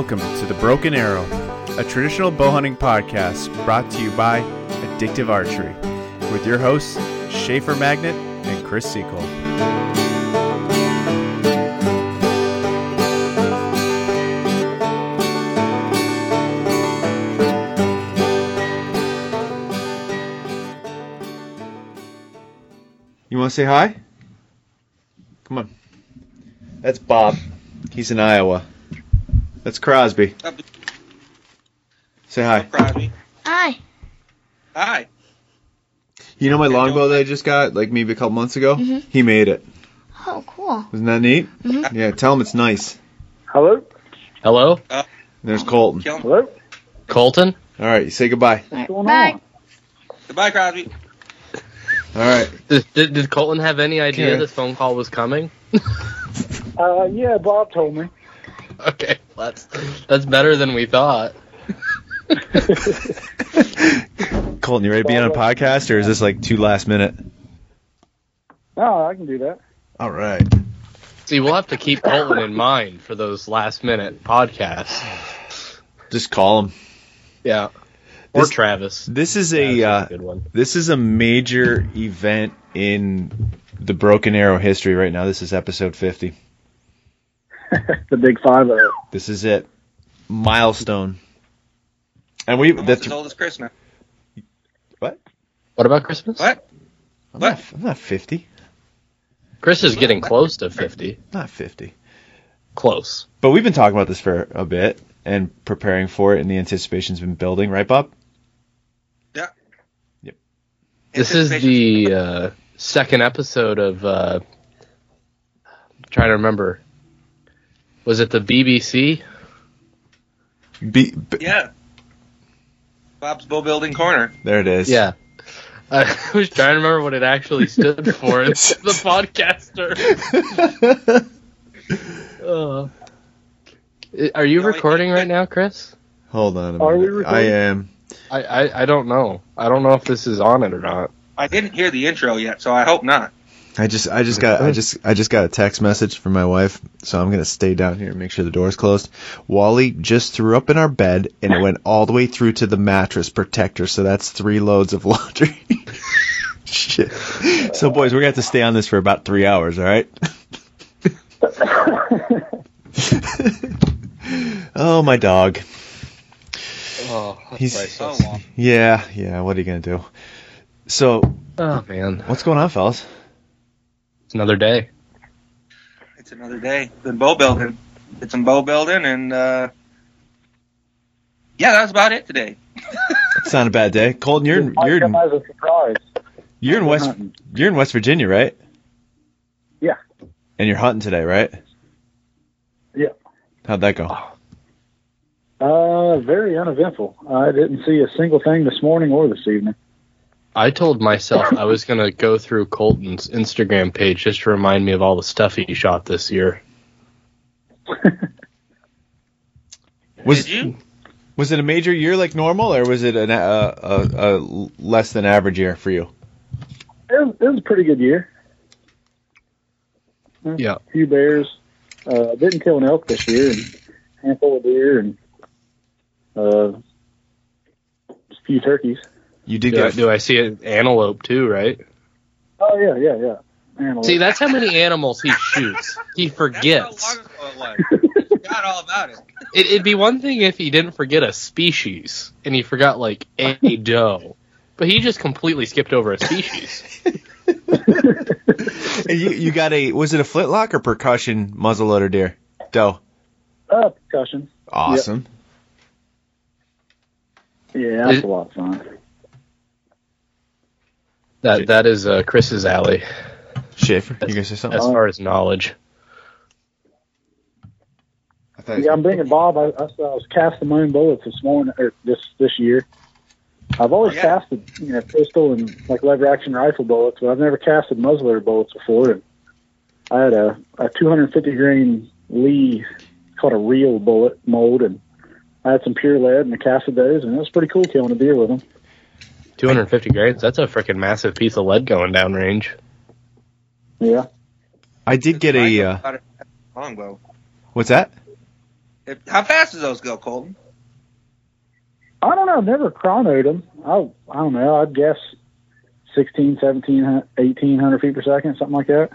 welcome to The Broken Arrow, a traditional bow hunting podcast brought to you by Addictive Archery, with your hosts, Schaefer Magnet and Chris Seacole. You want to say hi? Come on. That's Bob. He's in Iowa. That's Crosby. Say hi. Crosby. Hi. Hi. You know my longbow that I just got, like maybe a couple months ago? Mhm. He made it. Oh, cool. Isn't that neat? Mhm. Yeah, tell him it's nice. Hello? Hello, There's Colton. Hello? Colton. All right, you say goodbye. All right, going bye. on? Goodbye, Crosby. All right. Did, did, did Colton have any idea Okay. this phone call was coming? Uh, yeah, Bob told me. okay, that's that's better than we thought. Colton, you ready to be on a podcast, or is this like too last minute? No, I can do that. All right. See, we'll have to keep Colton in mind for those last minute podcasts. Just call him. Yeah, or This- Travis. This is a is uh, good one. this is a major event in the Broken Arrow history right now. This is episode 50. the big five oh. This is it. Milestone. And we Almost that's as old as Chris now. what? What about Christmas? What? I'm What? not, I'm not 50. Chris is getting close to fifty. Not 50. Close. But we've been talking about this for a bit and preparing for it, and the anticipation's been building, right, Bob? Yeah. Yep. This is the uh, second episode of. Uh, I'm trying to remember. Was it the BBC? Be, b- Yeah. Bob's Bow Building Corner. There it is. Yeah. I was trying to remember what it actually stood for. It's the podcaster. Uh, are you No, recording right now, Chris? Hold on a Are we recording? I am. I, I, I don't know. I don't know if this is on it or not. I didn't hear the intro yet, so I hope not. I just I just got I just I just got a text message from my wife, so I'm gonna stay down here and make sure the door's closed. Wally just threw up in our bed and it went all the way through to the mattress protector, so that's three loads of laundry. Shit. So boys, we're gonna have to stay on this for about three hours, all right? oh my dog. Oh, He's- well. Yeah, yeah. What are you gonna do? So oh man, what's going on, fellas? It's another day. It's another day. Been bow building. Did some bow building, and uh, yeah, that was about it today. It's not a bad day. Colton, you're in, you're in, come as a surprise. you're in West Hunting. you're in West Virginia, right? Yeah. And you're hunting today, right? Yeah. How'd that go? Uh, very uneventful. I didn't see a single thing this morning or this evening. I told myself I was gonna go through Colton's Instagram page just to remind me of all the stuff he shot this year. Was Did you? was it a major year like normal, or was it an, uh, a, a less than average year for you? It was, it was a pretty good year. Yeah. A few bears. Uh, didn't kill an elk this year, and a handful of deer, and uh, a few turkeys. You did Do I, do I see an antelope too? Right. Oh yeah, yeah, yeah. Antelope. See, that's how many animals he shoots. He forgets. That's how it was. Forgot all about it. It, it'd be one thing if he didn't forget a species and he forgot like a doe, but he just completely skipped over a species. you, you got a was it a flintlock or percussion muzzleloader deer? Doe. uh, percussion. Awesome. Yeah, that's It- a lot of fun. That that is uh, Chris's alley Schaefer, you gonna say something? as far as knowledge. I thought Yeah, I'm bringing Bob. I, I, I was casting my own bullets this morning or this this year. I've always Oh, yeah. casted, you know, pistol and like lever action rifle bullets, but I've never casted muzzleloader bullets before. And I had a, a 250 grain Lee called a real bullet mold, and I had some pure lead and I casted those, and it was pretty cool killing a deer with them. 250 grains. That's a freaking massive piece of lead going down range. Yeah, I did get a. Uh, longbow. what's that? If, how fast does those go, Colton? I don't know. I've never chronoed them. I I don't know. I'd guess 16, 17, 1800 feet per second, something like that.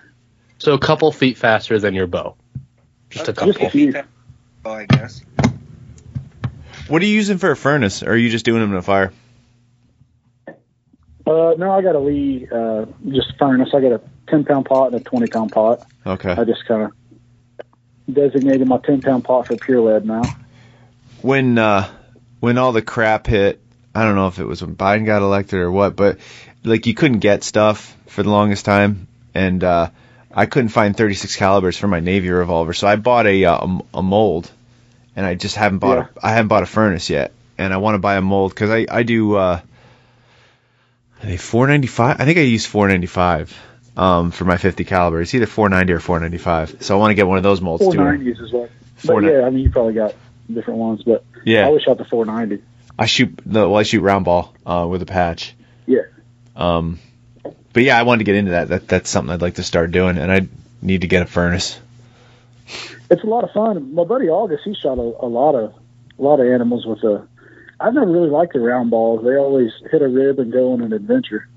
So a couple feet faster than your bow. Just a Just couple. a few. Oh, I guess. What are you using for a furnace? Or are you just doing them in a fire? Uh, no, I got a Lee, uh, just furnace. I got a 10 pound pot and a 20 pound pot. Okay. I just kind of designated my 10 pound pot for pure lead now. when uh when all the crap hit, I don't know if it was when Biden got elected or what, but like you couldn't get stuff for the longest time, and uh I couldn't find 36 calibers for my Navy revolver, so I bought a uh, a, a mold, and I just haven't bought Yeah. a, I haven't bought a furnace yet, and I want to buy a mold because I I do uh are they 495? I think I use 495 um for my 50 caliber. It's either 490 or 495, so I want to get one of those molds too. 490s is what. But yeah, I mean, you probably got different ones, but Yeah. I always shot the 490. I shoot the well, I shoot round ball uh, with a patch. Yeah. Um, but yeah, I wanted to get into that. That that's something I'd like to start doing, and I need to get a furnace. It's a lot of fun. My buddy August, he shot a, a lot of a lot of animals with a. I've never really liked the round balls. They always hit a rib and go on an adventure.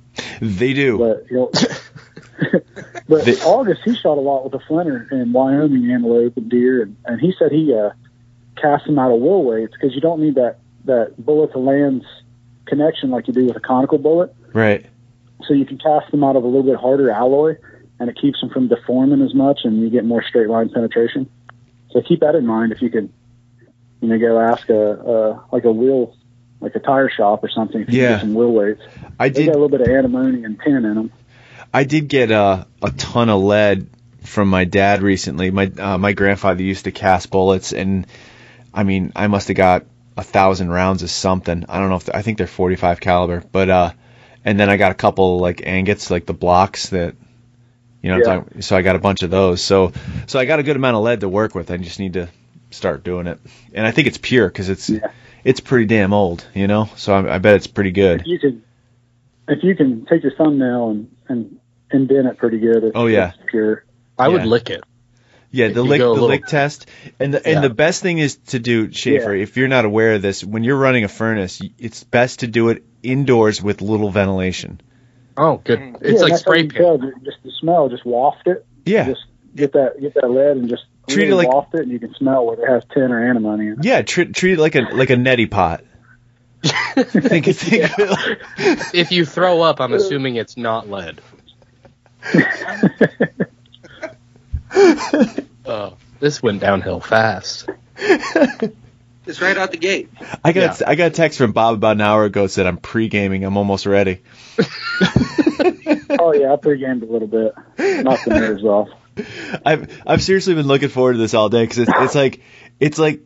They do. But you know, but The- August he shot a lot with a flinter in Wyoming antelope and deer, and, and he said he uh, cast them out of wheel weights because you don't need that that bullet to lands connection like you do with a conical bullet. right. So you can cast them out of a little bit harder alloy, and it keeps them from deforming as much, and you get more straight line penetration. So keep that in mind if you can, you know, go ask a, a like a wheel, like a tire shop or something. If you Yeah. get some wheel weights, I they did. got a little bit of antimony and tin in them. I did get a a ton of lead from my dad recently. My uh, my grandfather used to cast bullets, and I mean, I must have got a thousand rounds of something. I don't know if I think they're 45 caliber, but uh, and then I got a couple like ingots, like the blocks that. You know, Yeah. so I got a bunch of those. So, so I got a good amount of lead to work with. I just need to start doing it, and I think it's pure because it's Yeah. It's pretty damn old. You know, so I, I bet it's pretty good. If you can, if you can take your thumbnail and and indent it pretty good, it's, Oh, yeah. it's pure. I would lick it. Yeah, the lick, the little- lick test, and the and the best thing is to do Schaefer. Yeah. If you're not aware of this, when you're running a furnace, it's best to do it indoors with little ventilation. Oh, good. Mm. It's yeah, like spray paint. Just the smell, just waft it. Yeah, Just get that get that lead and just Treat it really like- waft it, and you can smell whether it has tin or antimony in it. yeah. Treat treat it like a like a neti pot. think think of it like- If you throw up, I'm assuming it's not lead. Oh, this went downhill fast. It's right out the gate. I got a, I got a text from Bob about an hour ago said I'm pre gaming. I'm almost ready. oh yeah, I pre-gamed a little bit, knocked the nerves off. I've I've seriously been looking forward to this all day because it's it's like it's like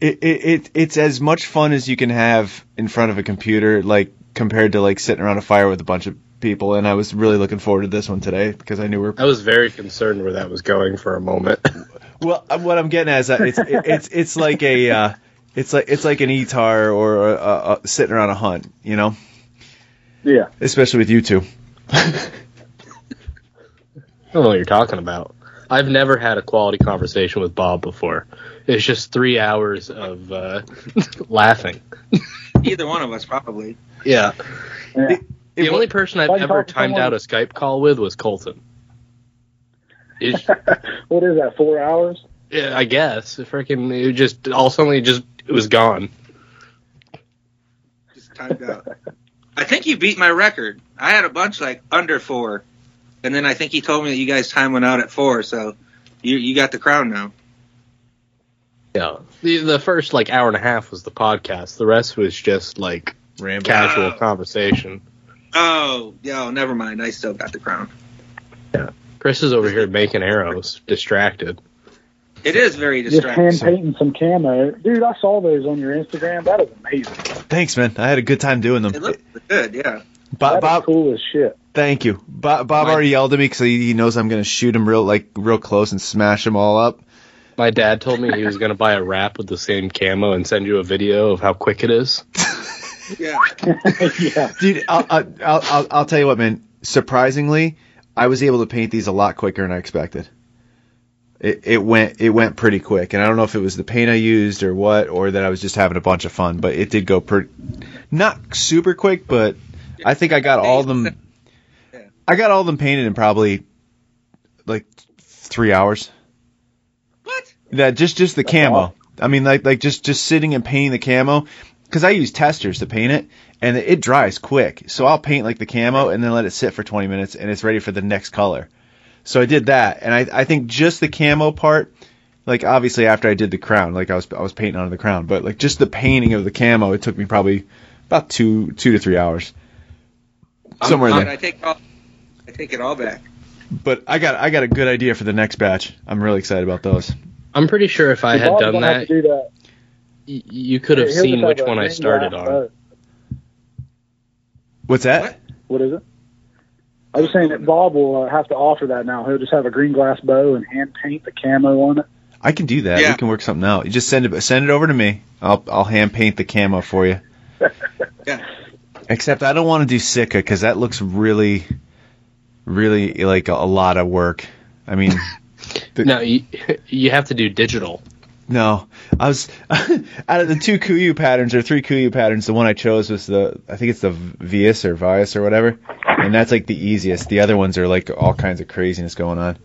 it, it it it's as much fun as you can have in front of a computer, like compared to like sitting around a fire with a bunch of people. And I was really looking forward to this one today because I knew we we're I was very concerned where that was going for a moment. well. uh, What I'm getting at is that it's it, it's it's like a uh, it's like it's like an ETAR or a, a, a, sitting around a hunt, you know, Yeah, especially with you two. I don't know what you're talking about. I've never had a quality conversation with Bob before. It's just three hours of uh, laughing. Either one of us, probably. Yeah. yeah. The only person I've I can ever timed someone- out a Skype call with was Colton. Is- what is that? Four hours? yeah, I guess. Freaking, it just all suddenly just it was gone. Just timed out. I think you beat my record. I had a bunch like under four, and then I think he told me that you guys time went out at four, so you you got the crown now. Yeah. The the first like hour and a half was the podcast. The rest was just like Rambo. casual Wow. conversation. Oh, yo, never mind. I still got the crown. Yeah, Chris is over here making arrows, distracted. It is very distracting. Just hand painting some camo, dude. I saw those on your Instagram. That is amazing. Thanks, man. I had a good time doing them. It looks good, yeah. Bob, That is Bob, cool as shit. Thank you. Bob, Bob My- already yelled at me because he, he knows I'm gonna shoot him real like real close and smash him all up. My dad told me he was going to buy a wrap with the same camo and send you a video of how quick it is. Yeah. yeah, Dude, I'll, I'll, I'll, I'll, I'll tell you what, man. Surprisingly, I was able to paint these a lot quicker than I expected. it, it went it went pretty quick, and I don't know if it was the paint I used or what, or that I was just having a bunch of fun, but it did go pretty not super quick, but I think I got all of them. I got all of them painted in probably like three hours. What? That just just the That's camo. awesome. I mean, like like just just sitting and painting the camo, because I use testers to paint it, and it dries quick. So I'll paint like the camo and then let it sit for 20 minutes, and it's ready for the next color. So I did that, and I I think just the camo part, like obviously after I did the crown, like I was I was painting on the crown, but like just the painting of the camo, it took me probably about two two to three hours, somewhere in But there. I take all, I take it all back. But I got I got a good idea for the next batch. I'm really excited about those. I'm pretty sure if I had done that, do that. y- you could have He'll seen which one I started on. boat. What's that? What? What is it? I was saying that Bob will uh, have to offer that now. He'll just have a green glass bow and hand paint the camo on it. I can do that. Yeah. We can work something out. You just send it send it over to me. I'll I'll hand paint the camo for you. Yeah. Except I don't want to do Sitka because that looks really, really like a, a lot of work. I mean, The- No, you, you have to do digital. no. I was out of the two Kuiu patterns or three Kuiu patterns. The one I chose was the I think it's the Vias or Vias or whatever, and that's like the easiest. The other ones are like all kinds of craziness going on.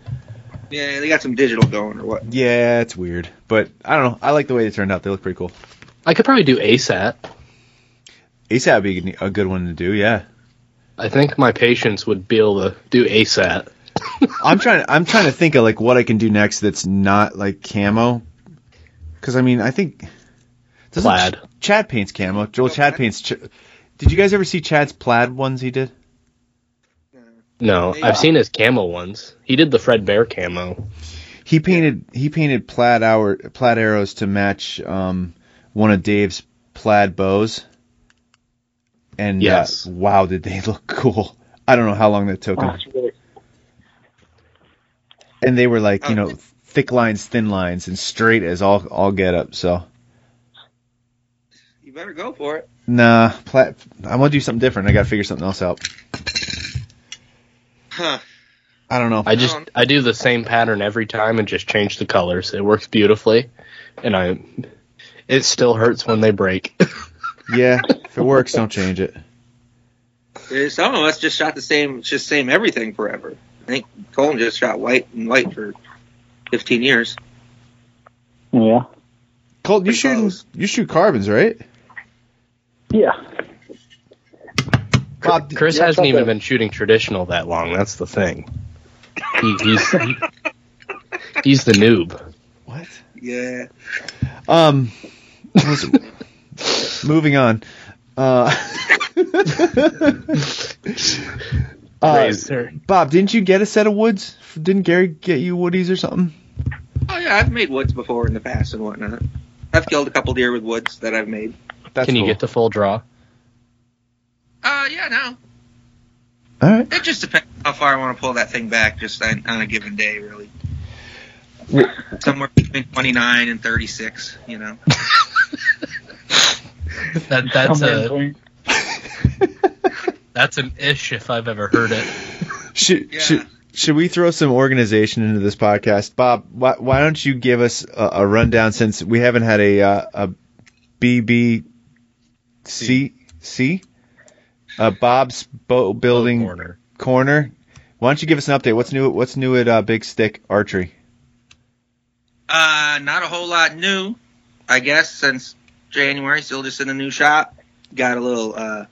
Yeah, they got some digital going or what? Yeah, it's weird, but I don't know. I like the way they turned out. They look pretty cool. I could probably do ASAT. ASAT would be a good one to do. Yeah. I think my patients would be able to do ASAT. I'm trying. I'm trying to think of like what I can do next that's not like camo. Because I mean, I think Plaid. Ch- Chad paints camo. Joel Chad paints. Ch- did you guys ever see Chad's plaid ones he did? No, Yeah. I've seen his camo ones. He did the Fred Bear camo. He painted. He painted plaid hour plaid arrows to match um, one of Dave's plaid bows. And uh, Yes. wow, did they look cool! I don't know how long that took him. That's really And they were like you Oh. know thick lines, thin lines, and straight as all all get up. So. You better go for it. Nah, plat. I want to do something different. I got to figure something else out. Huh. I don't know. I just I do the same pattern every time and just change the colors. It works beautifully, and I it still hurts when they break. yeah, if it works, don't change it. Some of us just shot the same, just same everything forever. I think Colin just shot white and white for 15 years. yeah, Colt, you Pretty shoot you shoot carbons, right? yeah. Bob, Chris Yeah, hasn't something. even been shooting traditional that long. That's the thing. He, he's he- he's the noob. what? Yeah. Um, moving on. Uh, uh, Bob, didn't you get a set of woods? Didn't Gary get you woodies or something? Oh yeah, I've made woods before in the past and whatnot. I've killed a couple deer with woods that I've made. That's Can you cool. get the full draw? Uh, yeah, no. All right. It just depends how far I want to pull that thing back, just on, on a given day, really. Well- Somewhere between 29 and 36, you know. That that's a that's an ish if I've ever heard it. Should Yeah. should should we throw some organization into this podcast, Bob? Why, why don't you give us a, a rundown since we haven't had a uh, a BBC C uh, Bob's boat building Corner. corner. Why don't you give us an update? What's new? What's new at uh, Big Stick Archery? Uh, not a whole lot new, I guess, since January. Still just in a new shop. Got a little uh,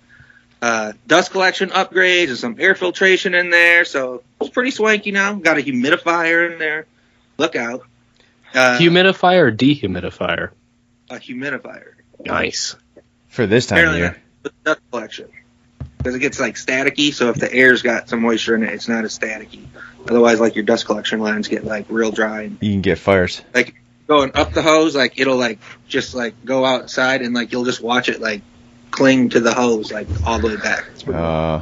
uh, dust collection upgrades and some air filtration in there, so it's pretty swanky now. Got a humidifier in there. Look out. Uh, Humidifier or dehumidifier? a humidifier. Nice. For this time of year, dust collection. Because it gets like staticky, so if the air's got some moisture in it, it's not as staticky. Otherwise, like your dust collection lines get like real dry and you can get fires. Going up the hose, like it'll like just like go outside and like you'll just watch it like cling to the hose like all the way back. Uh,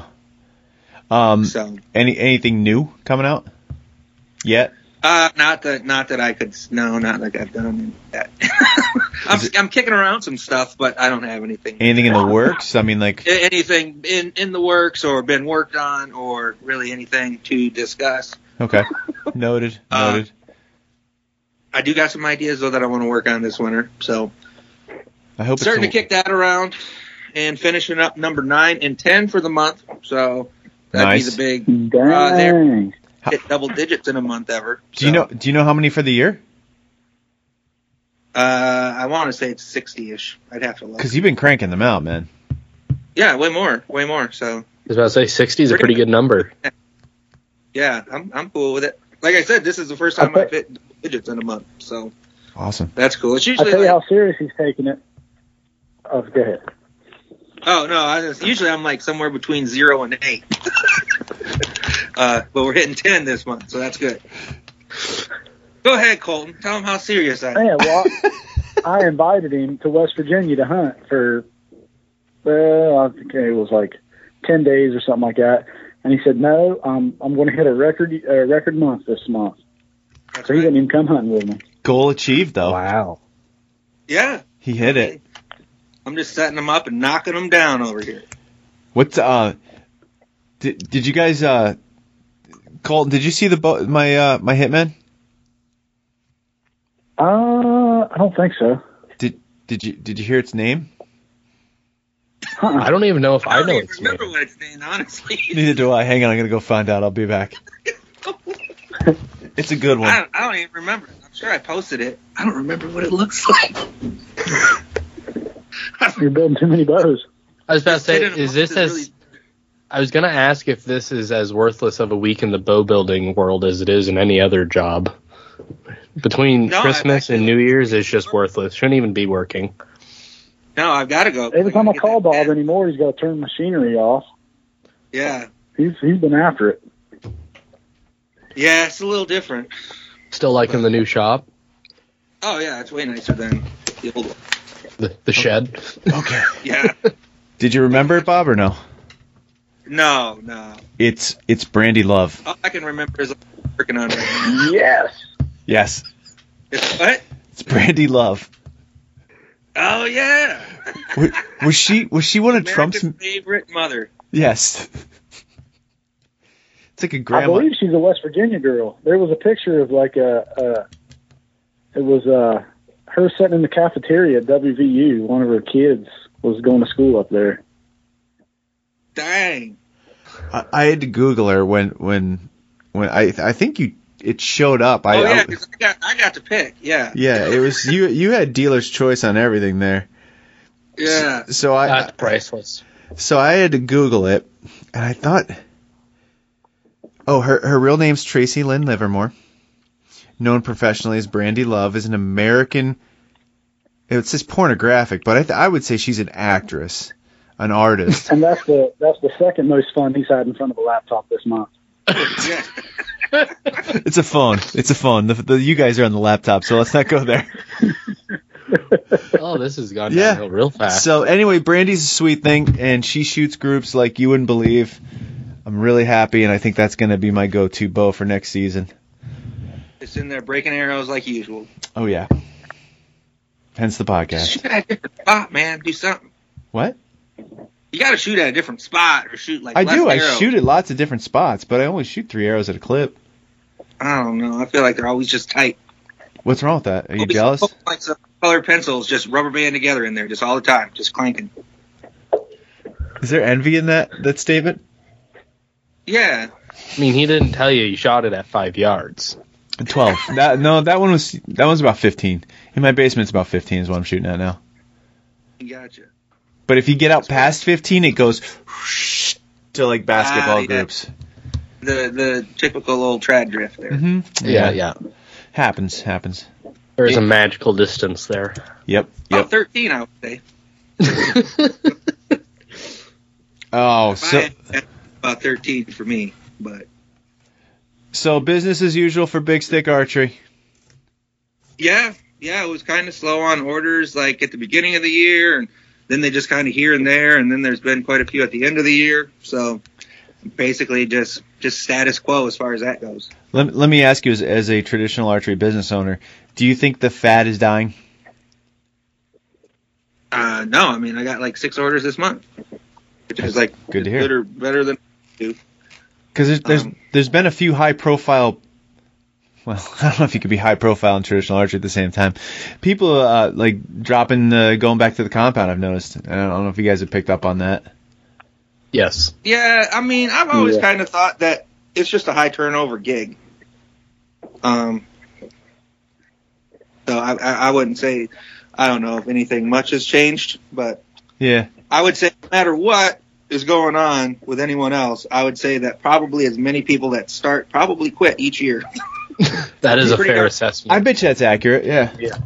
um, so, any anything new coming out yet? uh, not that not that I could no, not like I've done that. I'm it- I'm kicking around some stuff, but I don't have anything. Anything in the works? I mean, like anything in in the works or been worked on or really anything to discuss. okay, noted, Uh, noted. I do got some ideas though that I want to work on this winter. So I hope starting to it's a, kick that around and finishing up number nine and ten for the month. So that'd Nice. be the big Uh, there- hit double digits in a month ever. Do you know? Do you know how many for the year? Uh, I want to say it's sixty-ish. I'd have to look. Because you've been cranking them out, man. Yeah, way more, way more. So I was about to say 60 is a pretty good number. yeah, I'm I'm cool with it. Like I said, this is the first time I've hit double digits in a month. So Awesome. that's cool. It's I'll tell you like, how serious he's taking it. Oh, go ahead. oh no, I just, usually I'm like somewhere between zero and eight. uh, but we're hitting ten this month, so that's good. Go ahead, Colton. Tell him how serious I am. Yeah, well, I invited him to West Virginia to hunt for, well, I think it was like ten days or something like that. And he said, "No, um, I'm going to hit a record a record month this month." That's So he right. didn't even come hunting with me. Goal achieved, though. Wow. Yeah, He hit it. I'm just setting them up and knocking them down over here. What's uh? Did Did you guys uh? Colton, did you see the bo- my uh my hitman? Uh, I don't think so. Did Did you Did you hear its name? Uh-uh. I don't even know if I, don't know even its name. what it's named, honestly. Neither do I. Hang on, I'm gonna go find out. I'll be back. It's a good I one. don't, I don't even remember. I'm sure I posted it. I don't remember what it looks like. You're building too many bows. I was about to say, is this as really- I was gonna ask if this is as worthless of a week in the bow building world as it is in any other job. Between No, I've Christmas and New Year's, it's just worthless. Shouldn't even be working. No, I've got to go. Every time I gotta call that Bob anymore, he's got to turn machinery off. Yeah, He's he's been after it. Yeah, it's a little different. Still liking the new shop, Oh yeah, it's way nicer than the old one. the, the shed. Okay. Yeah, Did you remember it, Bob, or no? no, no. It's It's Brandy Love. All I can remember is I'm working on it. Right. Yes. Yes, It's what? it's Brandy Love. Oh yeah. Was, was she Was she one of America's Trump's? favorite mother. Yes. It's like a I grandma. believe she's a West Virginia girl. There was a picture of like a, a it was uh her sitting in the cafeteria at WVU. One of her kids was going to school up there. Dang. I, I had to Google her when when when I I think you it showed up. I, oh yeah, I 'cause I got I got to pick. Yeah. yeah, it was you. You had dealer's choice on everything there. Yeah. So I That's priceless. so I had to Google it, and I thought, oh, her her real name's Tracy Lynn Livermore, known professionally as Brandy Love, is an American. It says pornographic, but I th- I would say she's an actress, an artist. And that's the that's the second most fun he's had in front of a laptop this month. It's a phone. It's a phone. The, the you guys are on the laptop, so let's not go there. Oh, this has gone Yeah. downhill real fast. So anyway, Brandy's a sweet thing, and she shoots groups like you wouldn't believe. I'm really happy, and I think that's going to be my go-to bow for next season. It's in there breaking arrows like usual. Oh yeah. Hence the podcast. Shoot at a different spot, man. Do something. What? You got to shoot at a different spot or shoot like I do. I shoot at lots of different spots, but I only shoot three arrows at a clip. I don't know. I feel like they're always just tight. What's wrong with that? Are you jealous? Like some colored pencils, just rubber band together in there, just all the time, just clanking. Is there envy in that that statement? Yeah. I mean, he didn't tell you he shot it at five yards. Twelve. that no, that one was that one's about fifteen. In my basement, it's about fifteen is what I'm shooting at now. Gotcha. But if you get out past fifteen, it goes to like basketball Ah, yeah. groups. The the typical old trad drift there. hmm Yeah, yeah. Happens, happens. There's a magical distance there. Yep, About yep. 13, I would say. Oh, If I so had- about 13 for me, but so business as usual for Big Stick Archery. yeah, yeah, it was kind of slow on orders like at the beginning of the year, and then they just kind of here and there, and then there's been quite a few at the end of the year. So basically, just just status quo as far as that goes. Let, let me ask you, as, as a traditional archery business owner, do you think the fad is dying? Uh, no, I mean I got like six orders this month, which is like Good to hear. better better than Because there's there's, Um, there's been a few high profile well, I don't know if you could be high profile and traditional archery at the same time. People uh, like dropping, uh, going back to the compound. I've noticed. I don't know if you guys have picked up on that. Yes. Yeah, I mean, I've always Yeah. kind of thought that it's just a high turnover gig. Um, so I, I, I wouldn't say, I don't know if anything much has changed, but Yeah. I would say no matter what is going on with anyone else, I would say that probably as many people that start probably quit each year. That is a fair good. assessment. I bet you that's accurate. Yeah. Yeah.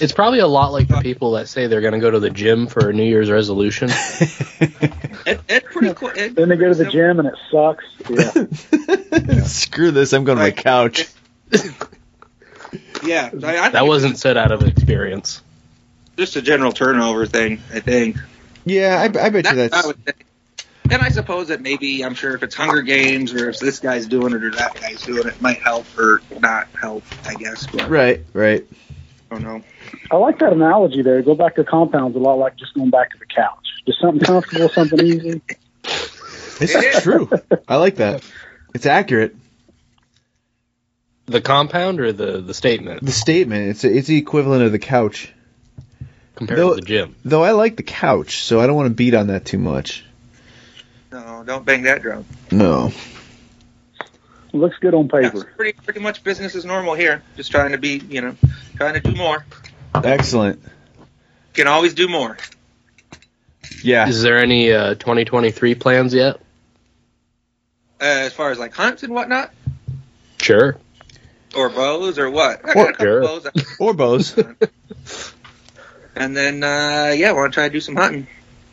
It's probably a lot like the people that say they're going to go to the gym for a New Year's resolution. It, it's pretty cool. It, Then they go to the gym and it sucks. Yeah. Screw this. I'm going to my couch. Yeah, I, I That wasn't said out of experience. just a general turnover thing. I think. Yeah, I, I bet you That's And I suppose that maybe I'm sure if it's Hunger Games or if this guy's doing it or that guy's doing it, it might help or not help. I guess. But Right, right. I don't know. I like that analogy there. Go back to compounds a lot like just going back to the couch. Just something comfortable, something easy. This is true. I like that. It's accurate. The compound or the, the statement The statement. It's it's the equivalent of the couch. compared No. to the gym. Though I like the couch, so I don't want to beat on that too much. No, don't bang that drum. No. Looks good on paper. it's pretty pretty much business as normal here. Just trying to be, you know, trying to do more. Excellent. Can always do more. Yeah. Is there any uh, 2023 plans yet? Uh, as far as like hunts and whatnot, Sure. or bows or what. I Or- got a Sure. bows. Or bows. And then uh, yeah, want to try to do some hunting.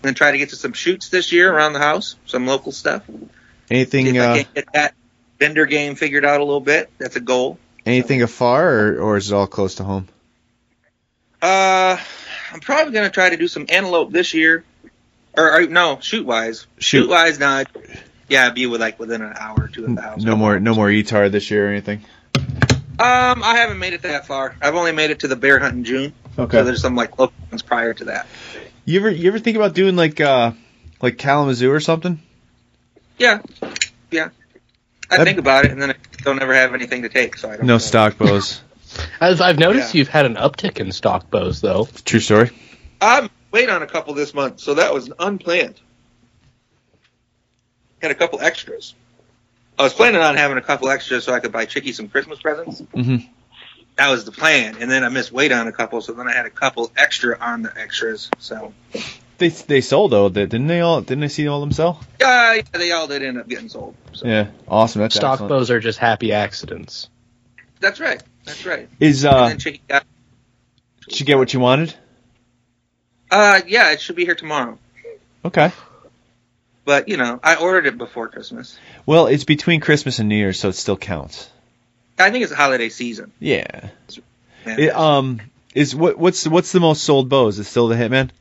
And then try to get to some shoots this year around the house, some local stuff. See Anything if I uh, can get that vendor game figured out a little bit. That's a goal. anything afar or, or is it all close to home? Uh, I'm probably gonna try to do some antelope this year, or, or no, shoot wise. Shoot. Shoot wise, not. Yeah, it'd be with like within an hour or two of the house. No more no more ETAR this year or anything. Um, I haven't made it that far. I've only made it to the bear hunt in June. Okay. So there's some like local ones prior to that. You ever you ever think about doing like uh like Kalamazoo or something? Yeah, yeah. I That- think about it, and then I don't ever have anything to take, so I don't. No know. stock bows. I've, I've noticed Yeah. you've had an uptick in stock bows, though. True story. I'm wait on a couple this month, so that was unplanned. Had a couple extras. I was planning on having a couple extras so I could buy Chicky some Christmas presents. Mhm. That was the plan, and then I missed weight on a couple, so then I had a couple extra on the extras. So They they sold though, didn't they all? Didn't they see all them sell? yeah, yeah, they all did end up getting sold. So Yeah, awesome. That's stock excellent. bows are just happy accidents. that's right. That's right. Is uh, Chicky got. did you get what you wanted? Uh, yeah, it should be here tomorrow. Okay. But you know, I ordered it before Christmas. Well, it's between Christmas and New Year's, so it still counts. I think it's a holiday season. Yeah. It, um, is what what's what's the most sold bow? Is it still the Hitman?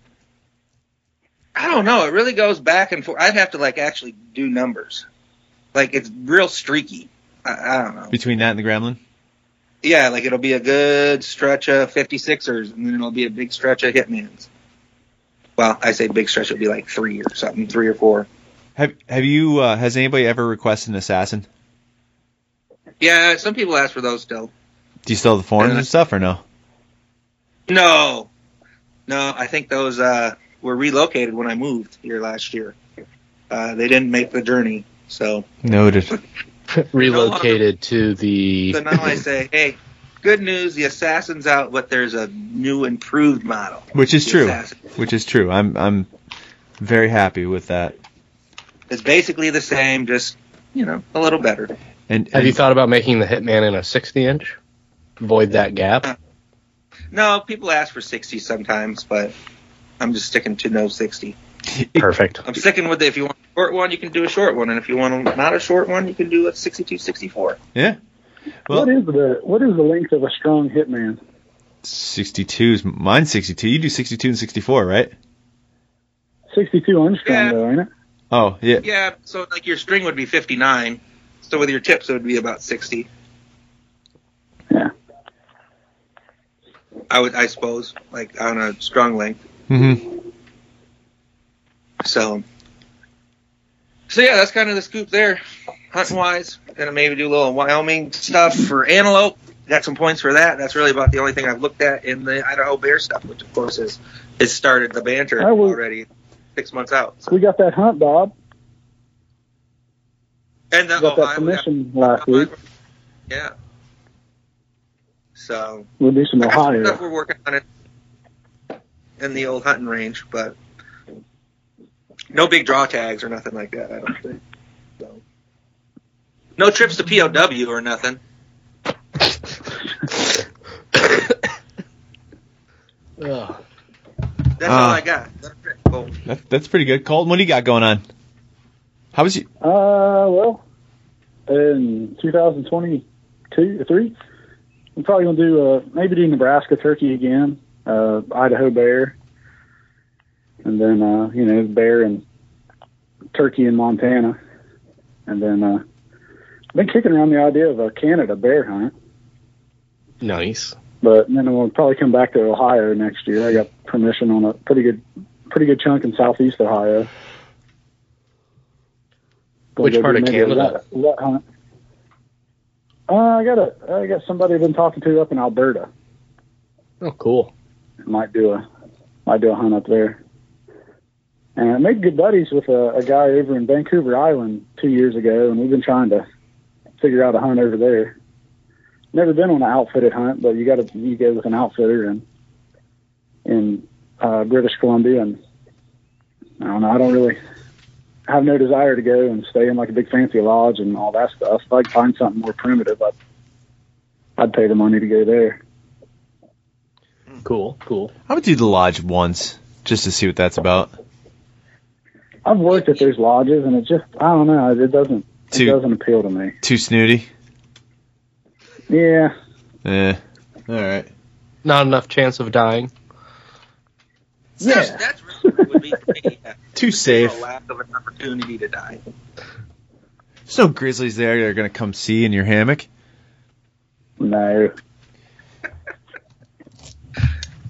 I don't know. It really goes back and forth. I'd have to like actually do numbers. Like it's real streaky. I, I don't know. Between that and the Gremlin? Yeah, like it'll be a good stretch of 56ers, and then it'll be a big stretch of Hitmans. Well, I say big stretch. It'll be like three or something, three or four. Have Have you? Uh, has anybody ever requested an assassin? Yeah, some people ask for those still. Do you still have the forms Uh, and stuff, or no? No, no. I think those uh, were relocated when I moved here last year. Uh, they didn't make the journey, so Noted. Relocated to the. so now I say, hey, good news. The assassin's out, but there's a new improved model. Which is true. Assassin. Which is true. I'm I'm very happy with that. It's basically the same, just you know, a little better. And, Have you thought about making the Hitman in a 60 inch? Void that gap. No, people ask for 60 sometimes, but I'm just sticking to no 60. Perfect. I'm sticking with it. If you want a short one, you can do a short one, and if you want a, not a short one, you can do a 62, 64. yeah. Well, what is the what is the length of a strong hitman? 62 is mine's 62. You do 62 and 64, right? Sixty two unstrung Yeah. though, ain't it? Oh yeah. Yeah, so like your string would be 59. So with your tips, it would be about 60. Yeah. I would, I suppose, like on a strung length. hmm So, so yeah, that's kind of the scoop there. hunting wise. Gonna maybe do a little Wyoming stuff for antelope. Got some points for that. That's really about the only thing I've looked at in the Idaho bear stuff, which of course is has started the banter well- already six months out. So- We got that hunt, Bob. And the We got that Ohio, we got- permission last week. Yeah. So We'll do some I got some Ohio. stuff we're working on it in the old hunting range, but no big draw tags or nothing like that. I don't think. So. No trips to POW or nothing. Ugh. That's Ah. all I got. That's That, that's pretty good. Colton, what do you got going on? How was you? Uh, well, in 2022, or three, I'm probably gonna do uh maybe do Nebraska turkey again, uh, Idaho bear, and then uh, you know bear and turkey in Montana, and then uh, I've been kicking around the idea of a Canada bear hunt, Nice. but then we'll probably come back to Ohio next year. I got permission on a pretty good, pretty good chunk in southeast Ohio. Which part of Canada? rut- rut hunt. Uh, I got a, I got somebody I've been talking to up in Alberta. Oh, cool. Might do a, might do a hunt up there. And I made good buddies with a, a guy over in Vancouver Island two years ago, and we've been trying to figure out a hunt over there. Never been on an outfitted hunt, but you got to you go with an outfitter and in uh, British Columbia, and I don't know. I don't really have no desire to go and stay in like a big fancy lodge and all that stuff. If I could find something more primitive, I'd I'd pay the money to go there. Cool. Cool. I would do the lodge once just to see what that's about. I've worked at those lodges, and it just I don't know. It doesn't it doesn't appeal to me. Too snooty. Yeah, Yeah. All right. Not enough chance of dying. That's, Yeah. that's really what would be for me. yeah. Too safe. A lack of an opportunity to die. There's no grizzlies there that are gonna come see in your hammock. no.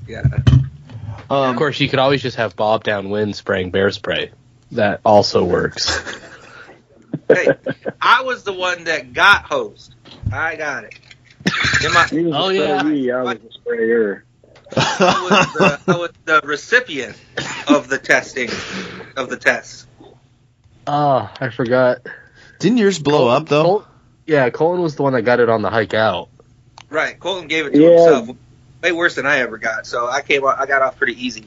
Yeah. Of Um, course, you could always just have Bob downwind spraying bear spray. That also works. Hey, I was the one that got hosed. I got it. In my, He was Oh, yeah. sprayee, I was a sprayer. I was, the, I was the recipient of the testing of the tests. Oh, I forgot. Didn't yours blow up though? Col- yeah, Colin was the one that got it on the hike out. Right, Colton gave it to Yeah. himself. Way worse than I ever got. So I came. out- I got off pretty easy.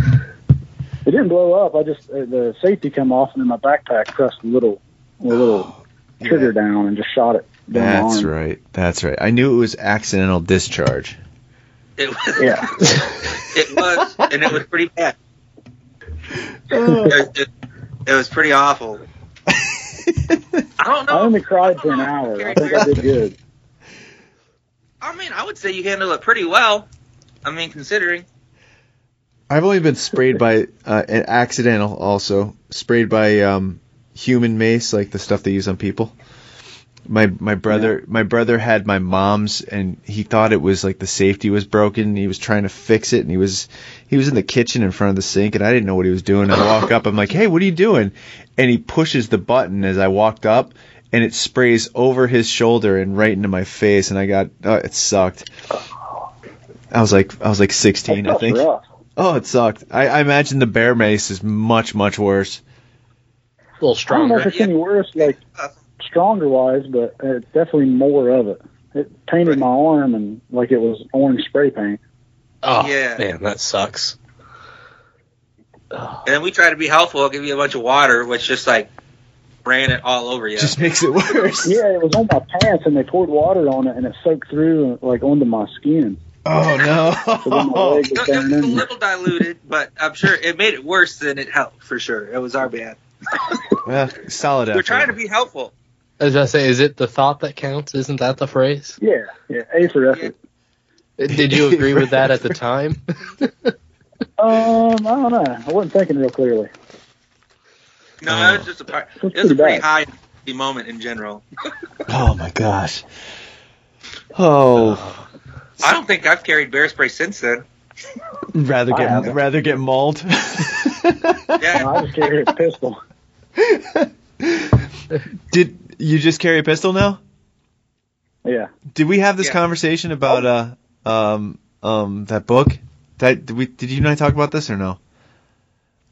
It didn't blow up. I just uh, the safety came off, and then my backpack pressed a little, a little trigger down and just shot it down my That's arm. right. That's right. I knew it was accidental discharge. It was. Yeah. it was, and it was pretty bad. It, was- it, it was pretty awful. I don't know. I only cried don't for an hour. I think I did good. I mean, I would say you handled it pretty well. I mean, considering. I've only been sprayed by uh, an accidental, also sprayed by um, human mace, like the stuff they use on people. My my brother my brother had my mom's, and he thought it was like the safety was broken. He was trying to fix it, and he was he was in the kitchen in front of the sink, and I didn't know what he was doing. I walk up, I'm like, "Hey, what are you doing?" And he pushes the button as I walked up, and it sprays over his shoulder and right into my face, and I got oh, it sucked. I was like I was like 16, I think. rough. Oh, it sucked. I, I imagine the bear mace is much, much worse. A little stronger. I don't know stronger. it's any worse, like Uh, stronger wise, but it's definitely more of it. It painted my arm and like it was orange spray paint. Oh, Yeah. man, that sucks. and then we try to be helpful. I'll give you a bunch of water, which just like ran it all over you. Just makes it worse. Yeah, it was on my pants and they poured water on it and it soaked through like onto my skin. Oh So my no. leg No, it was down a little diluted, but I'm sure it made it worse than it helped for sure. It was our bad. well, solid We're effort. trying to be helpful. As I say, is it the thought that counts? Isn't that the phrase? Yeah, yeah, A for effort. Did you agree with that at the time? Um, I don't know. I wasn't thinking real clearly. No, Oh. it was just a part. That's It was a pretty pretty bad. high moment in general. Oh my gosh. Oh, I don't think I've carried bear spray since then. rather get rather get mauled. Yeah, I just carried a pistol. Did you just carry a pistol now? Yeah. Did we have this Yeah. conversation about uh um um that book? That did we did you and I talk about this or no?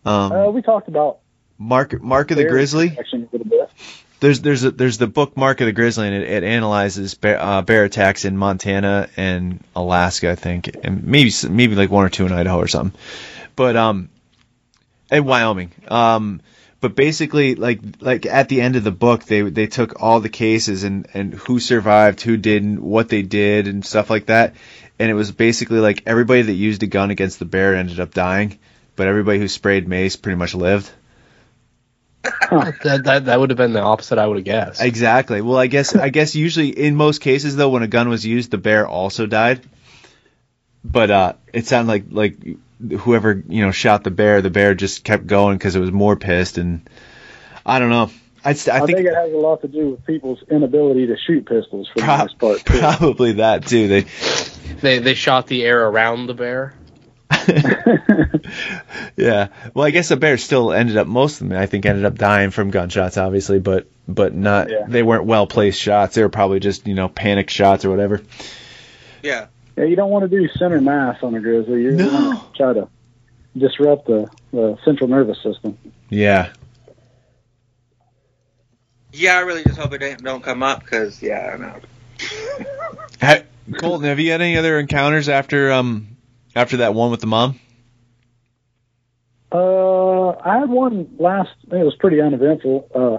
Um, Uh, we talked about Mark Mark of the Grizzly. protection a little bit. There's there's a, there's the book Mark of the Grizzly, and it, it analyzes bear, uh, bear attacks in Montana and Alaska, I think, and maybe maybe like one or two in Idaho or something. But um, and Wyoming. Um, but basically, like like at the end of the book, they they took all the cases and and who survived, who didn't, what they did, and stuff like that. And it was basically like everybody that used a gun against the bear ended up dying, but everybody who sprayed mace pretty much lived. that, that that would have been the opposite I would have guessed. Exactly. Well, I guess I guess usually in most cases though, when a gun was used, the bear also died. But uh, it sounded like like whoever you know shot the bear, the bear just kept going because it was more pissed, and I don't know. I'd st- I, I, think, think, it has a lot to do with people's inability to shoot pistols for the most part. Too. probably that too. They they they shot the air around the bear. yeah. Well, I guess the bear still ended up most of them. I think ended up dying from gunshots, obviously, but but not. Yeah. They weren't well placed shots. They were probably just you know panic shots or whatever. Yeah. Yeah, you don't want to do center mass on a grizzly. You No. want to try to disrupt the, the central nervous system. Yeah. Yeah, I really just hope it ain't, don't come up because yeah, I know. Ha- Colton, have you had any other encounters after um after that one with the mom? Uh, I had one last. It was pretty uneventful. Uh,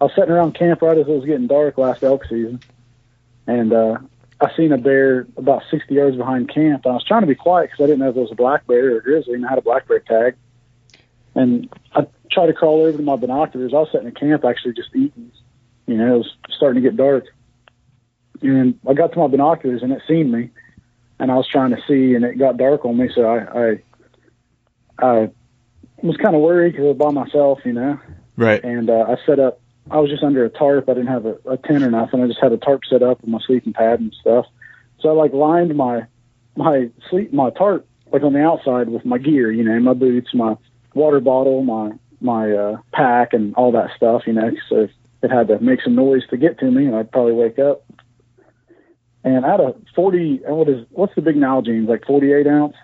I was sitting around camp right as it was getting dark last elk season, and uh, I seen a bear about 60 yards behind camp. And I was trying to be quiet because I didn't know if it was a black bear or a grizzly, and I had a black bear tag. And I tried to crawl over to my binoculars. I was sitting in camp actually just eating. You know, it was starting to get dark. And I got to my binoculars and it seen me, and I was trying to see, and it got dark on me, so I I, I was kind of worried because I was by myself, you know. Right. And uh, I set up. I was just under a tarp. I didn't have a, a tent or nothing. I just had a tarp set up with my sleeping pad and stuff. So I like lined my my sleep my tarp like on the outside with my gear, you know, my boots, my water bottle, my my uh, pack, and all that stuff, you know. So if it had to make some noise to get to me, and I'd probably wake up. And I had a forty. What is what's the big Nalgene? Like forty eight ounce,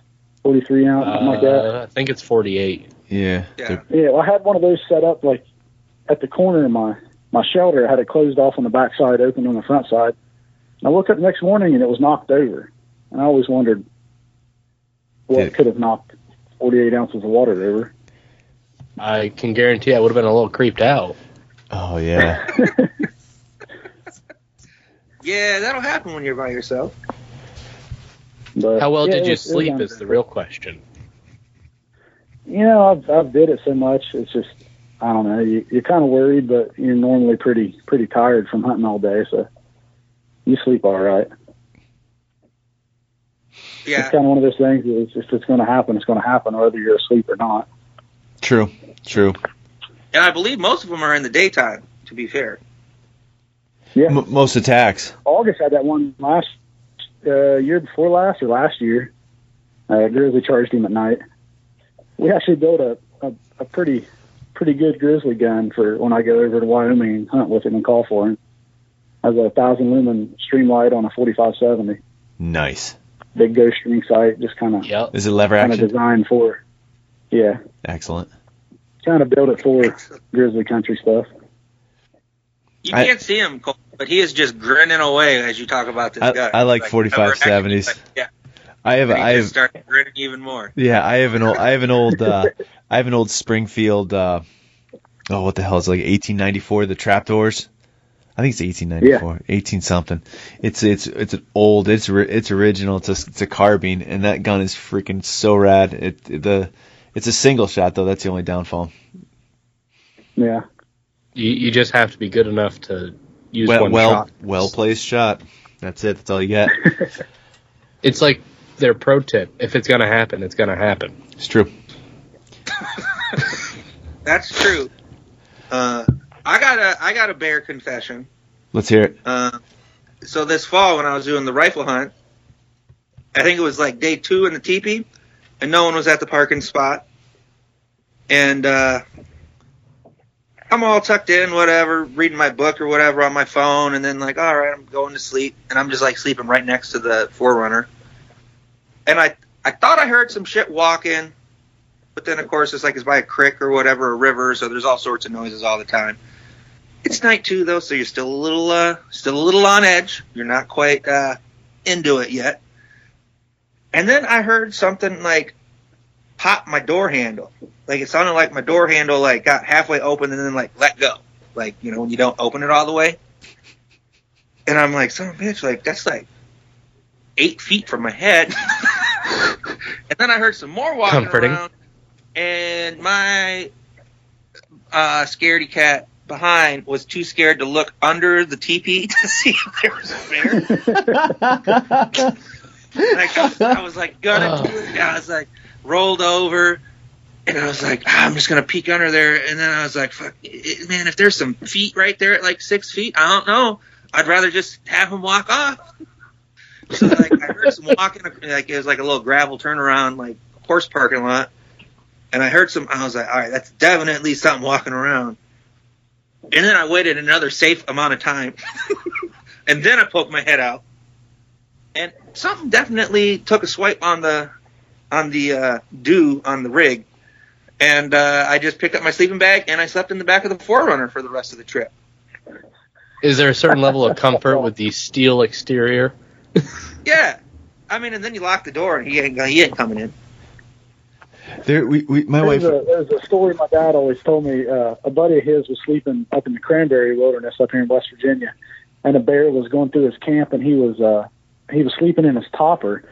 forty three ounce, something like that. Uh, I think it's 48. Yeah. Yeah. Yeah, well, I had one of those set up like at the corner of my my shelter. I had it closed off on the back side, open on the front side. And I woke up the next morning and it was knocked over. And I always wondered what Yeah. could have knocked 48 ounces of water over. I can guarantee I would have been a little creeped out. Oh yeah. Yeah, that'll happen when you're by yourself. But How well yeah, did you was- sleep? Is the real question. You know, I've I've did it so much. It's just I don't know. You, you're kind of worried, but you're normally pretty pretty tired from hunting all day, so you sleep all right. Yeah. It's kind of one of those things. Is if it's going to happen, it's going to happen, whether you're asleep or not. True. True. And I believe most of them are in the daytime, to be fair. Yeah. M- most attacks. August had that one last uh, year before last or last year. Uh, grizzly charged him at night. We actually built a, a, a pretty pretty good grizzly gun for when I go over to Wyoming and hunt with him and call for him. Has a thousand lumen streamlight on a forty five seventy. Nice. Big ghost string sight, just kind of Yep. Is it lever action? kind of designed for. Yeah, Excellent. kind of built it for grizzly country stuff. You I- can't see him, Cole, but he is just grinning away as you talk about this I- guy. I like Like, 45 never actually- 70s. Yeah, I have I have started grinning even more. yeah I have an old I have an old uh, I have an old Springfield uh, oh what the hell is it, like 1894 the trapdoors. I think it's 1894, 18 something. It's it's it's an old. It's it's original. It's a it's a carbine, and that gun is freaking so rad. It the it's a single shot though. That's the only downfall. Yeah, You, you just have to be good enough to use well one well shot. well placed shot. That's it. That's all you get. It's like their pro tip. If it's gonna happen, it's gonna happen. It's true. That's true. Uh, I got a I got a bear confession. Let's hear it. Uh, so this fall when I was doing the rifle hunt, I think it was like day two in the teepee, and no one was at the parking spot. And uh, I'm all tucked in, whatever, reading my book or whatever on my phone, and then like, all right, I'm going to sleep, and I'm just like sleeping right next to the 4Runner, and I I thought I heard some shit walking, but then of course it's like it's by a creek or whatever, a river, so there's all sorts of noises all the time. It's night two though, so you're still a little uh still a little on edge. You're not quite uh into it yet. And then I heard something like pop my door handle. Like it sounded like my door handle like got halfway open and then like let go. Like, you know, when you don't open it all the way. And I'm like, son of a bitch, like that's like eight feet from my head. and then I heard some more walking Comforting. around and my uh scaredy cat behind was too scared to look under the teepee to see if there was a bear. And I, got, I was like gonna do it. I was like rolled over, and I was like, ah, I'm just gonna peek under there. And then I was like, fuck, it, man, if there's some feet right there at like six feet, I don't know. I'd rather just have him walk off. So like I heard some walking, like it was like a little gravel turnaround, like horse parking lot. And I heard some. I was like, all right, that's definitely something walking around. And then I waited another safe amount of time, and then I poked my head out and something definitely took a swipe on the on the uh, dew on the rig, and uh, I just picked up my sleeping bag and I slept in the back of the 4Runner for the rest of the trip. Is there a certain level of comfort with the steel exterior? Yeah, I mean, and then you lock the door and he ain't he ain't coming in. There, we, we my There's wife. a, there's a story my dad always told me. Uh, a buddy of his was sleeping up in the cranberry wilderness up here in West Virginia, and a bear was going through his camp, and he was uh, he was sleeping in his topper,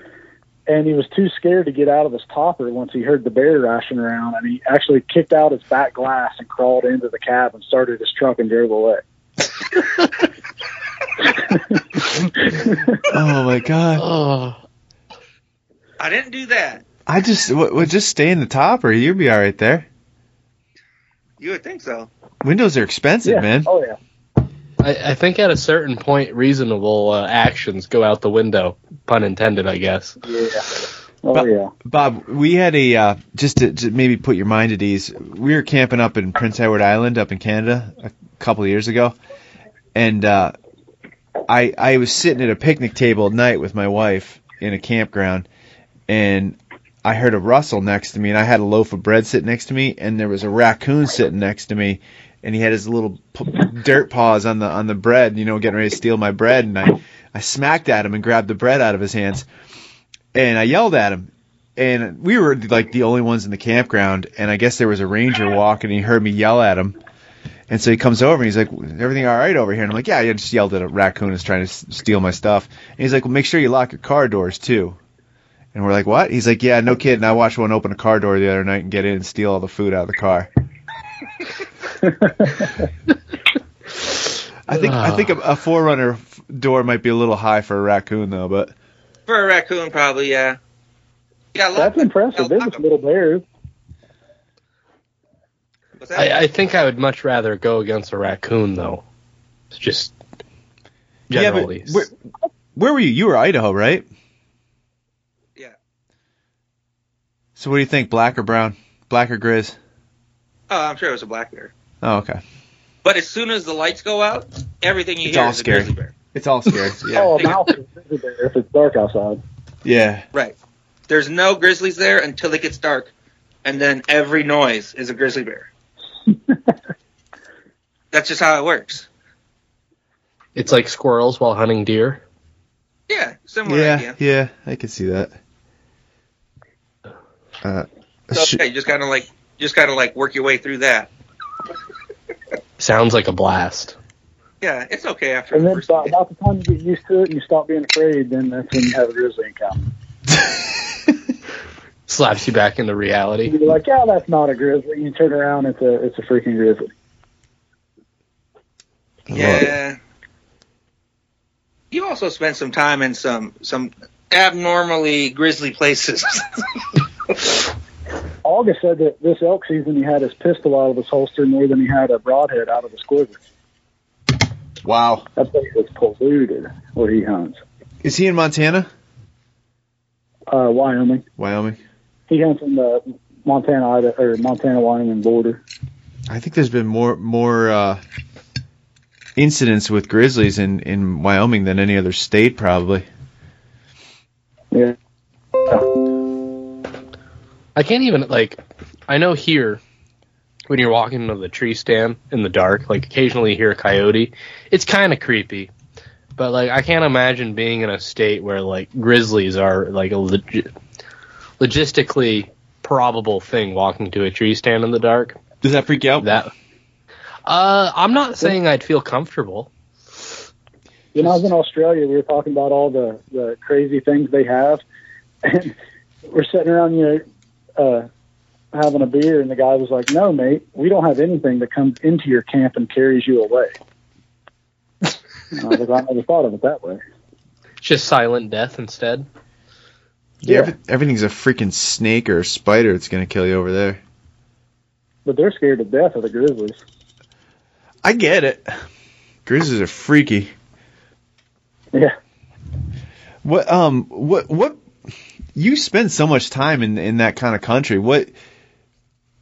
and he was too scared to get out of his topper once he heard the bear rashing around, and he actually kicked out his back glass and crawled into the cab and started his truck and drove away. Oh my god! Oh, I didn't do that. I just w- would just stay in the top, or you'd be all right there. You would think so. Windows are expensive, yeah. man. Oh yeah. I, I think at a certain point, reasonable uh, actions go out the window. Pun intended, I guess. Yeah. Oh But- yeah. Bob, we had a uh, just to, to maybe put your mind at ease. We were camping up in Prince Edward Island, up in Canada, a couple of years ago, and uh, I I was sitting at a picnic table at night with my wife in a campground, and I heard a rustle next to me, and I had a loaf of bread sitting next to me, and there was a raccoon sitting next to me, and he had his little p- dirt paws on the on the bread, you know, getting ready to steal my bread, and I I smacked at him and grabbed the bread out of his hands, and I yelled at him, and we were like the only ones in the campground, and I guess there was a ranger walking, and he heard me yell at him. And so he comes over and he's like, "Everything all right over here?" And I'm like, "Yeah, I just yelled at a raccoon that's trying to s- steal my stuff." And he's like, "Well, make sure you lock your car doors too." And we're like, "What?" He's like, "Yeah, no kidding. I watched one open a car door the other night and get in and steal all the food out of the car." I think I think a, a 4Runner f- door might be a little high for a raccoon though, but For a raccoon, probably, yeah. Yeah, That's impressive. They're just little bears. What's that? I, I think I would much rather go against a raccoon, though. It's just generally. yeah, but where, where were you? You were Idaho, right? Yeah. So what do you think, black or brown? Black or grizz? Oh, I'm sure it was a black bear. Oh, okay. But as soon as the lights go out, everything you It's hear all is scary. a grizzly bear. It's all scary. Yeah. Oh, a mouse is a grizzly bear if it's dark outside. Yeah. Right. There's no grizzlies there until it gets dark, and then every noise is a grizzly bear. That's just how it works. It's like squirrels while hunting deer. Yeah, similar Yeah, idea. yeah, I can see that. Uh, So sh- yeah, you just kind of like just kind of like work your way through that. Sounds like a blast. Yeah, it's okay after And the then first about, day. about the time you get used to it and you stop being afraid, then that's when you have a grizzly encounter. Slaps you back into reality. You're like, yeah, that's not a grizzly. You turn around, it's a it's a freaking grizzly. Yeah. You also spent some time in some some abnormally grizzly places. August said that this elk season he had his pistol out of his holster more than he had a broadhead out of his quiver. wow. That place was polluted where he hunts. Is he in Montana? Uh, Wyoming. Wyoming. He hunts in the Montana Idaho, or Montana Wyoming border. I think there's been more more uh, incidents with grizzlies in in Wyoming than any other state, probably. Yeah. I can't even like. I know here, when you're walking into the tree stand in the dark, like occasionally you hear a coyote. It's kind of creepy, but like I can't imagine being in a state where like grizzlies are like a legi- logistically probable thing walking to a tree stand in the dark. Does that freak you out? That. Uh, I'm not saying I'd feel comfortable. When I was in Australia, we were talking about all the, the crazy things they have, and we're sitting around, you know, uh, having a beer, and the guy was like, "No, mate, we don't have anything that comes into your camp and carries you away." I was like, "I never thought of it that way." Just silent death instead. Yeah, Yeah. every- everything's a freaking snake or a spider that's gonna kill you over there. But they're scared to death of the grizzlies. I get it. Grizzlies are freaky. Yeah. What um what what you spend so much time in in that kind of country. What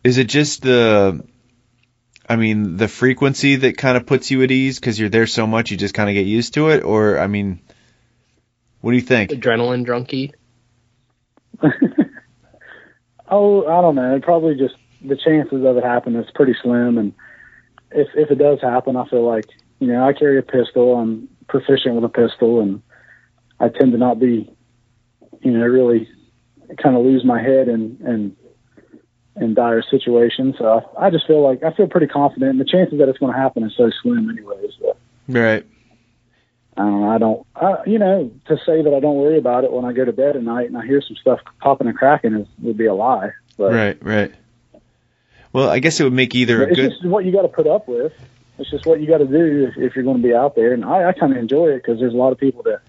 is it just the I mean the frequency that kind of puts you at ease cuz you're there so much you just kind of get used to it or I mean what do you think? Adrenaline junkie. oh, I don't know. It probably just the chances of it happening is pretty slim, and if if it does happen, I feel like you know I carry a pistol. I'm proficient with a pistol, and I tend to not be, you know, really kind of lose my head in in in dire situations. So I, just feel like I feel pretty confident, and the chances that it's going to happen is so slim, anyways. But, Right. I don't know. I don't, I, you know, to say that I don't worry about it when I go to bed at night and I hear some stuff popping and cracking is, would be a lie. But Right, right. Well, I guess it would make either a it's good just what you got to put up with. It's just what you got to do if, if you're going to be out there. And I, I kind of enjoy it because there's a lot of people that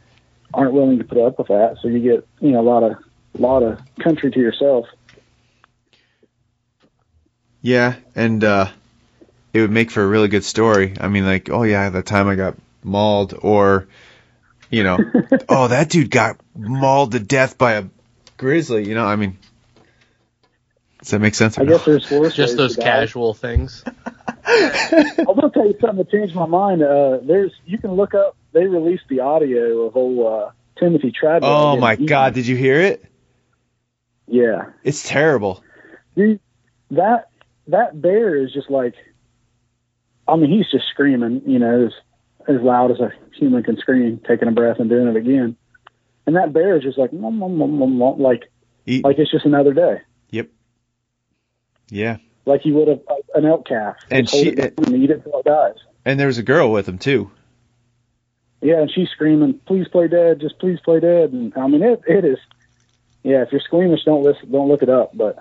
aren't willing to put up with that. So you get, you know, a lot of, lot of country to yourself. Yeah, and uh it would make for a really good story. I mean like, oh yeah, the time I got mauled or you know, oh that dude got mauled to death by a grizzly, you know, I mean Does that make sense? I no? guess there's horror Just those to that. casual things. I'm gonna tell you something that changed my mind. Uh, there's you can look up. They released the audio of old uh, Timothy Treadwell. Oh my eaten. god, did you hear it? Yeah, It's terrible. Dude, that that bear is just like. I mean, he's just screaming. You know, as loud as a human can scream, taking a breath and doing it again. And that bear is just like, "Mom, mom, mom, mom, mom," like Eat, like it's just another day. Yep. Yeah. Like you would have an elk calf. And she- it and eat it till it dies. And there was a girl with him too. Yeah, and she's screaming, "Please play dead, just please play dead." And I mean, it it is. Yeah, if you're squeamish, don't listen, don't look it up. But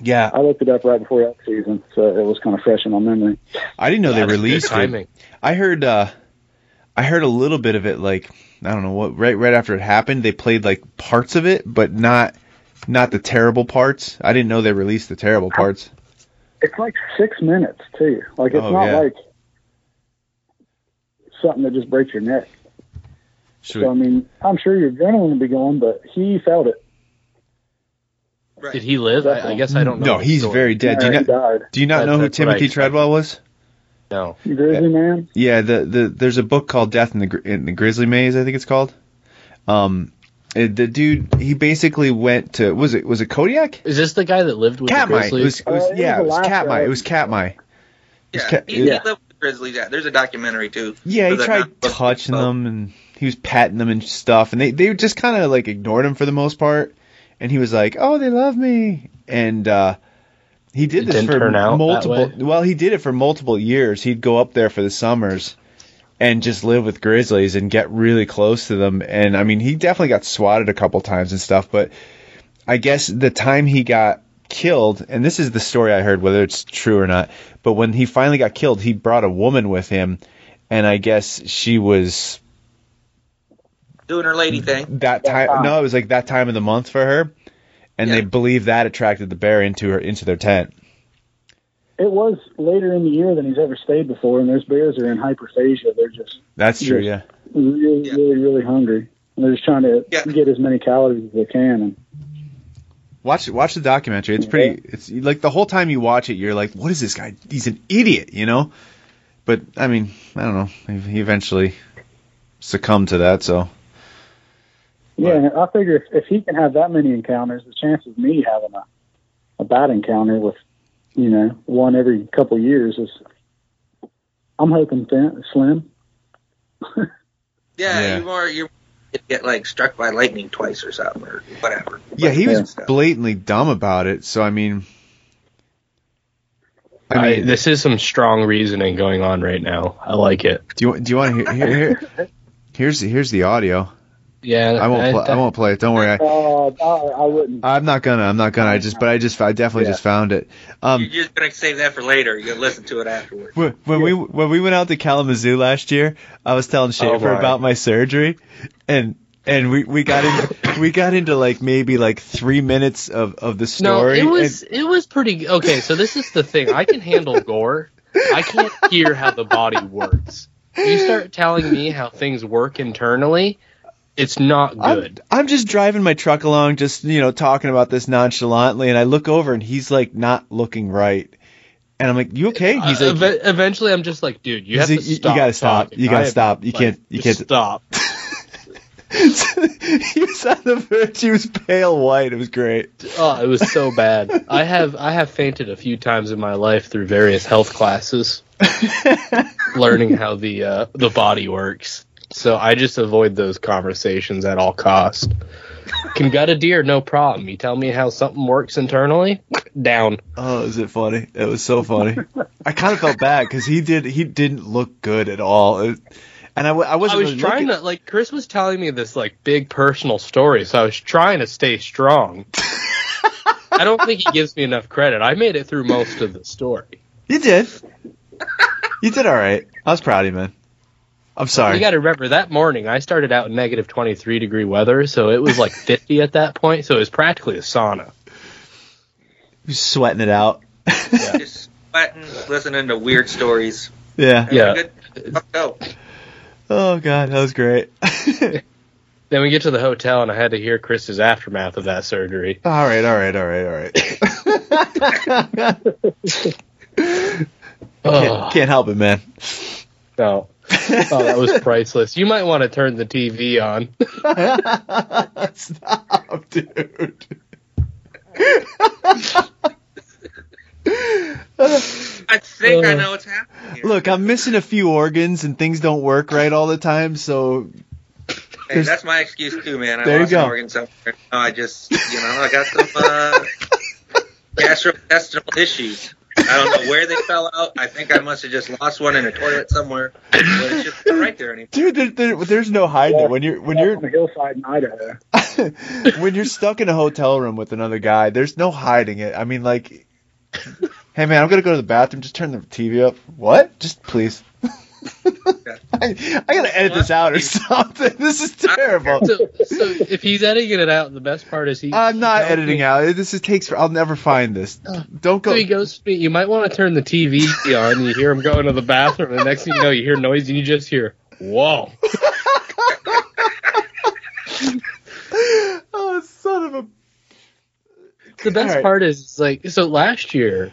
Yeah, I looked it up right before elk season, so it was kind of fresh in my memory. I didn't know they That's good released it. I heard uh I heard a little bit of it like I don't know what right right after it happened they played like parts of it but not not the terrible parts. I didn't know they released the terrible parts. It's like six minutes too. Like it's Oh, not yeah. like something that just breaks your neck. Should So I mean, I'm sure your adrenaline will be going, but he felt it. Right. Did he live? I, I guess I don't know. No, he's story. very dead. Do you not do you not That- know who that's what I Timothy. Treadwell was? No. You grizzly man. Yeah, the the there's a book called Death in the in the Grizzly Maze, I think it's called. Um it- the dude he basically went to was it was it Kodiak? Is this the guy that lived with Katmai. the It Grizzlies? was, it was Uh, it yeah, it was was Alaska. Katmai. It was Katmai. Yeah, ca- he, he lived with the Grizzlies. Yeah, there's a documentary too. Yeah, he tried touching them and he was patting them and stuff, and they they just kind of like ignored him for the most part. And he was like, "Oh, they love me," and uh, he did It this for turn out that multiple. Well, he did it for multiple years. He'd go up there for the summers and just live with grizzlies and get really close to them. And I mean, he definitely got swatted a couple times and stuff, but I guess the time he got killed, and this is the story I heard, whether it's true or not, but when he finally got killed, he brought a woman with him, and I guess she was doing her lady thing. that time. No, it was like that time of the month for her, and they believe that attracted the bear into her into their tent. It was later in the year than he's ever stayed before, and those bears are in hyperphagia. They're just That's true, yeah. Really, Yeah. really, really hungry. And they're just trying to Yeah. get as many calories as they can. And Watch watch the documentary. It's pretty. It's like the whole time you watch it, you're like, "What is this guy? He's an idiot," you know. But I mean, I don't know. He he eventually succumbed to that. So Yeah, I figure if, if he can have that many encounters, the chance of me having a, a bad encounter with, you know, one every couple of years is, I'm hoping thin, slim. Yeah, Yeah. you're more you're you get like struck by lightning twice or something or whatever. yeah, he was Yeah. blatantly dumb about it. So I mean, I I mean, this is some strong reasoning going on right now. I like it. do you do you want to hear, hear, hear? Here's here's the audio. Yeah, I won't pl- I won't play it. Don't worry. I, Uh, I, I wouldn't. I'm not gonna. I'm not gonna. I just, but I just, I definitely Yeah. just found it. Um, You're just gonna save that for later. You're gonna listen to it afterwards. when, when we when we went out to Kalamazoo last year, I was telling Schaefer my. about my surgery, and and we, we got into we got into like maybe like three minutes of, of the story. No, story. it was it was pretty okay. So this is the thing. I can handle gore. I can't hear how the body works. You start telling me how things work internally, it's not and I'm, good. I'm just driving my truck along, just you know, talking about this nonchalantly, and I look over and he's like not looking right, and I'm like, "You okay?" He's Uh, like, eve- eventually, I'm just like, dude, you He's have like, to "You- you gotta stop. talking. You gotta I stop. You like, can't- you can't- stop. he was on the verge. He was pale white. It was great. Oh, it was so bad. I have I have fainted a few times in my life through various health classes, learning how the uh, the body works. So I just avoid those conversations at all costs. Can gut a deer, no problem. You tell me how something works internally, down. Oh, is it funny? It was so funny. I kind of felt bad because he did. He didn't look good at all. It- and I wasn't. I was really trying looking- to like Chris was telling me this like big personal story, so I was trying to stay strong. I don't think he gives me enough credit. I made it through most of the story. You did. You did all right. I was proud of you, man. I'm sorry. You got to remember that morning I started out in negative 23 degree weather, so it was like 50 at that point, so it was practically a sauna. You're sweating it out. Just sweating, listening to weird stories. yeah. Yeah. Good. Oh god, that was great. Then we get to the hotel and I had to hear Chris's aftermath of that surgery. all right, all right, all right, all right. Oh, can't, can't help it, man. no. Oh, that was priceless. You might want to turn the TV on. Stop, dude. I think I Uh, know what's happening. Here. Look, I'm missing a few organs and things don't work right all the time, so Hey, that's my excuse too, man. I There you go. an organ somewhere. I just, you know, I got some uh, gastrointestinal issues. I don't know where they fell out. I think I must have just lost one in a toilet somewhere. But it's just not right there anymore. dude, there, there, there's no hiding it when you're when you're the hillside in Idaho. when you're stuck in a hotel room with another guy. There's no hiding it. I mean, like, hey man, I'm gonna go to the bathroom. Just turn the TV up. What? Just please. I, I gotta edit this out or something. This is terrible. So, so if he's editing it out, the best part is he. I'm not editing me- out. This is takes. For, I'll never find this. Uh, don't go. So he goes to me, you might want to turn the TV on. You hear him going to the bathroom, and the next thing you know, you hear noise, and you just hear, whoa. oh, son of a. The best Alright. part is, like, so last year,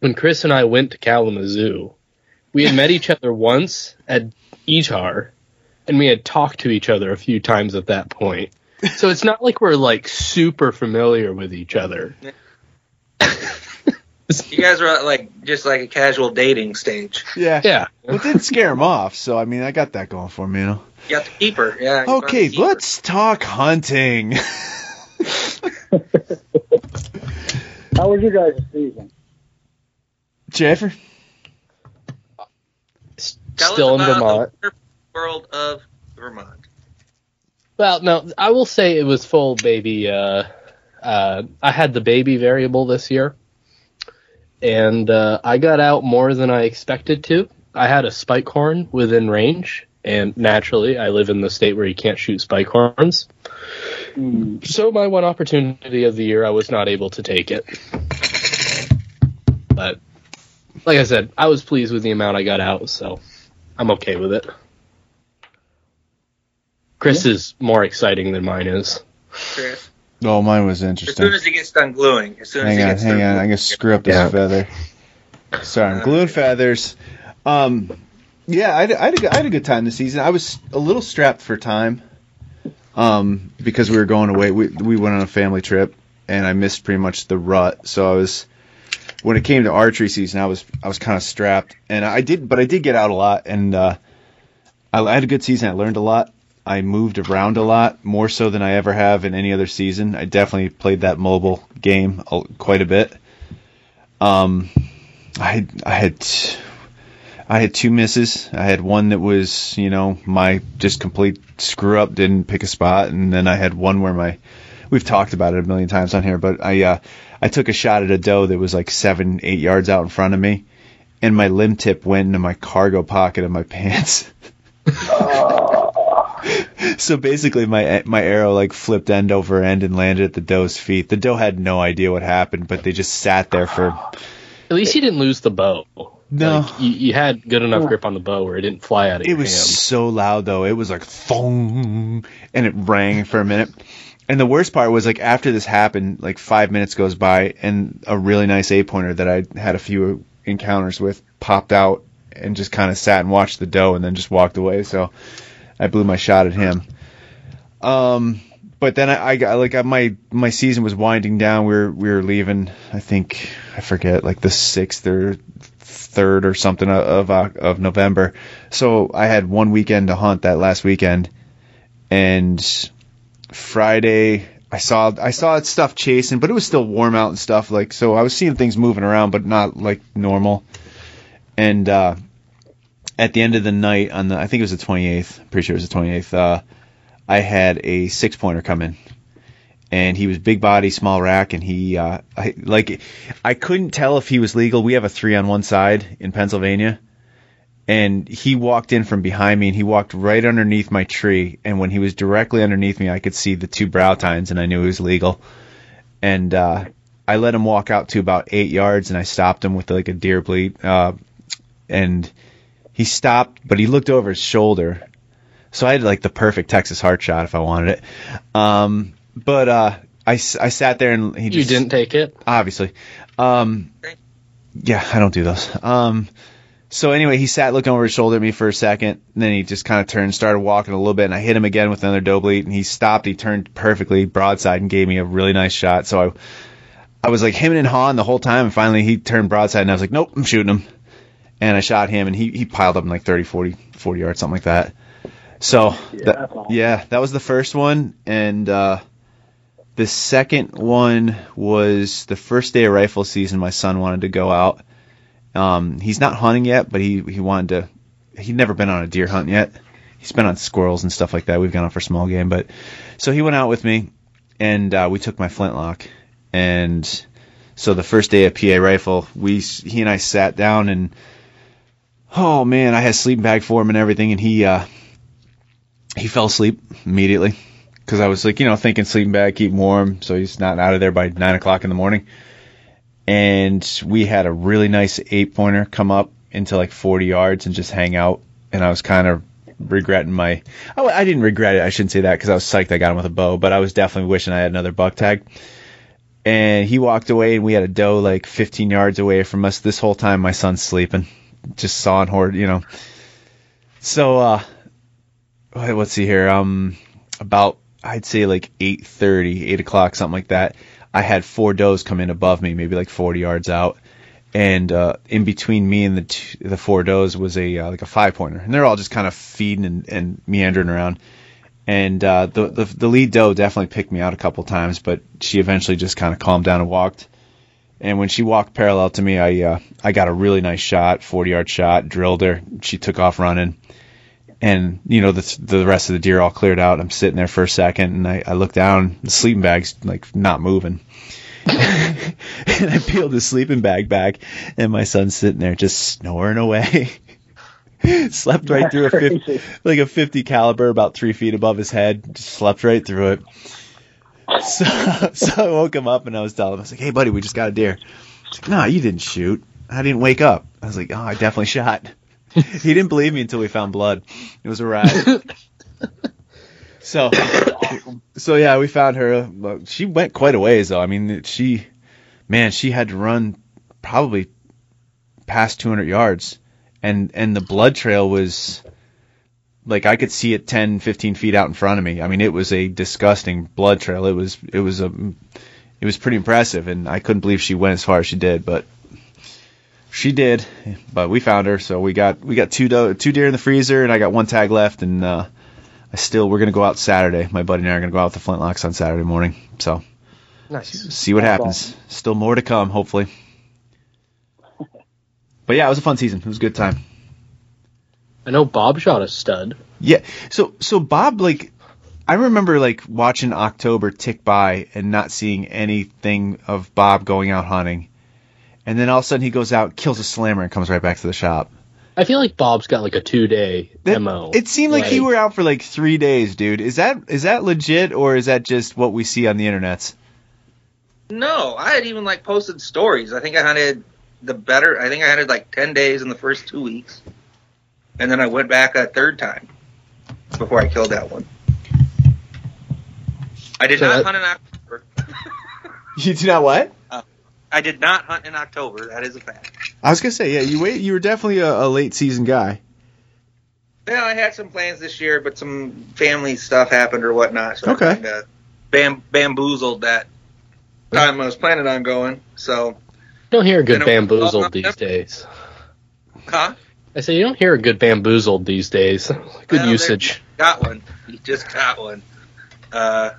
when Chris and I went to Kalamazoo, we had met each other once at ETAR, and we had talked to each other a few times at that point. So it's not like we're, like, super familiar with each other. You guys are like just like a casual dating stage. Yeah. Yeah. It didn't scare him off, so I mean, I got that going for me, you know. You got the keeper. Yeah. you found the Okay, keeper. let's talk hunting. How was your guys' season? Jeffrey? Tell us Still in Vermont. the world of Vermont. Well, no, I will say it was full baby. Uh, uh, I had the baby variable this year, and uh, I got out more than I expected to. I had a spike horn within range, and naturally, I live in the state where you can't shoot spike horns. Hmm. So, my one opportunity of the year, I was not able to take it. But, like I said, I was pleased with the amount I got out, so I'm okay with it. Chris is more exciting than mine is. Chris. Oh, mine was interesting. As soon as he gets done gluing. As soon as Hang he on, gets hang done on. gluing. I'm gonna screw up this Yeah. feather. Sorry, I'm gluing feathers. Um, yeah, I, had- I, had a, good- had a good time this season. I was a little strapped for time, um, because we were going away. We we went on a family trip, and I missed pretty much the rut. So I was, when it came to archery season, I was I was kind of strapped, and I did, but I did get out a lot, and uh, I, I had a good season. I learned a lot. I moved around a lot more so than I ever have in any other season. I definitely played that mobile game quite a bit. Um, I I had I had two misses. I had one that was you know my just complete screw up, didn't pick a spot, and then I had one where my we've talked about it a million times on here, but I uh, I took a shot at a doe that was like seven eight yards out in front of me, and my limb tip went into my cargo pocket of my pants. so basically my my arrow like flipped end over end and landed at the doe's feet. The doe had no idea what happened, but they just sat there for At least you didn't lose the bow. No. Like, you, you had good enough grip on the bow where it didn't fly out of it your was so loud though. It was like thong and it rang for a minute. And the worst part was like after this happened, like five minutes goes by and a really nice eight pointer that I had a few encounters with popped out and just kind of sat and watched the doe and then just walked away. So I blew my shot at him. Um, but then I, I got like I, my my season was winding down. We were we were leaving. I think I forget like the sixth or third or something of of, of November. So I had one weekend to hunt that last weekend, and Friday I saw I saw stuff chasing, but it was still warm out and stuff. Like so, I was seeing things moving around, but not like normal. And uh, at the end of the night on the I think it was the 28th, pretty sure it was the 28th. Uh, I had a six pointer come in, and he was big body, small rack, and he uh, I, like I couldn't tell if he was legal. We have a three on one side in Pennsylvania, and he walked in from behind me, and he walked right underneath my tree. And when he was directly underneath me, I could see the two brow tines, and I knew he was legal. And uh, I let him walk out to about eight yards, and I stopped him with like a deer bleat, uh, and he stopped, but he looked over his shoulder. So I had like the perfect Texas heart shot if I wanted it. Um, but uh, I, s- I sat there and he just you didn't take it. obviously. Um, yeah, I don't do those. Um, so anyway, he sat looking over his shoulder at me for a second, and then he just kind of turned, started walking a little bit, and I hit him again with another doe bleat, and he stopped. He turned perfectly broadside and gave me a really nice shot. So I, I was like him and hawing the whole time, and finally he turned broadside, and I was like, nope, I'm shooting him. And I shot him, and he, he piled up in like 30, 40, 40 yards, something like that. So Yeah, that- yeah, that was the first one, and uh, the second one was the first day of rifle season. My son wanted to go out. Um, he's not hunting yet, but he he wanted to. He'd never been on a deer hunt yet. He's been on squirrels and stuff like that. We've gone out for small game, but so he went out with me, and uh, we took my flintlock, and so the first day of PA rifle, we he and I sat down and oh man, I had sleeping bag for him and everything, and he uh, he fell asleep immediately because I was like, you know, thinking sleeping bag, keep warm, so he's not out of there by nine o'clock in the morning. And we had a really nice eight pointer come up into like 40 yards and just hang out. And I was kind of regretting my, I, I didn't regret it. I shouldn't say that because I was psyched I got him with a bow, but I was definitely wishing I had another buck tag. And he walked away and we had a doe like 15 yards away from us. This whole time my son's sleeping, just sawing horde, you know. So, uh, let's see here. Um, about I'd say like 8:30, 8 o'clock, something like that. I had four does come in above me, maybe like 40 yards out, and uh, in between me and the two, the four does was a uh, like a five pointer, and they're all just kind of feeding and, and meandering around. And uh, the, the the lead doe definitely picked me out a couple times, but she eventually just kind of calmed down and walked. And when she walked parallel to me, I uh, I got a really nice shot, 40 yard shot, drilled her. She took off running and you know the the rest of the deer all cleared out. I'm sitting there for a second, and I, I look down. The sleeping bag's like not moving, and I peeled the sleeping bag back, and my son's sitting there just snoring away. slept right through a 50, like a 50 caliber, about three feet above his head. Just slept right through it. So, so I woke him up and I was telling him, I was like, "Hey, buddy, we just got a deer." He's like, "No, you didn't shoot. I didn't wake up." I was like, "Oh, I definitely shot." he didn't believe me until we found blood. It was a ride. so so yeah, we found her. She went quite a ways though. I mean, she, man, she had to run probably past 200 yards, and and the blood trail was like I could see it 10, 15 feet out in front of me. I mean, it was a disgusting blood trail. It was it was a it was pretty impressive, and I couldn't believe she went as far as she did, but. She did, but we found her, so we got we got two do- two deer in the freezer, and I got one tag left, and uh, I still we're gonna go out Saturday. My buddy and I are gonna go out with the flintlocks on Saturday morning. So Nice. see what That's happens. Still more to come, hopefully. But yeah, it was a fun season. It was a good time. I know Bob shot a stud. Yeah. So so Bob like I remember like watching October tick by and not seeing anything of Bob going out hunting. And then all of a sudden he goes out, kills a slammer, and comes right back to the shop. I feel like Bob's got like a two day That- mo. It seemed like, he were out for like three days, dude. Is that is that legit or is that just what we see on the internets? No, I had even like posted stories. I think I hunted the better. I think I hunted like ten days in the first two weeks, and then I went back a third time before I killed that one. I did So not that- hunt in October. You do not what? I did not hunt in October. That is a fact. I was gonna say, yeah, you wait. You were definitely a, a late season guy. Yeah, I had some plans this year, but some family stuff happened or whatnot. So Okay. I kind of bam- bamboozled that time I was planning on going. So, You don't hear a good And it was all bamboozled these them. days. huh? I say you don't hear a good bamboozled these days. Good Well, usage. Got one. You just got one. Uh,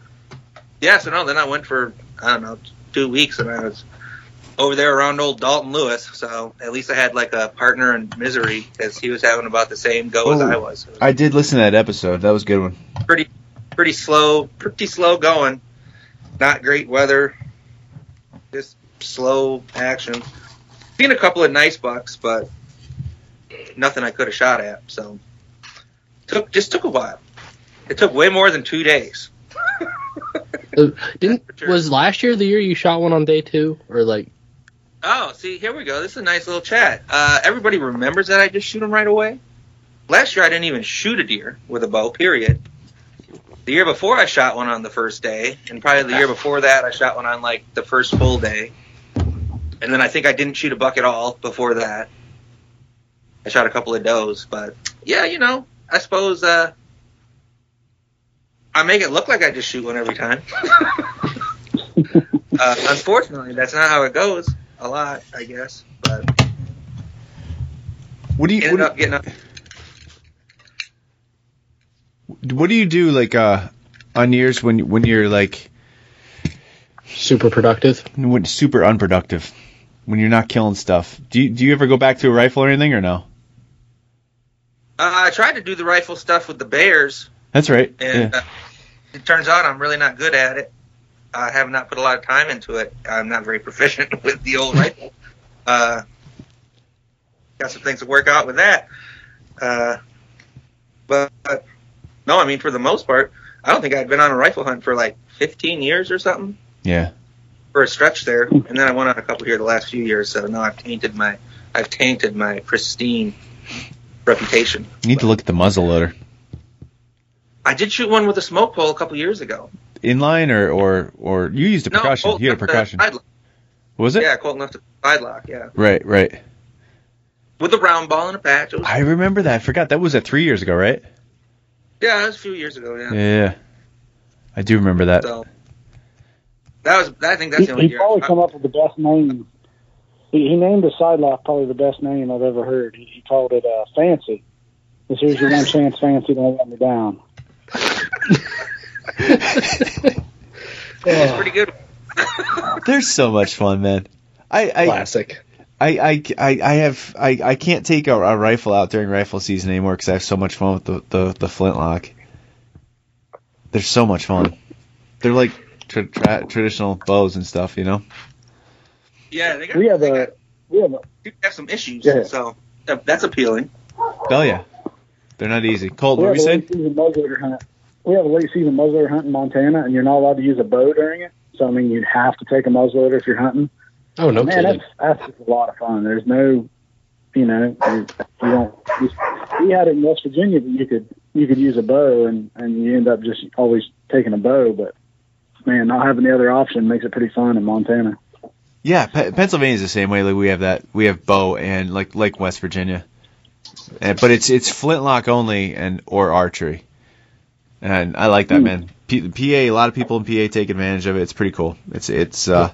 yeah, so no, then I went for, I don't know, two weeks and I was over there around old Dalton Lewis. So at least I had like a partner in misery because he was having about the same go as Oh. I was. Was I did listen to that episode. That was a good one. pretty, pretty slow, pretty slow going. Not great weather. Just slow action. Seen a couple of nice bucks, but nothing I could have shot at. So took just took a while. It took way more than two days. Uh, Didn't was last year the year you shot one on day two or like? Oh, see, here we go. This is a nice little chat. Uh, everybody remembers that I just shoot them right away. Last year I didn't even shoot a deer with a bow. Period. The year before I shot one on the first day, and probably the year before that I shot one on like the first full day. And then I think I didn't shoot a buck at all before that. I shot a couple of does, but yeah, you know, I suppose uh, I make it look like I just shoot one every time. uh, unfortunately, that's not how it goes. A lot, I guess, but What do you ended what, up getting up. do- what do you do like uh on years when when you're like Super productive. when super unproductive when you're not killing stuff? Do you do you ever go back to a rifle or anything or no? Uh, I tried to do the rifle stuff with the bears, That's right. and yeah. uh, it turns out I'm really not good at it. I have not put a lot of time into it. I'm not very proficient with the old rifle. Uh, got some things to work out with that. Uh, but, but no, I mean for the most part, I don't think I'd been on a rifle hunt for like 15 years or something Yeah. for a stretch there, and then I went on a couple here the last few years. So now I've tainted my I've tainted my pristine reputation. You need to look at the muzzle loader. I did shoot one with a smoke pole a couple years ago. Inline or or or you used a percussion. You had a percussion. side. Was it? Yeah, Colton left a side lock. Yeah, Right, right. with a round ball and a patch. Was, I remember that. I forgot that was at three years ago, right? yeah, it was a few years ago. Yeah. Yeah. I do remember that. So that was. I think that's He, the only he year. probably I, come up with the best name. He, he named the side lock probably the best name I've ever heard. He, he called it uh, Fancy. This here's your one chance, Fancy. Don't let me down. it's oh. pretty good. They're so much fun, man. I I, Classic. I, I, I, I have I, I can't take a, a rifle out during rifle season anymore because I have so much fun with the, the, the flintlock. They're so much fun. They're like tra- tra- traditional bows and stuff, you know. Yeah, they got. We have they a got, we have a have some issues. Yeah. So that's appealing. Oh yeah, they're not easy. Colt, we what were you saying? Late season muzzleloader hunt. We have a late season muzzleloader hunt in Montana, and you're not allowed to use a bow during it. So I mean, you'd have to take a muzzleloader if you're hunting. Oh no Man, kidding. that's that's just a lot of fun. There's no, you know, you, you don't. You, we had it in West Virginia that you could you could use a bow, and and you end up just always taking a bow, but man, not having the other option makes it pretty fun in Montana. Yeah, Pe- Pennsylvania's the same way. Like we have that, we have bow and like like West Virginia, and, but it's it's flintlock only and or archery, and I like that Hmm. man. P- PA, a lot of people in PA take advantage of it. It's pretty cool. It's it's uh,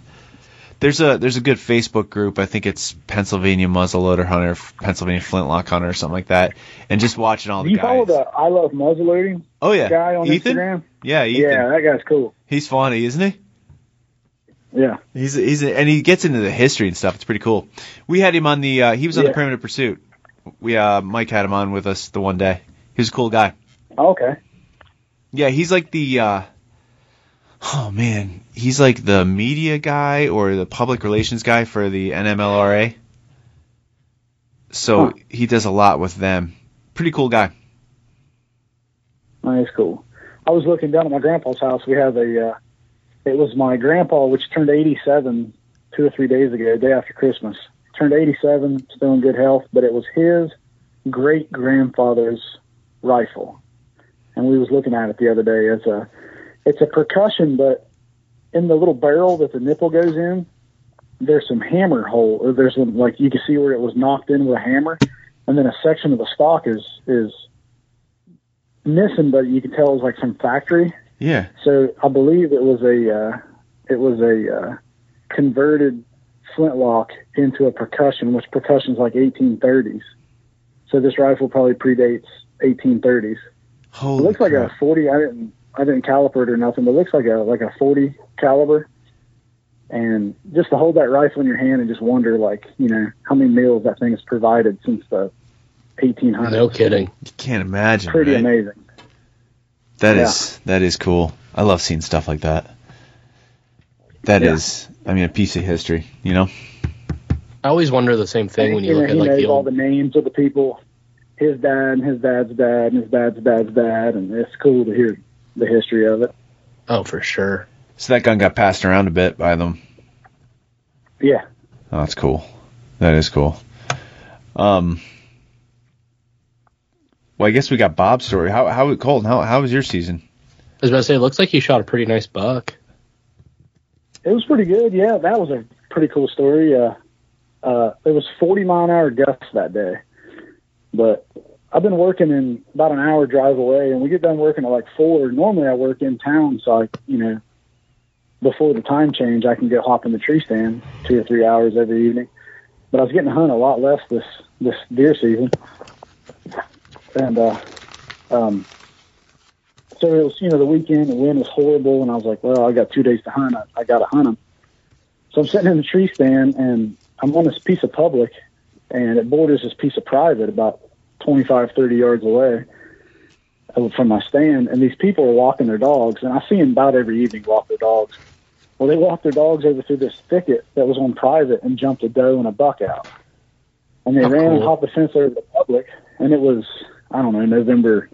there's a there's a good Facebook group. I think it's Pennsylvania muzzleloader hunter, Pennsylvania flintlock hunter, or something like that. And just watching all the you follow guys. the I love muzzleloading oh yeah, guy on Ethan. Instagram? Yeah, Ethan. Yeah, that guy's cool. He's funny, isn't he? Yeah. He's he's and he gets into the history and stuff. It's pretty cool. We had him on the uh, he was on the Yeah. Primitive Pursuit. We uh Mike had him on with us the one day. He was a cool guy. Okay. Yeah, he's like the uh oh man, he's like the media guy or the public relations guy for the NMLRA. So Huh. he does a lot with them. Pretty cool guy. That's cool. I was looking down at my grandpa's house. We have a. Uh, it was my grandpa, which turned 87 two or three days ago, day after Christmas. Turned 87, still in good health, but it was his great grandfather's rifle, and we was looking at it the other day. It's a, it's a percussion, but in the little barrel that the nipple goes in, there's some hammer hole, or there's some like you can see where it was knocked in with a hammer, and then a section of the stock is is missing, but you can tell it was like from factory. Yeah. So I believe it was a uh, it was a uh, converted flintlock into a percussion, which percussion's like 1830s. So this rifle probably predates 1830s. It Holy looks like a 40. I didn't I didn't caliper it or nothing, but it looks like a like a 40 caliber. And just to hold that rifle in your hand and just wonder, like you know, how many meals that thing has provided since the 1800s. No kidding. you can't imagine. Pretty right? amazing. That Yeah. is that is cool. I love seeing stuff like that. That Yeah. is, I mean, a piece of history. You know. I always wonder the same thing when you know, look at like knows the all old. the names of the people, his dad and his dad's dad and his dad's dad's dad, and it's cool to hear the history of it. Oh, for sure. So that gun got passed around a bit by them. Yeah, Oh, that's cool. That is cool. Um. Well, I guess we got Bob's story. How how Colton? How how was your season? I was about to say, it looks like you shot a pretty nice buck. it was pretty good. Yeah, that was a pretty cool story. Uh, uh, it was 40 mile an hour gusts that day, but I've been working in about an hour drive away, and we get done working at like four. Normally, I work in town, so I, you know, before the time change, I can go hop in the tree stand two or three hours every evening. But I was getting to hunt a lot less this this deer season, and uh, um, so it was you know the weekend. The wind was horrible, and I was like, well, I got two days to hunt. I, I got to hunt them. So I'm sitting in the tree stand, and I'm on this piece of public, and it borders this piece of private about 25, 30 yards away uh, from my stand. And these people are walking their dogs, and I see them about every evening walk their dogs. Well, they walked their dogs over through this thicket that was on private and jumped a doe and a buck out. And they Oh, ran and hopped the fence over to the public, and it was, I don't know, November.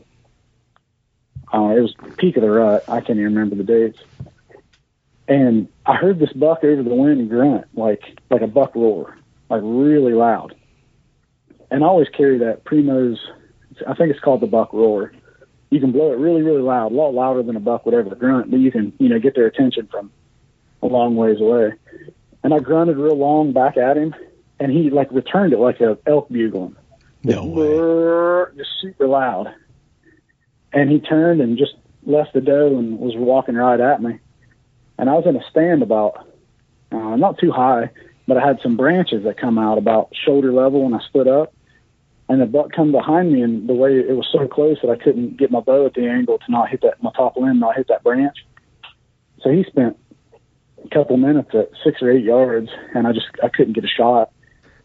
I it was peak of the rut. I can't even remember the dates. And I heard this buck over the wind grunt like like a buck roar, like really loud. And I always carry that Primos. I think it's called the buck roar. You can blow it really really loud, a lot louder than a buck would ever grunt, but you can you know get their attention from a long ways away. And I grunted real long back at him, and he like returned it like a elk bugling. No way. Brrr, just super loud. And he turned and just left the doe and was walking right at me. And I was in a stand about, uh, not too high, but I had some branches that come out about shoulder level when I stood up. And the buck come behind me, and the way it was so close that I couldn't get my bow at the angle to not hit that my top limb, not hit that branch. So he spent a couple minutes at six or eight yards, and I just I couldn't get a shot.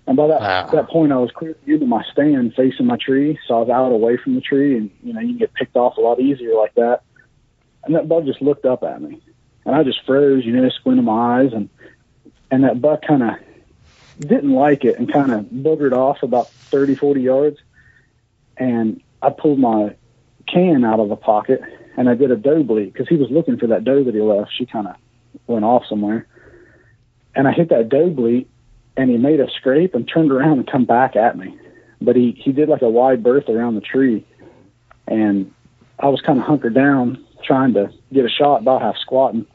And by that Wow. that point, I was clear into my stand facing my tree, so I was out away from the tree, and you know you can get picked off a lot easier like that. And that buck just looked up at me, and I just froze, you know, squinted my eyes, and and that buck kind of didn't like it and kind of boogered off about 30, 40 yards. And I pulled my can out of the pocket and I did a doe bleat because he was looking for that doe that he left. She kind of went off somewhere. And I hit that doe bleat and he made a scrape and turned around and come back at me. But he, he did like a wide berth around the tree. And I was kind of hunkered down trying to get a shot, about half squatting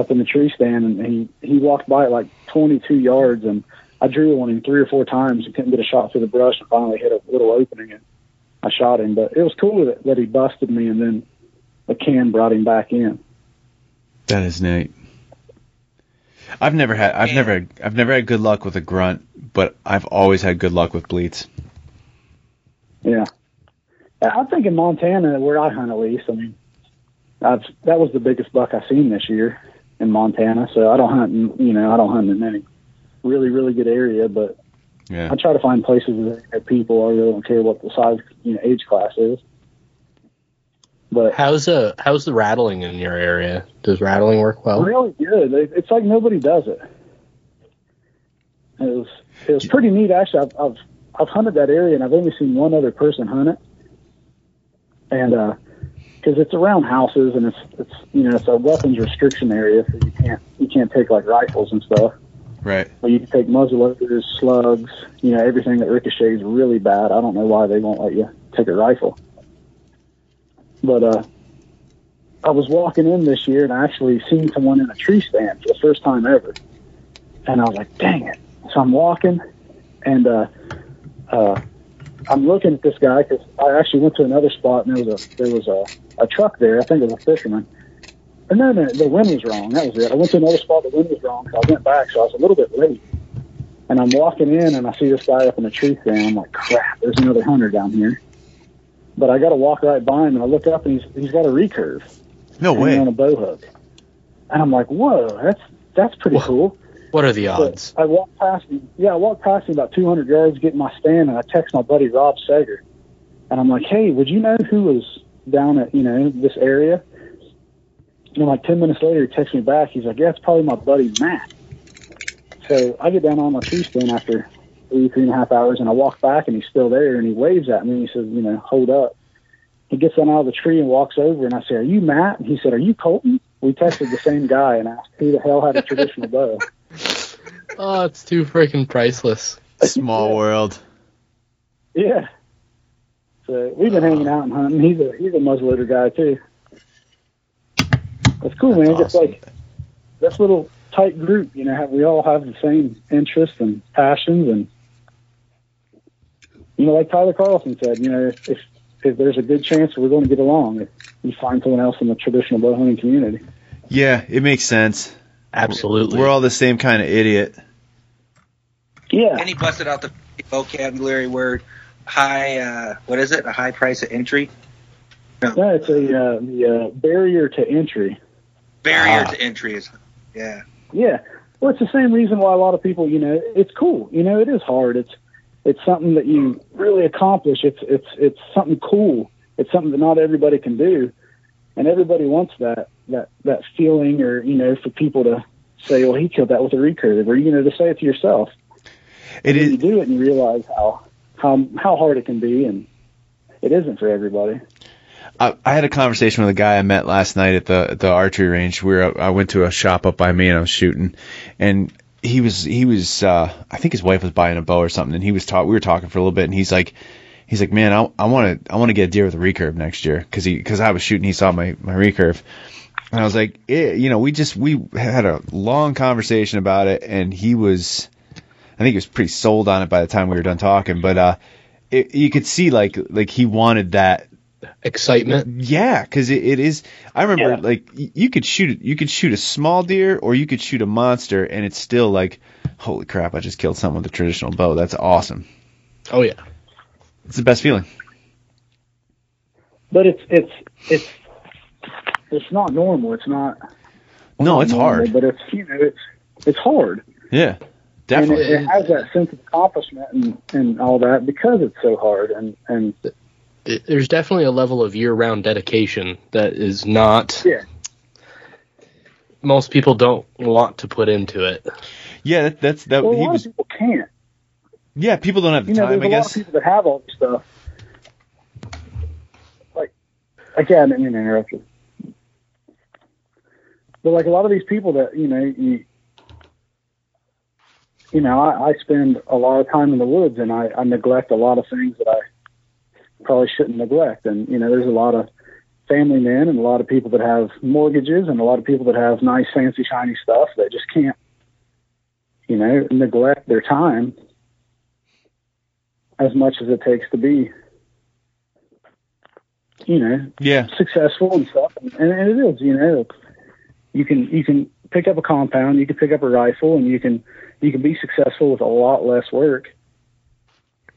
up in the tree stand, and he he walked by it like 22 yards, and I drew on him three or four times and couldn't get a shot through the brush, and finally hit a little opening, and I shot him. But it was cool that, that he busted me, and then the can brought him back in. That is neat. I've never had I've Yeah. never I've never had good luck with a grunt, but I've always had good luck with bleats. Yeah. I think in Montana, where I hunt at least, I mean, I've that was the biggest buck I've seen this year in Montana. So I don't hunt, in, you know, I don't hunt in any really really good area, but Yeah. I try to find places that people. I really don't care what the size, you know, age class is. But How's uh how's the rattling in your area? Does rattling work well? really good. It's like nobody does it. It was it was pretty neat actually. I've I've I've hunted that area and I've only seen one other person hunt it, and uh, because it's around houses and it's it's you know it's a weapons restriction area, so you can't you can't take like rifles and stuff. Right. But you can take muzzleloaders, slugs, you know everything that ricochets really bad. I don't know why they won't let you take a rifle. But uh, I was walking in this year and I actually seen someone in a tree stand for the first time ever, and I was like, "Dang it!" So I'm walking, and uh, uh, I'm looking at this guy because I actually went to another spot and there was a there was a, a truck there. I think it was a fisherman. And no, no, the wind was wrong. That was it. I went to another spot. The wind was wrong. So I went back, so I was a little bit late. And I'm walking in, and I see this guy up in a tree stand. I'm like, crap, there's another hunter down here. But I got to walk right by him, and I look up, and he's he's got a recurve No hanging on a bow hook. And I'm like, whoa, that's that's pretty Wha- cool. What are the odds? I walked past him. Yeah, I walked past him about 200 yards, get in my stand, and I text my buddy Rob Sager, and I'm like, "Hey, would you know who was down at you know this area?" And like 10 minutes later, he texts me back. He's like, "Yeah, it's probably my buddy Matt." So I get down on my tree stand after three, three and a half hours, and I walk back, and he's still there, and he waves at me. And he says, "You know, hold up." He gets down out of the tree and walks over, and I say, "Are you Matt?" And he said, "Are you Colton?" We texted the same guy and asked who the hell had a traditional bow. Oh, it's too freaking priceless. Small world. Yeah. So we've been hanging out and hunting. He's a he's a muzzleloader guy too. That's cool, man. That's Just like this little tight group, you know, have, we all have the same interests and passions, and you know, like Tyler Carlson said, you know, if if, if there's a good chance we're going to get along, if you find someone else in the traditional bow hunting community. Yeah, it makes sense. Absolutely. We're all the same kind of idiot. Yeah. And he busted out the vocabulary word high. Uh, what is it? A high price of entry. No, it's a uh, the uh, barrier to entry. Barrier Ah. to entry is. Yeah. Yeah. Well, it's the same reason why a lot of people, you know, it's cool. You know, it is hard. It's it's something that you really accomplish. It's it's it's something cool. It's something that not everybody can do, and everybody wants that that that feeling, or you know, for people to say, "Well, he killed that with a recurve," or you know, to say it to yourself. It then you do it, and you realize how how how hard it can be, and it isn't for everybody. I, I had a conversation with a guy I met last night at the the archery range. We were I went to a shop up by me and I was shooting, and he was he was uh, I think his wife was buying a bow or something, and he was talk we were talking for a little bit, and he's like he's like man I I want to I want to get a deer with a recurve next year because he because I was shooting he saw my my recurve. And I was like, eh, you know, we just we had a long conversation about it, and he was, I think he was pretty sold on it by the time we were done talking. But uh, it, you could see like like he wanted that Excitement. yeah, because it, it is. I remember Yeah. like you could shoot you could shoot a small deer or you could shoot a monster, and it's still like, holy crap! I just killed something with a traditional bow. That's awesome. Oh yeah. It's the best feeling. But it's it's it's it's not normal. It's not. No, not it's normal, hard. But it's you know it's it's hard. Yeah, and definitely. it, it has that sense of accomplishment and, and all that because it's so hard and and It- there's definitely a level of year-round dedication that is not. Yeah. Most people don't want to put into it. yeah, that, that's that. well, a he lot was. of people can't. Yeah, people don't have the You know, time. there's I a lot of guess. people that have all this stuff. Like, again, I didn't mean to interrupt you. But like a lot of these people that you know, you, you know, I, I spend a lot of time in the woods and I, I neglect a lot of things that I probably shouldn't neglect. And you know, there's a lot of family men and a lot of people that have mortgages and a lot of people that have nice, fancy, shiny stuff that just can't, you know, neglect their time as much as it takes to be, you know, Yeah. successful and stuff. And, and it is, you know, you can you can pick up a compound, you can pick up a rifle, and you can you can be successful with a lot less work.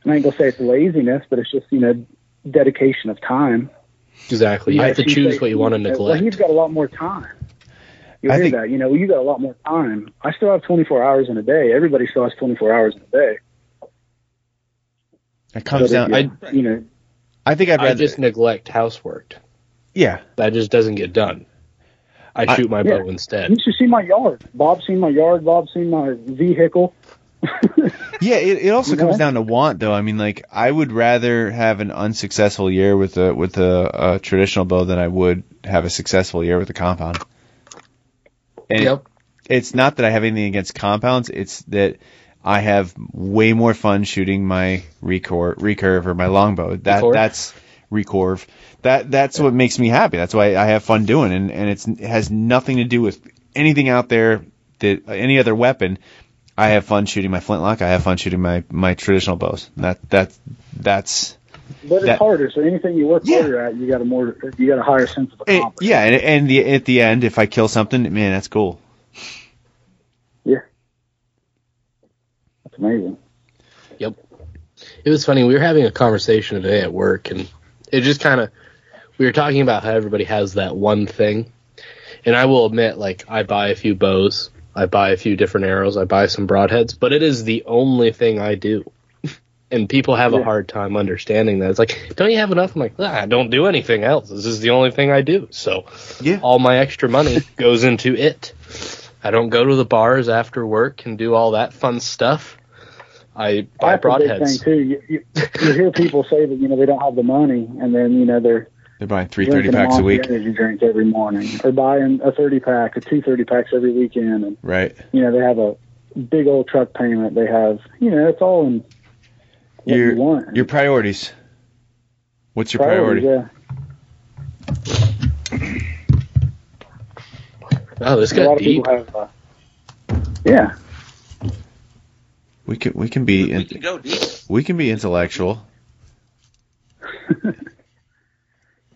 And I ain't gonna say it's laziness, but it's just you know dedication of time. Exactly. You Yeah, have to choose said, what you want to Well, neglect. he's got a lot more time. You I hear think- that? You know, well, you got a lot more time. I still have 24 hours in a day. Everybody still has 24 hours in a day. It comes But down. if I you, you know, I think I'd I just neglect housework. yeah. That just doesn't get done. I I- shoot my Yeah. bow instead. you should see my yard. Bob's seen my yard. Bob's seen my vehicle. Yeah, it, it also You comes know? down to want, though. I mean, like I would rather have an unsuccessful year with a with a, a traditional bow than I would have a successful year with a compound. And Yep. it's not that I have anything against compounds. It's that I have way more fun shooting my recurve, recurve or my longbow. That Recurve? that's recurve. That that's what makes me happy. That's why I have fun doing, and and it's, it has nothing to do with anything out there that any other weapon. I have fun shooting my flintlock. I have fun shooting my my traditional bows. That that that's But it's That- harder. So anything you work Yeah. harder at, you got a more, you got a higher sense of it, accomplishment. yeah. And, and the at the end, if I kill something, man, that's cool. Yeah. That's amazing. Yep. It was funny. We were having a conversation today at work, and it just kind of we were talking about how everybody has that one thing. And I will admit, like I buy a few bows, I buy a few different arrows, I buy some broadheads, but it is the only thing I do. And people have a hard time understanding that. It's like, don't you have enough? I'm like, ah, I don't do anything else. This is the only thing I do. So Yeah. all my extra money goes into it. I don't go to the bars after work and do all that fun stuff. I buy That's a big thing broadheads. too. You, you, you hear people say that you know they don't have the money, and then you know they're They're buying three thirty packs a week. energy drink every morning, or buying a thirty pack or two thirty packs every weekend, and Right. you know they have a big old truck payment. They have you know it's all in what Your you want. your priorities. What's your priority? Yeah. Oh, this Yeah, a lot got of deep. people have. Uh, yeah, We can we can be We in, can go deep. we can be intellectual.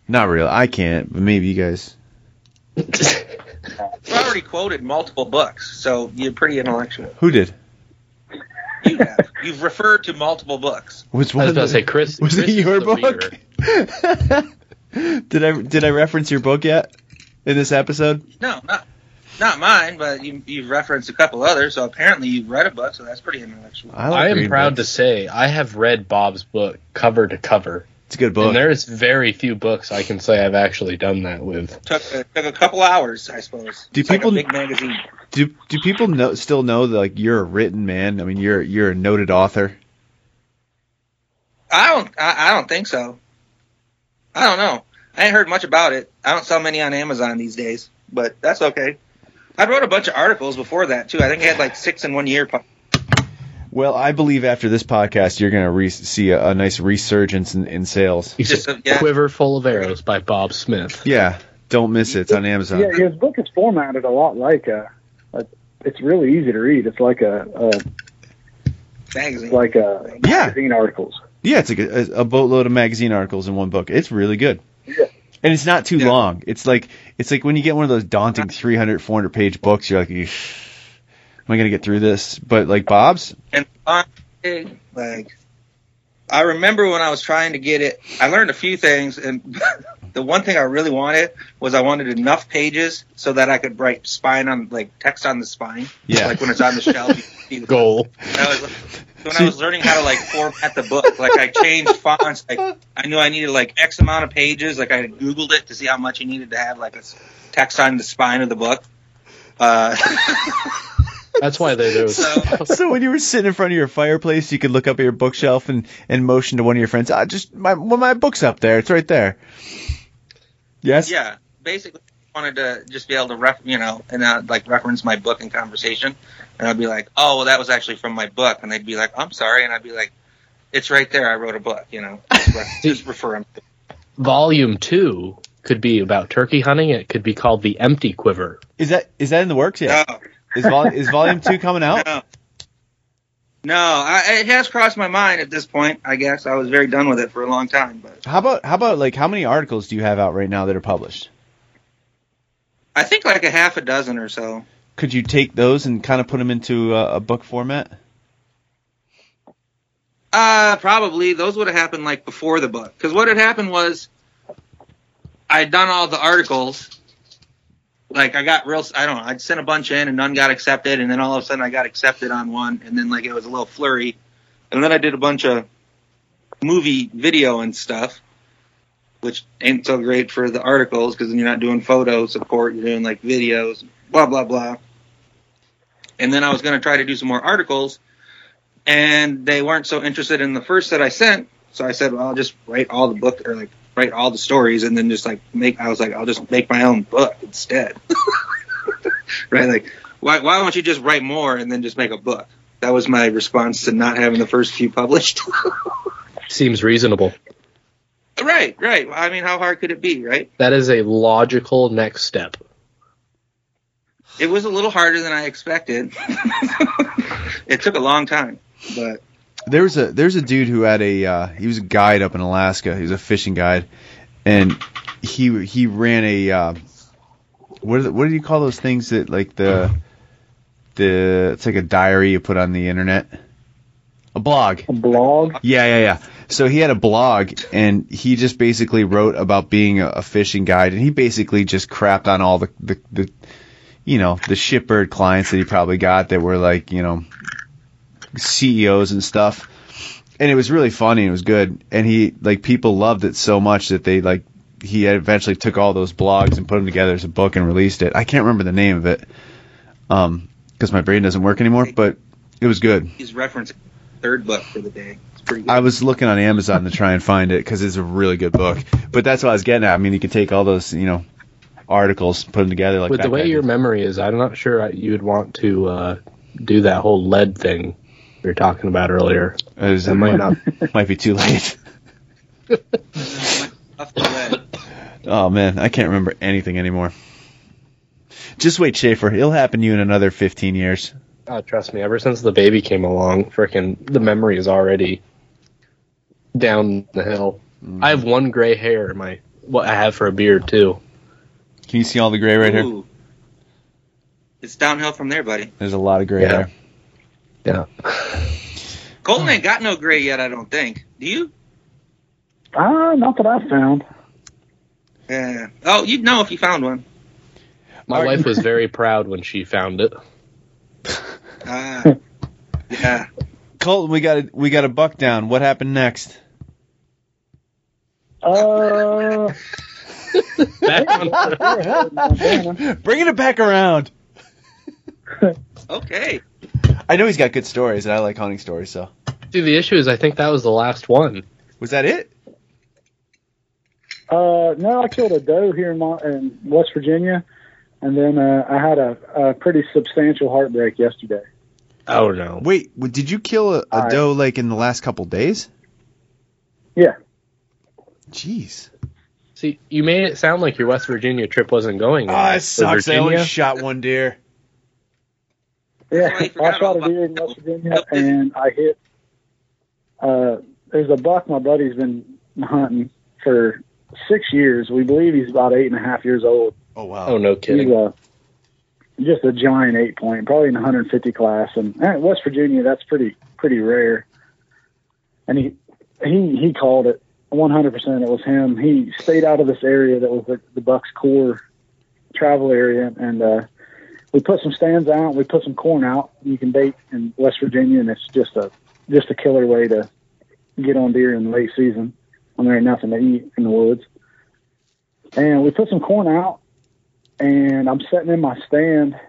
Not real. I can't, but maybe you guys. You've already quoted multiple books, so you're pretty intellectual. Who did? You have. You've referred to multiple books. Was I one was of about to say, Chris. Was Chris it is your book? did I did I reference your book yet in this episode? No, not not mine, but you you've referenced a couple others, so apparently you've read a book, so that's pretty intellectual. I, like I am proud books. to say I have read Bob's book cover to cover, It's a good book. and there's very few books I can say I've actually done that with. Took uh, took a couple hours, I suppose. Do It's like people- a big magazine? Do do people know still know that like you're a written man? I mean, you're you're a noted author. I don't. I, I don't think so. I don't know. I ain't heard much about it. I don't sell many on Amazon these days, but that's okay. I wrote a bunch of articles before that too. I think I had like six in one year. Well, I believe after this podcast, you're gonna re- see a, a nice resurgence in, in sales. Just, uh, yeah. Quiver Full of Arrows by Bob Smith. Yeah, don't miss it. It's on Amazon. yeah. His book is formatted a lot like a. a it's really easy to read. It's like a, a magazine. like a Yeah. magazine articles. Yeah, it's a, a, a boatload of magazine articles in one book. It's really good. Yeah. And it's not too Yeah. long. It's like it's like when you get one of those daunting 300, 400 page books, you're like, "Eesh, am I gonna get through this? But like Bob's, and honestly, like I remember when I was trying to get it, I learned a few things, and the one thing I really wanted was I wanted enough pages so that I could write spine on like text on the spine. Yeah. like when it's on the shelf. You can see Goal. I was, when I was learning how to like format the book, like I changed fonts. Like I knew I needed like X amount of pages. Like I had Googled it to see how much you needed to have like a s- text on the spine of the book. Uh, That's why they do. those. so so when you were sitting in front of your fireplace, you could look up at your bookshelf and, and motion to one of your friends, ah, just my well, my book's up there. It's right there. Yes. yeah, basically I wanted to just be able to ref, you know, and uh, like reference my book in conversation, and I'd be like, oh, well, that was actually from my book, and they'd be like, I'm sorry, and I'd be like, it's right there. I wrote a book, you know, just, re- just refer them. Volume two could be about turkey hunting. It could be called the Empty Quiver. Is that is that in the works yet? No, Is, vol- is volume two coming out? no, no. I, it has crossed my mind at this point. I guess I was very done with it for a long time, but How about how about like how many articles do you have out right now that are published? I think like a half a dozen or so. Could you take those and kind of put them into a, a book format? Uh, probably those would have happened like before the book. Because what had happened was, I'd done all the articles. Like I got real, I don't know. I'd sent a bunch in and none got accepted, and then all of a sudden I got accepted on one, and then like it was a little flurry, and then I did a bunch of movie video and stuff, which ain't so great for the articles because then you're not doing photo support, you're doing like videos, blah blah blah. And then I was gonna try to do some more articles, and they weren't so interested in the first that I sent. So I said, well, I'll just write all the book or like write all the stories and then just like make. I was like, I'll just make my own book instead. right? Like, why why don't you just write more and then just make a book? That was my response to not having the first few published. Seems reasonable. Right, right. I mean, how hard could it be, right? That is a logical next step. It was a little harder than I expected. it took a long time, but There's a there's a dude who had a uh, he was a guide up in Alaska. He was a fishing guide, and he he ran a uh, what the, what do you call those things that like the the it's like a diary you put on the internet, a blog. A blog. Yeah, yeah, yeah. So he had a blog, and he just basically wrote about being a, a fishing guide, and he basically just crapped on all the, the, the, you know, the shipbird clients that he probably got that were like, you know, CEOs and stuff. And it was really funny. It was good, and he like people loved it so much that they like he eventually took all those blogs and put them together as a book and released it. I can't remember the name of it, um, because my brain doesn't work anymore. But it was good. he's referencing third book for the day. Pretty good. I was looking on Amazon to try and find it because it's a really good book. But that's what I was getting at. I mean, you could take all those, you know, articles, put them together like With the way your did. memory is, I'm not sure you would want to uh, do that whole lead thing we were talking about earlier. It, might not. might be too late. Off the lead. Oh man, I can't remember anything anymore. Just wait, Schaefer. It'll happen to you in another 15 years. Uh, trust me, ever since the baby came along, frickin' the memory is already down the hill. I have one gray hair in my what I have for a beard too. Can you see all the gray right here? It's downhill from there, buddy. There's a lot of gray Yeah. there. Yeah. Colton ain't got no gray yet, I don't think. Do you? Ah, not that I found. Yeah. Oh, you'd know if you found one. My wife was very proud when she found it. Ah. yeah. Colton, we got a, we got a buck down. What happened next? Uh, Back on Montana. Bringing it back around. Okay. I know he's got good stories, and I like hunting stories. So See, the issue is I think that was the last one. was that it? Uh, no, I killed a doe here in, Mon- in West Virginia, and then uh, I had a, a pretty substantial heartbreak yesterday. Oh no. Wait, did you kill a doe like in the last couple days? Yeah. Jeez. See, you made it sound like your West Virginia trip wasn't going. Ah, anywhere. it sucks. I only shot one deer. Yeah, Oh, you forgot I shot a deer in West Virginia, and I hit. Uh, there's a buck my buddy's been hunting for six years. We believe he's about eight and a half years old. Oh wow. Oh no He's kidding. a just a giant eight point, probably in 150 class, and West Virginia that's pretty pretty rare. And he he he called it 100. percent It was him. He stayed out of this area that was the, the Bucks core travel area, and uh, we put some stands out. We put some corn out. You can bait in West Virginia, and it's just a just a killer way to get on deer in the late season when there ain't nothing to eat in the woods. And we put some corn out, and I'm sitting in my stand,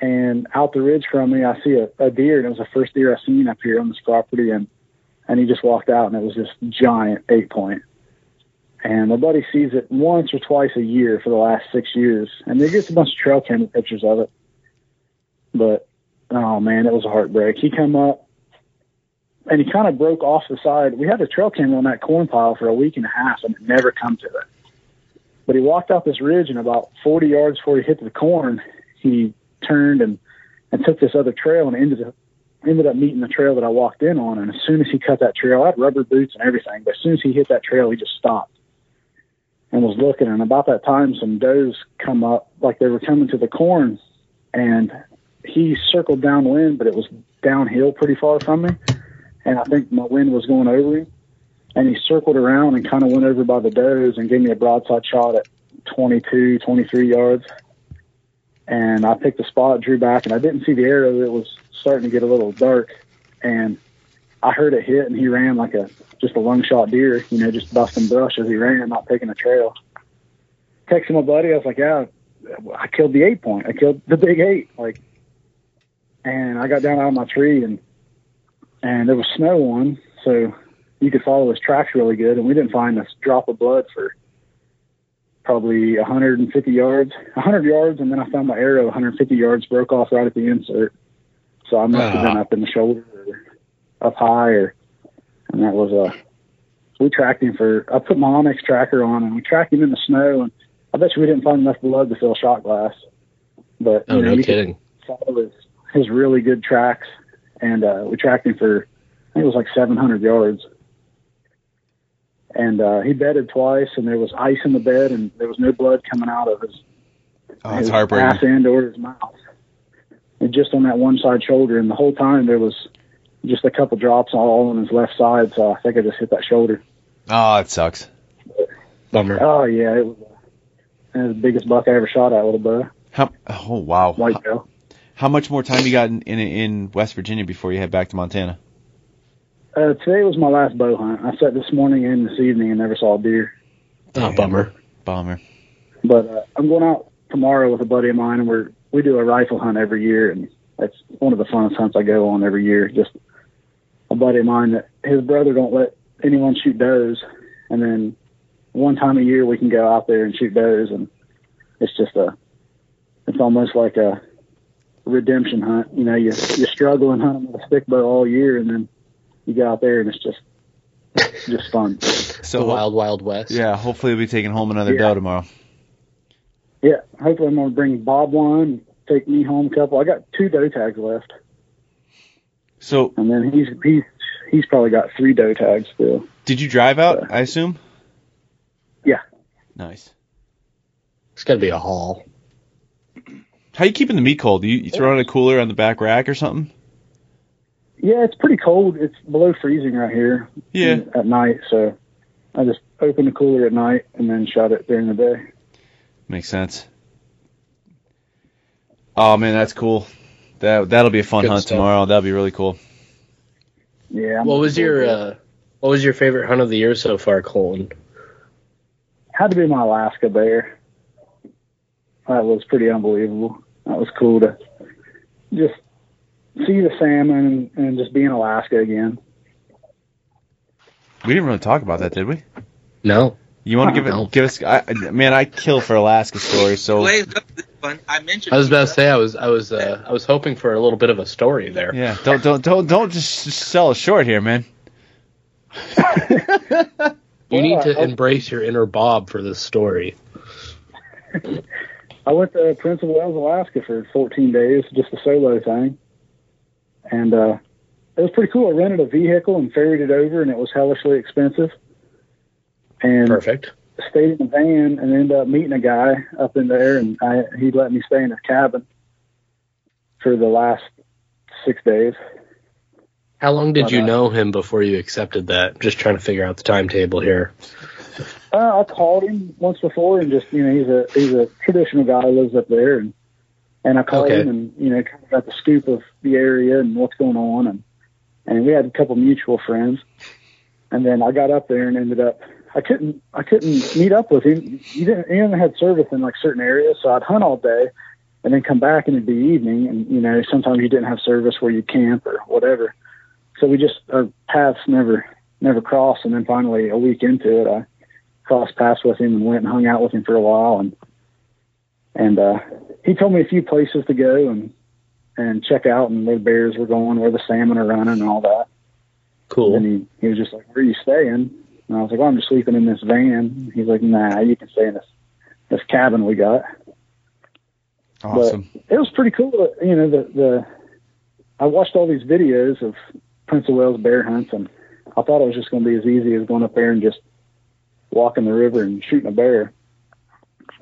and out the ridge from me, I see a, a deer, and it was the first deer I seen up here on this property, and and he just walked out, and it was this giant eight point. And my buddy sees it once or twice a year for the last six years, and he gets a bunch of trail camera pictures of it. But oh man, it was a heartbreak. He come up, and he kind of broke off the side. We had a trail camera on that corn pile for a week and a half, and it never come to it But he walked out this ridge, and about 40 yards before he hit the corn, he turned and and took this other trail and ended up ended up meeting the trail that I walked in on. And as soon as he cut that trail, I had rubber boots and everything. But as soon as he hit that trail, he just stopped and was looking. And about that time, some does come up, like they were coming to the corn, and he circled downwind, but it was downhill pretty far from me. And I think my wind was going over him. And he circled around and kind of went over by the does and gave me a broadside shot at 22, 23 yards. And I picked the spot, drew back, and I didn't see the arrow. It was starting to get a little dark. And I heard it hit, and he ran like a just a lung shot deer, you know, just busting brush as he ran, not taking a trail. Texted my buddy, I was like, yeah, I killed the eight point. I killed the big eight. Like, and I got down out of my tree and and there was snow on, so you could follow his tracks really good. And we didn't find a drop of blood for probably 150 yards, 100 yards, and then I found my arrow 150 yards broke off right at the insert. So I must have been up in the shoulder or up high, or and that was a. Uh, we tracked him for. I put my onX tracker on, and we tracked him in the snow, and I bet you we didn't find enough blood to fill shot glass. But oh, you know, no you kidding. Follow his, his really good tracks, and uh, we tracked him for. I think it was like 700 yards. And uh, he bedded twice, and there was ice in the bed, and there was no blood coming out of his, Oh, his ass end or his mouth. And just on that one side shoulder, and the whole time there was just a couple drops all on his left side, so I think I just hit that shoulder. Oh, it sucks. Bummer. Oh yeah, it was, it was the biggest buck I ever shot at with a bow, How? Oh, wow. white How, how much more time you got in, in in West Virginia before you head back to Montana? Uh, today was my last bow hunt. I sat this morning and this evening and never saw a deer. Oh, bummer. Bummer. But uh, I'm going out tomorrow with a buddy of mine, and we're we do a rifle hunt every year, and that's one of the funnest hunts I go on every year. Just a buddy of mine that his brother don't let anyone shoot does, and then one time a year we can go out there and shoot does, and it's just a it's almost like a redemption hunt. You know, you you struggle and hunt with a stick bow all year, and then you go out there and it's just just fun. So the wild, wild west. Yeah, hopefully we'll be taking home another Yeah. doe tomorrow. Yeah, hopefully I'm gonna bring Bob one, take me home a couple. I got two doe tags left, So and then he's he's he's probably got three doe tags still. did you drive out? I assume. Yeah. Nice. It's got to be a haul. How you keeping the meat cold? You, you throw in a cooler on the back rack or something? Yeah, it's pretty cold. It's below freezing right here Yeah. at night, so I just open the cooler at night and then shut it during the day. Makes sense. Oh man, that's cool. That that'll be a fun Good hunt stuff. tomorrow. That'll be really cool. Yeah. I'm What was your forward to it. uh, What was your favorite hunt of the year so far, Colton? had to be my Alaska bear. That was pretty unbelievable. That was cool to just see the salmon and, and just be in Alaska again. We didn't really talk about that, did we? No. You want to give No. it? Give us, I, I- man. I kill for Alaska stories. So Glazed up this one. I mentioned. I was about to say I was I was uh, I was hoping for a little bit of a story there. yeah, don't don't don't don't just sell us short here, man. You need to embrace your inner Bob for this story. I went to Prince of Wales, Alaska for 14 days, just a solo thing. And uh, it was pretty cool. I rented a vehicle and ferried it over, and it was hellishly expensive. And Perfect. stayed in a van and ended up meeting a guy up in there, and I, he let me stay in his cabin for the last six days. How long did But, you uh, know him before you accepted that? Just trying to figure out the timetable here. Uh, I called him once before, and just you know, he's a he's a traditional guy who lives up there, and and I called Okay. him, and you know, kind of got the scoop of the area and what's going on, and and we had a couple mutual friends, and then I got up there and ended up I couldn't I couldn't meet up with him. He didn't he only had service in like certain areas, so I'd hunt all day, and then come back and it'd be evening, and you know, sometimes you didn't have service where you camp or whatever, so we just our paths never never crossed, and then finally a week into it, I crossed paths with him and went and hung out with him for a while and and uh he told me a few places to go and and check out and where the bears were going, where the salmon are running and all that. Cool. And he, he was just like, Where are you staying? And I was like, Well, I'm just sleeping in this van. He's like, Nah, you can stay in this this cabin we got. Awesome. But it was pretty cool. You know, the the I watched all these videos of Prince of Wales bear hunts, and I thought it was just going to be as easy as going up there and just walking the river and shooting a bear.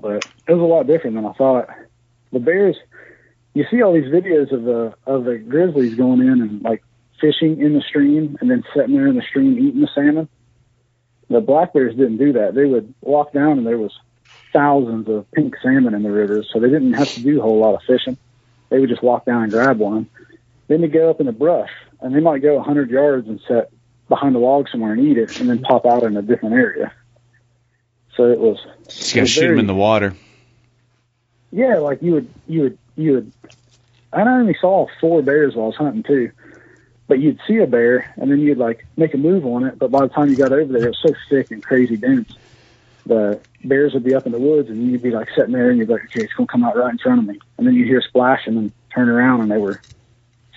But it was a lot different than I thought. The bears, you see all these videos of the of the grizzlies going in and like fishing in the stream and then sitting there in the stream eating the salmon. The black bears didn't do that. They would walk down and there was thousands of pink salmon in the rivers, so they didn't have to do a whole lot of fishing. They would just walk down and grab one. Then they go up in the brush, and they might go 100 yards and sit behind a log somewhere and eat it, and then pop out in a different area. So it was. Just gotta shoot them in the water. Yeah, like you would, you would, you would. I only saw four bears while I was hunting too, but you'd see a bear and then you'd like make a move on it. But by the time you got over there, it was so thick and crazy dense. The bears would be up in the woods and you'd be like sitting there and you'd be like, okay, it's gonna come out right in front of me. And then you'd hear a splash and then turn around and they were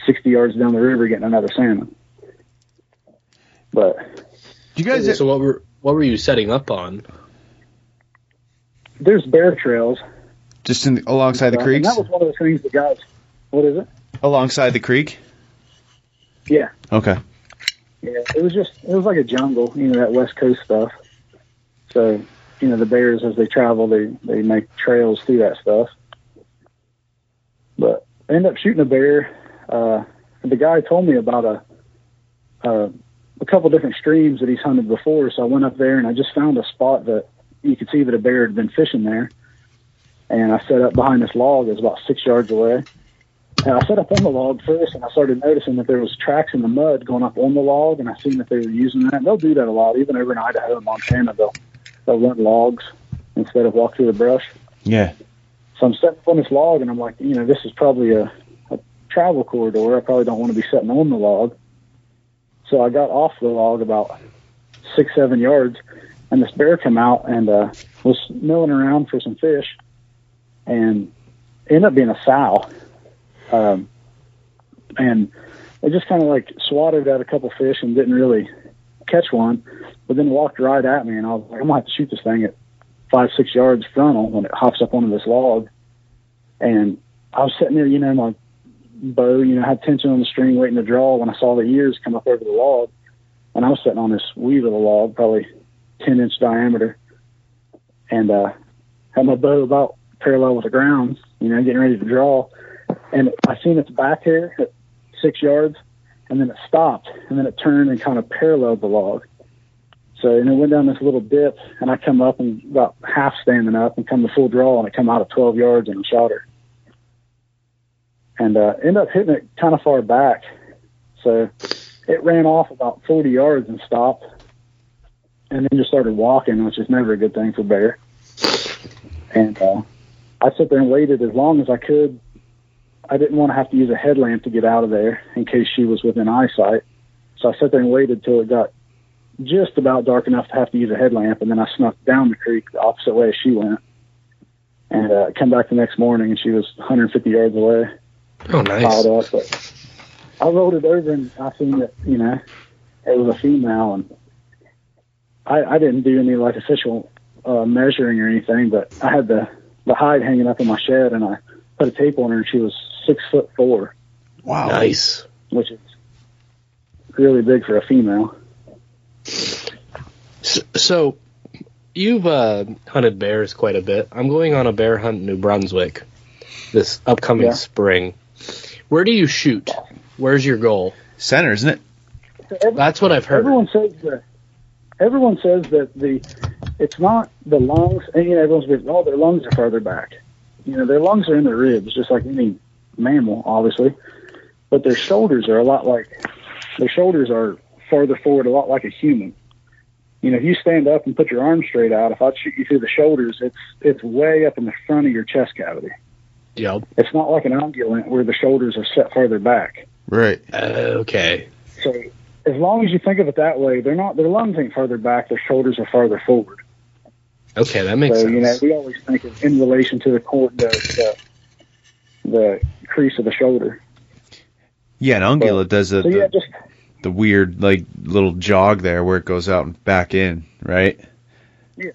60 yards down the river getting another salmon. But You guys, so what were what were you setting up on? there's bear trails just in the, alongside the And creeks, that was one of the things the guys. What is it? alongside the creek. Yeah. Okay. Yeah, it was just it was like a jungle, you know, that West Coast stuff. So, you know, the bears as they travel, they they make trails through that stuff. But I ended up shooting a bear. Uh, the guy told me about a uh, a couple different streams that he's hunted before, so I went up there and I just found a spot that you could see that a bear had been fishing there. And I set up behind this log. It was about six yards away. And I set up on the log first, and I started noticing that there was tracks in the mud going up on the log, and I seen that they were using that. And they'll do that a lot, even over in Idaho and Montana. They'll they'll run logs instead of walk through the brush. Yeah. So I'm sitting on this log, and I'm like, you know, this is probably a, a travel corridor. I probably don't want to be sitting on the log. So I got off the log about six, seven yards, and this bear come out and uh, was milling around for some fish, and ended up being a sow. Um, and it just kind of like swatted at a couple fish and didn't really catch one, but then walked right at me, and I was like, I'm gonna have to shoot this thing at five, six yards frontal when it hops up onto this log. And I was sitting there, you know, my bow, you know, had tension on the string waiting to draw when I saw the ears come up over the log. And I was sitting on this wee little log, probably 10 inch diameter, and uh, had my bow about parallel with the ground, you know, getting ready to draw. And I seen its back here at six yards, and then it stopped, and then it turned and kind of paralleled the log. So, and it went down this little dip, and I come up and about half standing up and come to full draw, and it come out at 12 yards and shot her. And uh, ended up hitting it kind of far back. So it ran off about 40 yards and stopped, and then just started walking, which is never a good thing for bear. And uh, I sat there and waited as long as I could. I didn't want to have to use a headlamp to get out of there in case she was within eyesight. So I sat there and waited till it got just about dark enough to have to use a headlamp, and then I snuck down the creek the opposite way she went. And uh, come back the next morning, and she was 150 yards away, Oh, nice. piled up. But I rolled it over, and I seen that you know it was a female, and I, I didn't do any like official uh, measuring or anything, but I had the the hide hanging up in my shed, and I put a tape on her, and she was six foot four, Wow. Nice. which is really big for a female. S- So, you've uh, hunted bears quite a bit. I'm going on a bear hunt in New Brunswick this upcoming Yeah. spring. Where do you shoot? Where's your goal? Center, isn't it? That's what I've heard. Everyone says that. Everyone says that the it's not the lungs, and you know everyone's been, oh their lungs are farther back. You know their lungs are in their ribs, just like any mammal, obviously. But their shoulders are a lot like their shoulders are farther forward, a lot like a human. You know, if you stand up and put your arms straight out, if I shoot you through the shoulders, it's it's way up in the front of your chest cavity. Yep. It's not like an ungulate where the shoulders are set farther back. Right. Uh, okay. So as long as you think of it that way, they're not their lungs ain't farther back, their shoulders are farther forward. Okay, that makes so sense. you know, we always think of in relation to the cord uh, the the, crease of the shoulder. Yeah, an ungulate does the, So yeah, the, just the weird like little jog there where it goes out and back in, right? Yeah,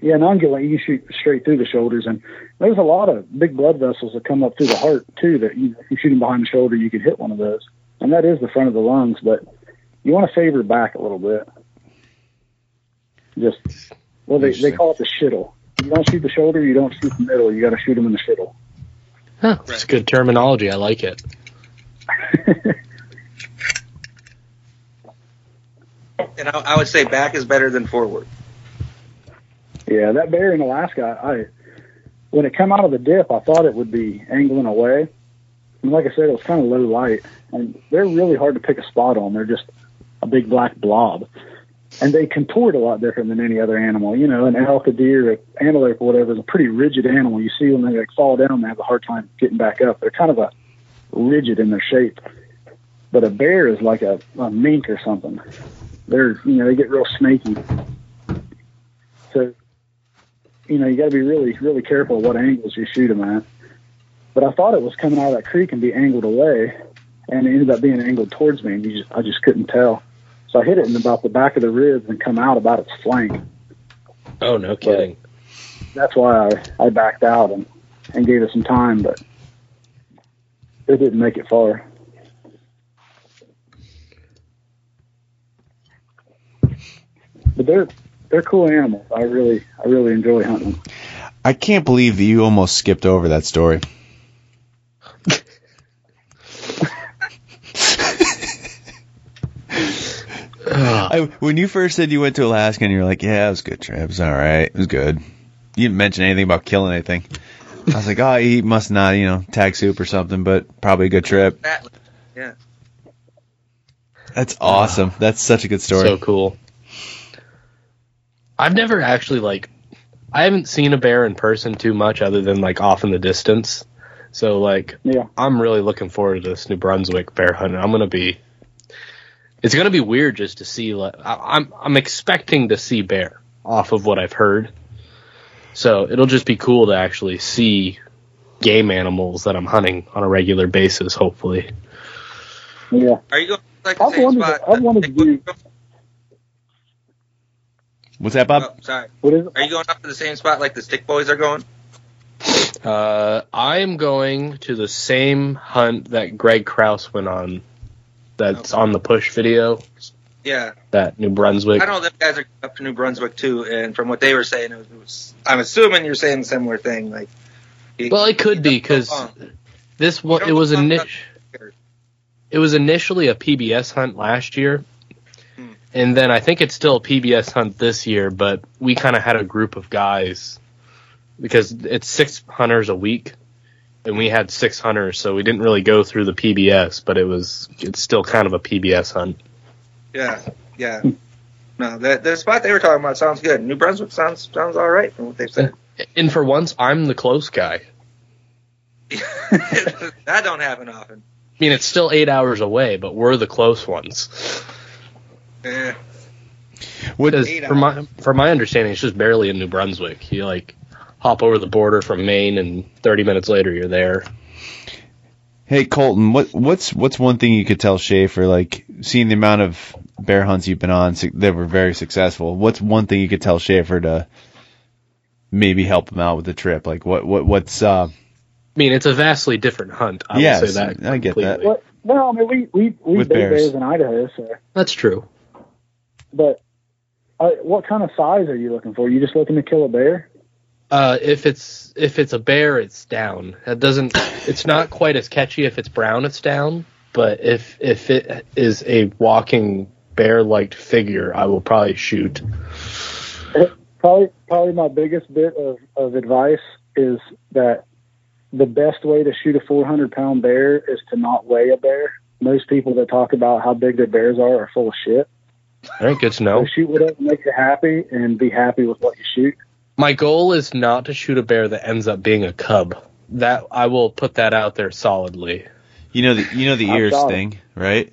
yeah, an ungulate you can shoot straight through the shoulders, and there's a lot of big blood vessels that come up through the heart too. That you, if you shoot them behind the shoulder, you could hit one of those, and that is the front of the lungs. But you want to favor back a little bit. Just well, they they call it the shittle. You don't shoot the shoulder, you don't shoot the middle. You got to shoot them in the shittle. Huh, that's good terminology. I like it. And I, I would say back is better than forward. Yeah, that bear in Alaska, I when it come out of the dip, I thought it would be angling away. And like I said, it was kind of low light, and they're really hard to pick a spot on. They're just a big black blob, and they contort a lot different than any other animal. You know, an elk, a deer, an antelope, or whatever is a pretty rigid animal. You see when they like fall down, they have a hard time getting back up. They're kind of a rigid in their shape. But a bear is like a, a mink or something. They're you know they get real snaky. So you know, you got to be really, really careful what angles you shoot them at. But I thought it was coming out of that creek and be angled away, and it ended up being angled towards me, and you just, I just couldn't tell. So I hit it in about the back of the ribs and come out about its flank. Oh, no kidding. That's why I, I backed out and, and gave it some time, but it didn't make it far. But they're they're cool animals. I really I really enjoy hunting. I can't believe that you almost skipped over that story. I, when you first said you went to Alaska and you're like, yeah, it was a good trip. It was all right. It was good. You didn't mention anything about killing anything. I was like, oh, he must not, you know, tag soup or something, but probably a good trip. Yeah. That's awesome. That's such a good story. So cool. I've never actually like I haven't seen a bear in person too much other than like off in the distance. So like Yeah. I'm really looking forward to this New Brunswick bear hunt. I'm gonna be it's gonna be weird just to see like I, I'm I'm expecting to see bear off of what I've heard. So it'll just be cool to actually see game animals that I'm hunting on a regular basis, hopefully. Yeah. Are you going to like the I've same spot? I've wanted to do- What's that, Bob? Oh, sorry. What is it? Are you going up to the same spot like the stick boys are going? Uh, I am going to the same hunt that Greg Kraus went on. That's Okay. on the push video. Yeah. That New Brunswick. I know them guys are up to New Brunswick too, and from what they were saying, it was, it was I'm assuming you're saying a similar thing. Like, Well, it could be because this one it was go on init- up there. it was initially a PBS hunt last year, Hmm. and then I think it's still a PBS hunt this year. But we kind of had a group of guys because it's six hunters a week, and we had six hunters, so we didn't really go through the PBS, but it was it's still kind of a PBS hunt. Yeah, yeah. No, the the spot they were talking about sounds good. New Brunswick sounds sounds all right from what they've said. And for once, I'm the close guy. that don't happen often. I mean, it's still eight hours away, but we're the close ones. Yeah. What Because Eight from my from my understanding, it's just barely in New Brunswick. You like hop over the border from Maine, and 30 minutes later, you're there. Hey Colton, what what's what's one thing you could tell Schaefer? Like seeing the amount of bear hunts you've been on that were very successful. What's one thing you could tell Schaefer to maybe help him out with the trip? Like what what what's uh I mean, it's a vastly different hunt. I Yes, will say that. I get that. completely. What? No, I mean we we we With bears. bears in Idaho, so That's true. but uh, what kind of size are you looking for? Are you just looking to kill a bear? Uh, if it's if it's a bear, it's down. That doesn't. It's not quite as catchy. If it's brown, it's down. But if if it is a walking bear-like figure, I will probably shoot. Probably probably my biggest bit of, of advice is that the best way to shoot a 400 pound bear is to not weigh a bear. Most people that talk about how big their bears are are full of shit. All right, good to know. So shoot whatever makes you happy and be happy with what you shoot. My goal is not to shoot a bear that ends up being a cub. That I will put that out there solidly. you know the you know the ears thing, right?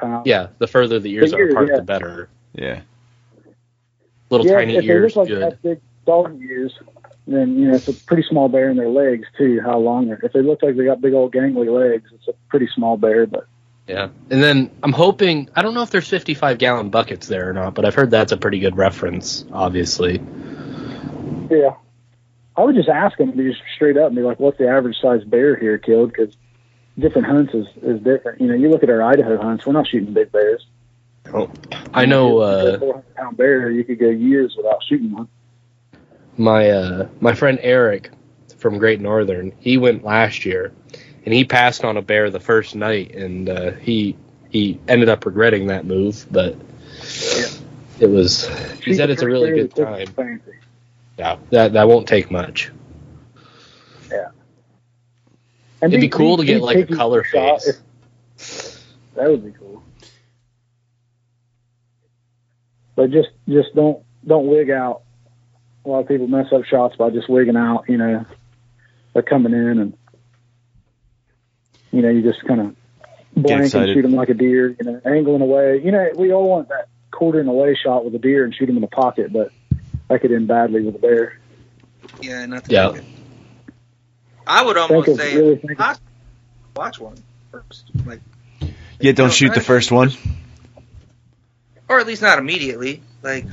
Um, Yeah, the further the ears The are apart, yeah. the better. Yeah. Little yeah, tiny if they ears, look like they good. have big dog ears, then you know it's a pretty small bear in their legs too. How long? they're If they look like they got big old gangly legs, it's a pretty small bear. But Yeah, and then I'm hoping. I don't know if there's 55 gallon buckets there or not, but I've heard that's a pretty good reference. Obviously, Yeah. I would just ask them to just straight up and be like, "What's the average size bear here killed?" Because different hunts is is different. You know, you look at our Idaho hunts; we're not shooting big bears. I know uh, four hundred pound bear, you could go years without shooting one. my uh, my friend Eric from Great Northern. He went last year, and he passed on a bear the first night, and uh, he he ended up regretting that move. But it was he Shoot said it's a really good time. Fancy. Yeah, that that won't take much. And It'd be these- cool to get like a color are shot- face. if- that would be cool. But just just don't don't wig out. A lot of people mess up shots by just wigging out. You know, they're coming in and you know you just kind of blank and shoot them like a deer. You know, angling away. You know, we all want that quartering away shot with a deer and shoot him in the pocket, but that could end badly with a bear. Yeah, not to Yeah. take. I would Think almost of say really think watch, watch one first, like, Yeah, don't shoot the first one. or at least not immediately. Like,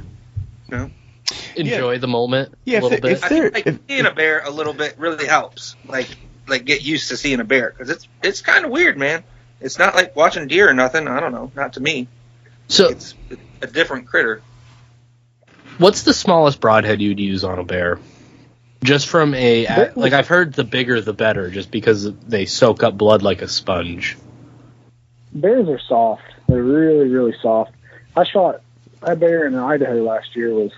Enjoy the moment Yeah, a little it- bit. if I There- think like, if- seeing a bear a little bit really helps. Like, like get used to seeing a bear because it's it's kind of weird, man. It's not like watching deer or nothing. I don't know, not to me. so, It's a different critter. What's the smallest broadhead you'd use on a bear? Just from a like I've heard the bigger the better, just because they soak up blood like a sponge. bears are soft. They're really, really soft. I shot a bear in Idaho last year was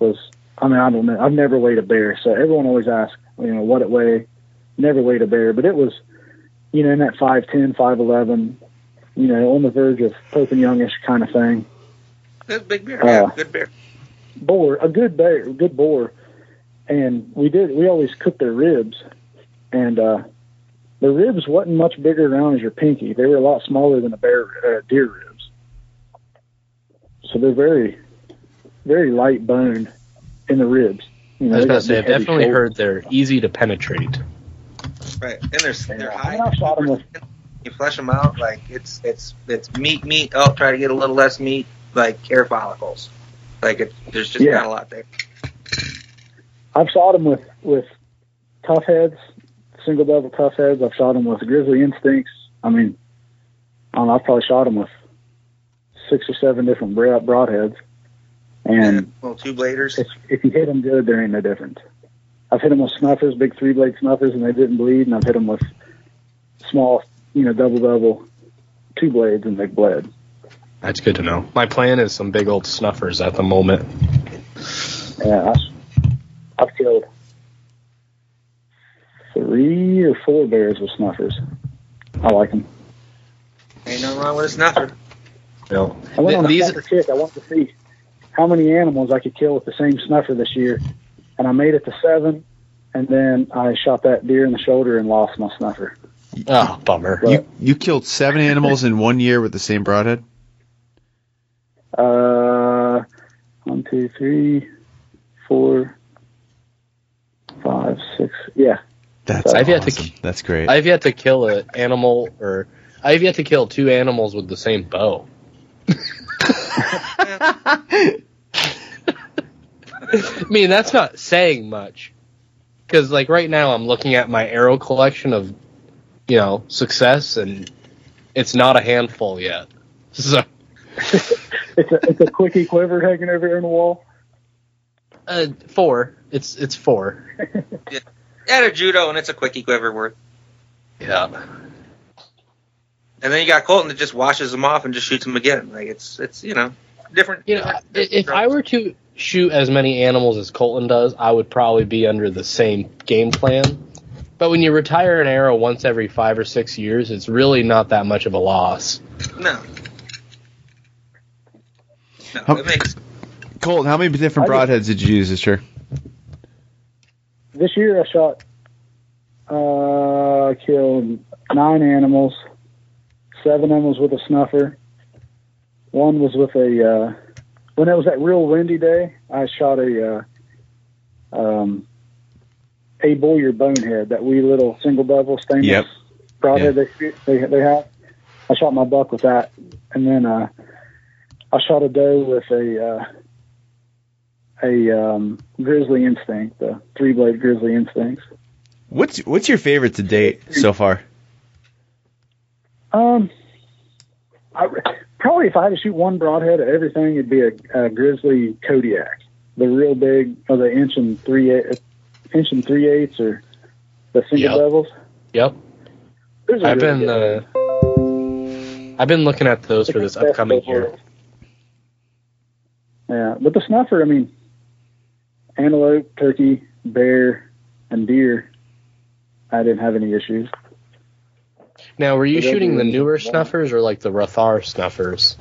was I mean I don't know I've never weighed a bear so everyone always asks you know what it weighed never weighed a bear but it was you know in that five ten five eleven you know on the verge of Pope and Youngish kind of thing Good big bear. Oh. Uh, yeah, good bear. Boar a good bear a good boar and we did we always cooked their ribs and uh the ribs wasn't much bigger around as your pinky they were a lot smaller than a bear uh, deer ribs so they're very very light boned in the ribs you know, I was about to say, I've definitely shoulders. heard they're easy to penetrate. Right, and they're they're high. I mean, I with- You flesh them out like it's it's it's meat meat. Oh, try to get a little less meat. Like hair follicles. Like it, there's just Yeah. not a lot there. I've shot them with with Tuffheads, single bevel Tuffheads. I've shot them with grizzly instincts. I mean, I don't know, I've probably shot them with six or seven different broad broadheads, and well, two bladers. if if you hit them good, there ain't no difference. I've hit them with snuffers, big three blade snuffers, and they didn't bleed, and I've hit them with small, you know, double double two blades, and they bled. That's good to know. My plan is some big old snuffers at the moment. Yeah, I, I've killed three or four bears with snuffers. I like them. Ain't nothing wrong with a snuffer. You know, I went on a these snuffer kick. I wanted to see how many animals I could kill with the same snuffer this year, and I made it to seven. And then I shot that deer in the shoulder and lost my snuffer. oh bummer. But- You you killed seven animals in one year with the same broadhead. Uh, one, two, three, four, five, six. Yeah, That's I've yet to. That's great. I've yet to kill an animal, or I've yet to kill two animals with the same bow. I mean, that's not saying much. Because, like, right now I'm looking at my arrow collection of, you know, success, and it's not a handful yet. So, it's a it's a quickie quiver hanging over here on the wall. uh, four. It's it's four. Add a judo and it's a quickie quiver worth. Yeah. And then you got Colton that just washes them off and just shoots them again. Like it's it's you know different. You know, i- if I were to shoot as many animals as Colton does, I would probably be under the same game plan. But when you retire an arrow once every five or six years, it's really not that much of a loss. no. No, How- makes Colt, how many different broadheads did you use this year? This year I shot, uh, killed nine animals. Seven of them was with a snuffer. One was with a, uh, when it was that real windy day, I shot a, uh, um, a Boyer bonehead, that wee little single bevel stainless Yep. broadhead they, they they have. I shot my buck with that, and then uh, I shot a doe with a uh, a um, Grizzly Instinct, the three blade Grizzly Instincts. What's what's your favorite to date so far? Um, I, probably if I had to shoot one broadhead at everything, it'd be a, a Grizzly Kodiak, the real big, or the inch and three inch and three eighths, or the single Yep. bevels. Yep. I've been uh, I've been looking at those for this upcoming of year. Yeah, but the snuffer, I mean, antelope, turkey, bear, and deer, I didn't have any issues. Now, were you But shooting the newer snuffers or like the Rothhaar snuffers?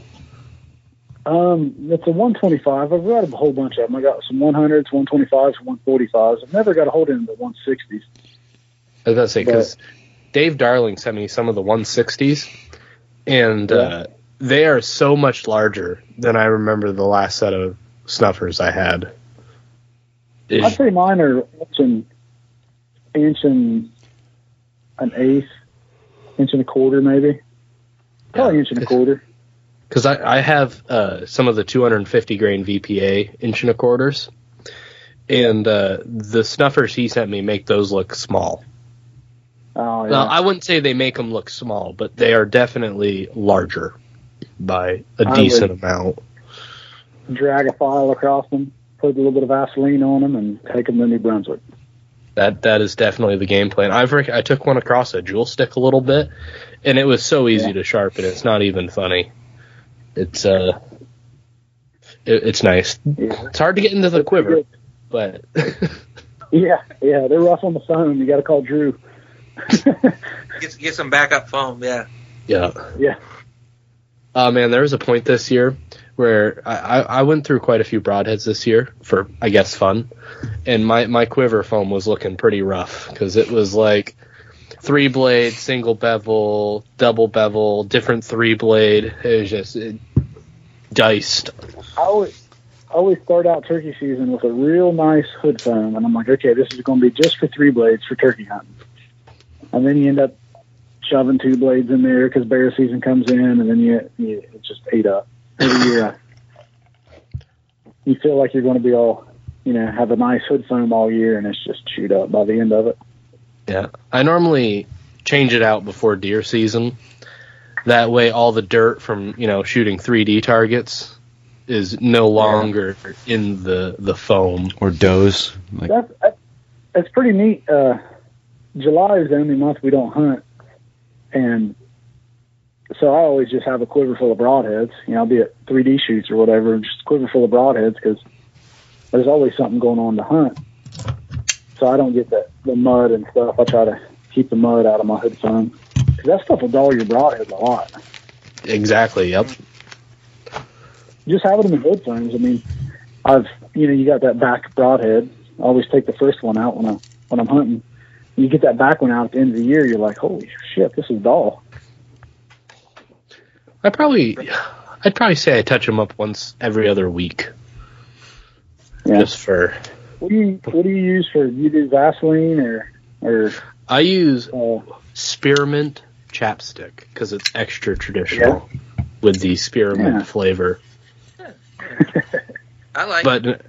Um, it's a 125. I've got a whole bunch of them. I got some 100s, 125s, 145s. I've never got a hold in the 160s. I was about to say because Dave Darling sent me some of the 160s, and Yeah. uh, they are so much larger than I remember the last set of snuffers I had. It- I'd say mine are inch and inch and an eighth, inch and a quarter, maybe. Probably Yeah. inch and a quarter. Because I, I have uh, some of the 250 grain VPA inch and a quarters, and uh, the snuffers he sent me make those look small. Oh yeah. Well, I wouldn't say they make them look small, but they are definitely larger by a I decent amount. Drag a file across them, put a little bit of Vaseline on them, and take them to New Brunswick. That that is definitely the game plan. I've rec- I took one across a jewel stick a little bit, and it was so easy Yeah. to sharpen. It's not even funny. It's uh, it, it's nice. Yeah. It's hard to get into the quiver, but Yeah, yeah, they're rough on the phone. You got to call Drew. Get get some backup foam. Yeah. yeah. Yeah. Oh man, there was a point this year where I, I, went through quite a few broadheads this year for I guess fun, and my my quiver foam was looking pretty rough because it was like three blade, single bevel, double bevel, different three blade. It was just it, diced. I always, I always start out turkey season with a real nice hood foam, and I'm like, okay, this is going to be just for three blades for turkey hunting. And then you end up shoving two blades in there because bear season comes in, and then you, you it just ate up every year. You feel like you're going to be all, you know, have a nice hood foam all year, and it's just chewed up by the end of it. Yeah, I normally change it out before deer season. That way, all the dirt from you know shooting 3D targets is no longer in the the foam. Or does? Like That's that's pretty neat. Uh, July is the only month we don't hunt, and so I always just have a quiver full of broadheads. You know, I'll be at 3D shoots or whatever, and just a quiver full of broadheads because there's always something going on to hunt. So I don't get the the mud and stuff. I try to keep the mud out of my hood foam because that stuff will dull your broadheads a lot. Exactly. Yep. just have it in the hood frames. I mean, I've you know you got that back broadhead. I always take the first one out when I when I'm hunting. You get that back one out at the end of the year. You're like, holy shit, this is dull. I probably, I'd probably say I touch them up once every other week, Yeah. just for. What do you what do you use for? You do Vaseline or or I use uh, spearmint chapstick because it's extra traditional with the spearmint Yeah. flavor. I like. But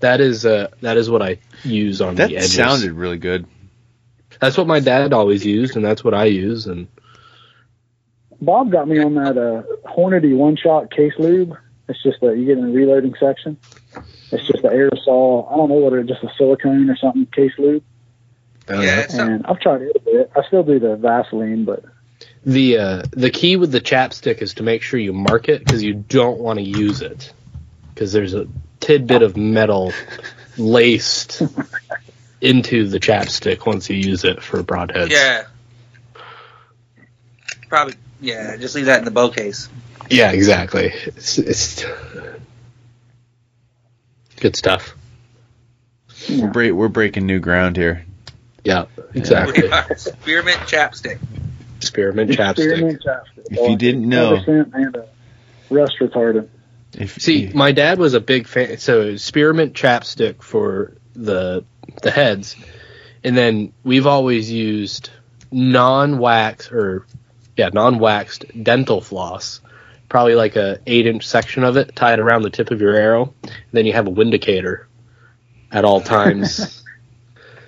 that is uh that is what I use on that the edges. That sounded really good. That's what my dad always used, and that's what I use. And Bob got me on that uh, Hornady one shot case lube. It's just that you get in the reloading section. It's just an aerosol. I don't know what it is, just a silicone or something case lube. uh, yeah, it's some- And I've tried it a bit. I still do the Vaseline, but the uh, the key with the chapstick is to make sure you mark it because you don't want to use it because there's a tidbit of metal laced into the chapstick once you use it for broadheads. yeah. Probably. Yeah. Just leave that in the bow case. Yeah, exactly. It's, it's good stuff. you know, Break, we're breaking new ground here. Yeah, exactly. Spearmint chapstick. Spearmint chapstick. experiment chapstick. If you didn't know- 100% and a rust retardant. If See, my dad was a big fan. So spearmint chapstick for the the heads, and then we've always used non-wax or yeah, non-waxed dental floss. Probably like a eight inch section of it tied around the tip of your arrow. And then you have a windicator at all times.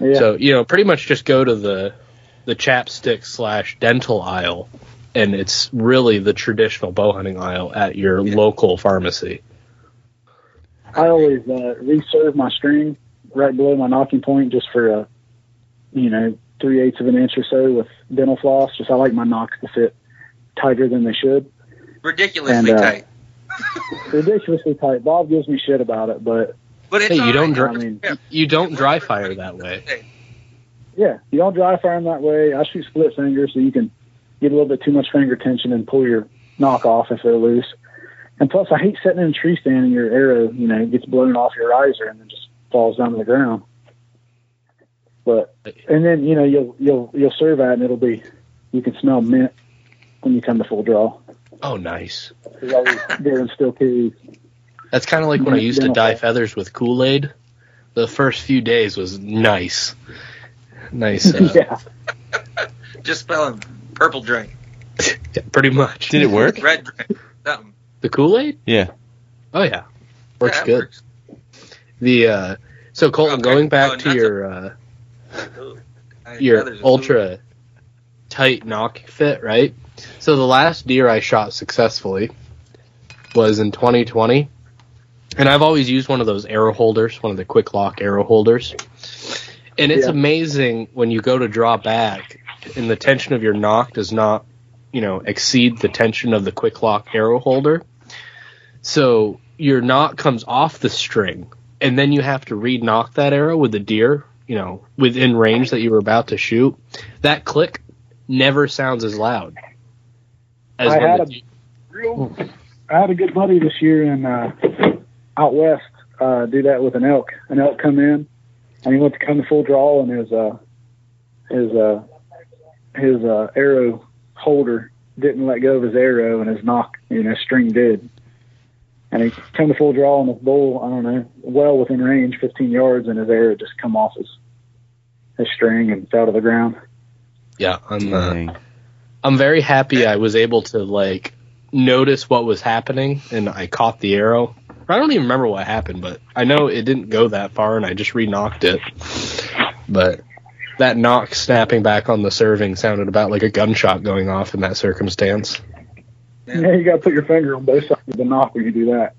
Yeah. So you know, pretty much just go to the the chapstick slash dental aisle, and it's really the traditional bow hunting aisle at your local pharmacy. I always uh, reserve my string right below my nocking point just for a, you know, three eighths of an inch or so with dental floss. Just I like my nocks to fit tighter than they should. Ridiculously And, uh, tight. Ridiculously tight. Bob gives me shit about it, but But it's Hey, you don't right. dri- I mean- Yeah. You don't dry fire that way. yeah, you don't dry fire 'em that way. I shoot split finger so you can get a little bit too much finger tension and pull your nock off if they're loose. And plus, I hate sitting in a tree stand and your arrow, you know, gets blown off your riser and then just falls down to the ground. But and then you know you'll you'll you'll serve that and it'll be you can smell mint when you come to full draw. Oh, nice. There's always Darren still carries. That's kind of like when I used to dye feathers with Kool Aid. The first few days was nice, nice. Uh, yeah, Just spelling purple drink, yeah, pretty much. Did it work? red drink, something. The Kool Aid? Yeah. Oh yeah, works Yeah, good. works. The uh, so Colton, Okay. going back Oh, to not your uh, your feathers are ultra tight nock fit, right? So the last deer I shot successfully was in 2020, and I've always used one of those arrow holders, one of the quick lock arrow holders. And it's Yeah. amazing when you go to draw back, and the tension of your nock does not, you know, exceed the tension of the quick lock arrow holder. So your nock comes off the string, and then you have to re-nock that arrow with the deer, you know, within range that you were about to shoot. That click never sounds as loud. As I had a- real. I had a good buddy this year in uh, out west uh, do that with an elk. An elk come in, and he went to come to full draw, and his uh, his uh, his uh, arrow holder didn't let go of his arrow, and his nock, you know, string did. And he come to full draw, on his bull, I don't know, well within range, 15 yards, and his arrow just come off his his string and fell to the ground. yeah, I'm uh, I'm very happy I was able to like notice what was happening and I caught the arrow. I don't even remember what happened, but I know it didn't go that far and I just re-nocked it. But that nock snapping back on the serving sounded about like a gunshot going off in that circumstance. Yeah. Yeah, you got to put your finger on both sides of the nock when you do that.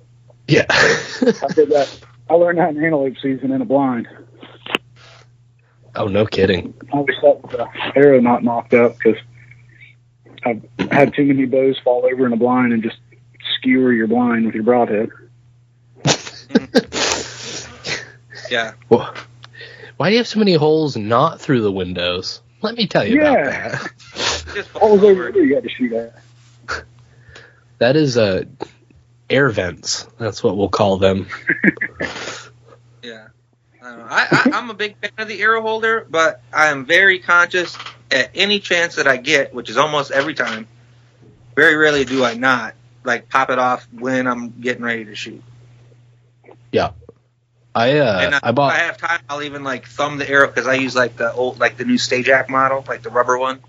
Yeah. I did that. I learned that in antelope season in a blind. oh, no kidding. I was set with the arrow not nocked up because I've had too many bows fall over in a blind and just skewer your blind with your broadhead. Yeah. Wha- Why do you have so many holes not through the windows? Let me tell you about Yeah. that. Just All fall over over. there you got to shoot at. That is uh, air vents. That's what we'll call them. Yeah. I don't know. I, I, I'm a big fan of the arrow holder, but I am very conscious at any chance that I get, which is almost every time. Very rarely do I not like pop it off when I'm getting ready to shoot. Yeah. I uh, and I, I bought if I have time, I'll even like thumb the arrow because I use like the old, like the new Stajac model, like the rubber one,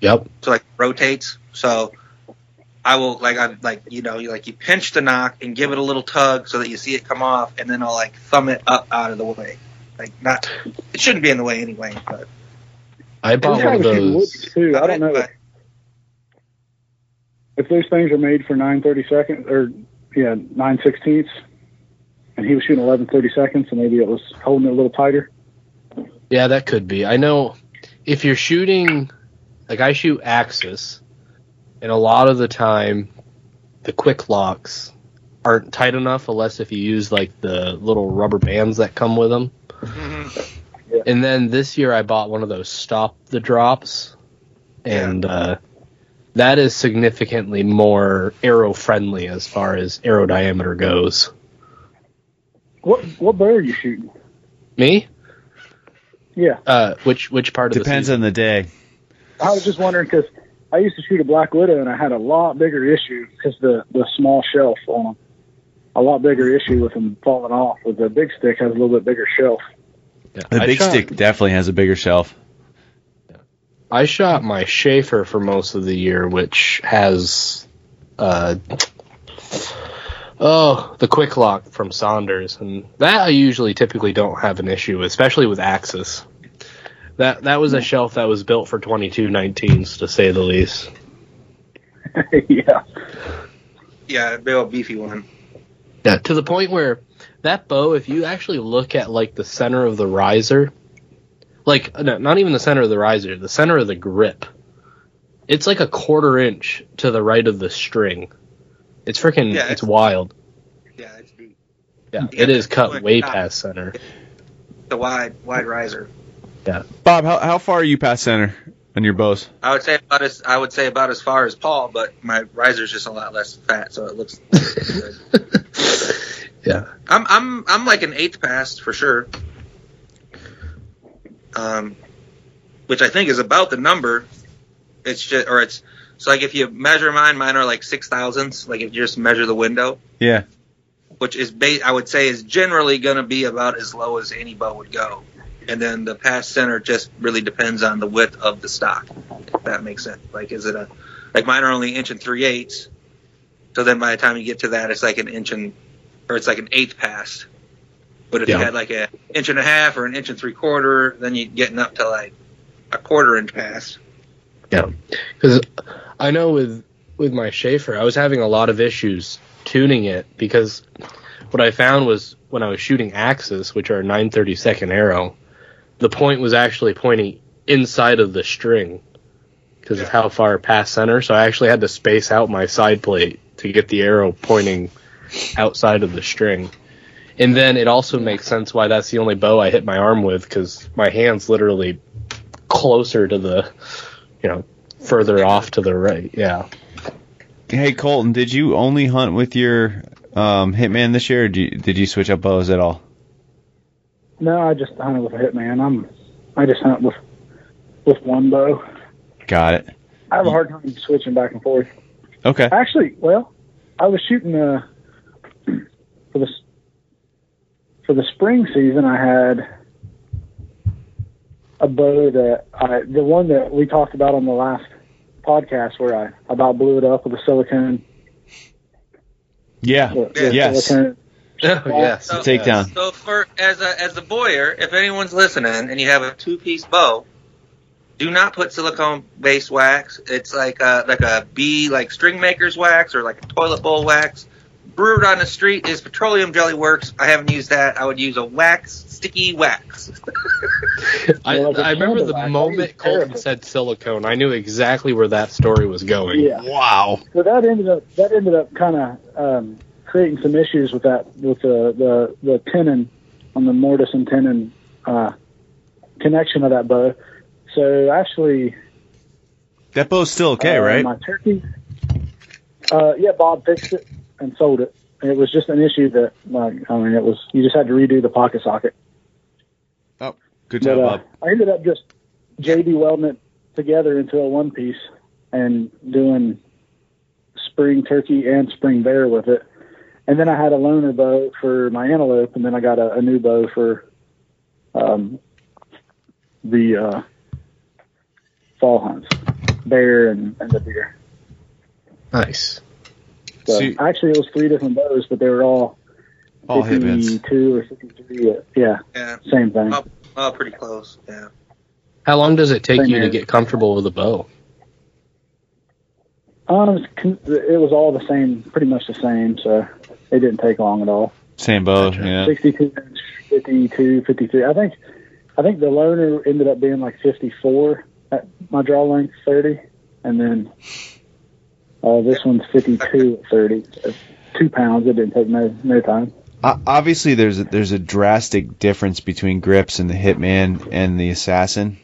Yep. so like rotates. So I will like I'm like you know you like you pinch the nock and give it a little tug so that you see it come off, and then I'll like thumb it up out of the way. Like not, it shouldn't be in the way anyway. But I bought Those one of those. too. I don't know But- if those things are made for nine thirty seconds or yeah nine sixteenths, and he was shooting eleven thirty seconds, and maybe it was holding it a little tighter. Yeah, that could be. I know if you're shooting, like I shoot Axis, and a lot of the time, the quick locks aren't tight enough unless if you use like the little rubber bands that come with them. Mhm. And then this year I bought one of those stop the drops, and uh, that is significantly more arrow friendly as far as arrow diameter goes. What what bow are you shooting? Me? Yeah, Uh, which which part of Depends on the day. I was just wondering because I used to shoot a black widow, and I had a lot bigger issue because the the small shelf on them. A lot bigger issue with them falling off. With the big stick has a little bit bigger shelf. season? The I big shot- stick definitely has a bigger shelf. I shot my Schaefer for most of the year, which has uh, Oh, the quick lock from Saunders, and that I usually typically don't have an issue with, especially with Axis. That that was a shelf that was built for 2219s, to say the least. yeah. Yeah, big old beefy one. Yeah, to the point where that bow, if you actually look at like the center of the riser, like uh, no, not even the center of the riser, the center of the grip, it's like a quarter inch to the right of the string. It's freaking, Yeah, it's, it's- wild. Yeah, it's deep. Yeah, Yeah, it is cut way top. past center. The wide wide riser. Bob, how, how far are you past center on your bows? I would say about as I would say about as far as Paul, but my riser's just a lot less fat, so it looks. Yeah. I'm I'm I'm like an eighth past for sure. Um, which I think is about the number. It's just or it's so like if you measure mine, mine are like six thousandths. Like if you just measure the window, Yeah. which is ba- I would say is generally going to be about as low as any bow would go. And then the pass center just really depends on the width of the stock. If that makes sense. Like is it a like mine are only inch and three eighths. So then by the time you get to that, it's like an inch and or it's like an eighth pass. But if Yeah. you had like an inch and a half or an inch and three quarter, then you're getting up to like a quarter inch pass. Yeah, because I know with with my Schaefer, I was having a lot of issues tuning it because what I found was when I was shooting Axis, which are a 932nd arrow, the point was actually pointing inside of the string because of how far past center. So I actually had to space out my side plate to get the arrow pointing outside of the string. And then it also makes sense why that's the only bow I hit my arm with because my hand's literally closer to the, you know, further off to the right. Yeah. Hey Colton, did you only hunt with your um, Hitman this year, or did you, did you switch up bows at all? No, I just hunted with a hitman. I'm I just hunt with with one bow. Got it. I have a hard time switching back and forth. Okay. Actually, well, I was shooting uh for the for the spring season. I had a bow that I the one that we talked about on the last podcast where I about blew it up with a silicone. Yeah. the Yes. silicone- Oh, yes. So- Takedown. So for as a as a boyer, if anyone's listening and you have a two piece bow, do not put silicone based wax. It's like a like a bee like string maker's wax or like a toilet bowl wax. Brewed on the street is petroleum jelly works. I haven't used that. I would use a wax sticky wax. I, I remember the candle wax, I moment Colton said silicone, I knew exactly where that story was going. Yeah. Wow. So that ended up that ended up kind of um, creating some issues with that with the the the tenon on the mortise and tenon uh, connection of that bow. So actually, That bow's still okay, uh, right? My turkey. Uh, yeah, Bob fixed it and sold it. It was just an issue that, like, I mean, it was you just had to redo the pocket socket. Oh, good job, uh, Bob. I ended up just JB welding it together into a one piece and doing spring turkey and spring bear with it. And then I had a loaner bow for my antelope, and then I got a, a new bow for um, the uh, fall hunts, bear and, and the deer. Nice. So See- actually, it was three different bows, but they were all, All Hitmans. 52 or 53. Yeah, Yeah, same thing. Oh. oh, pretty close. Yeah. How long does it take Same you to get comfortable with a bow? Um, it was all the same, pretty much the same, so it didn't take long at all. Same bow, yeah. 62 inch, 52, 53. I think, I think the loner ended up being like 54 at my draw length 30, and then uh, this one's 52 at 30. It's two pounds. It didn't take no no time. O- Obviously, there's a, there's a drastic difference between grips and the Hitman and the Assassin.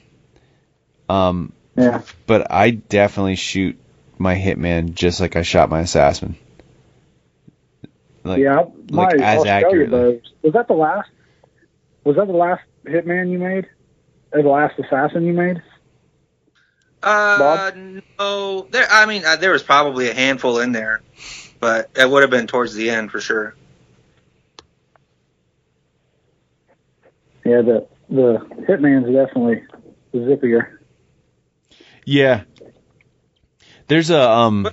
Um, Yeah, but I definitely shoot my Hitman just like I shot my Assassin. Like, yeah. My like as Australia accurately. bows. Was that the last? Was that the last Hitman you made? Or the last assassin you made? Uh, Bob? no. There. I mean, uh, there was probably a handful in there, but it would have been towards the end for sure. Yeah, the the Hitman's definitely zippier. Yeah. There's a um.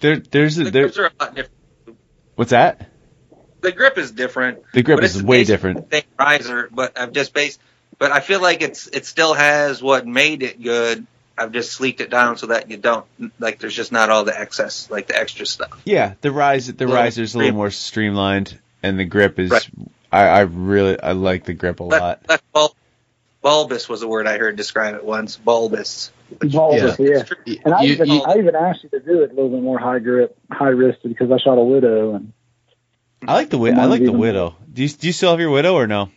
There there's a The there are a lot different. What's that? The grip is different. The grip is way different. the Same riser, but I've just based. But I feel like it's it still has what made it good. I've just sleeked it down so that you don't like. There's just not all the excess, like the extra stuff. Yeah, the rise the Little riser's a little more streamlined, and the grip is. Right. I, I really I like the grip a lot. Less, less bul- bulbous was a word I heard describe it once. Bulbous. Bulbous, yeah. It's true. And I You- even you- I even asked you to do it a little bit more high grip, high wristed because I shot a widow and I like the wi- I like the widow. Do you do you still have your widow or no?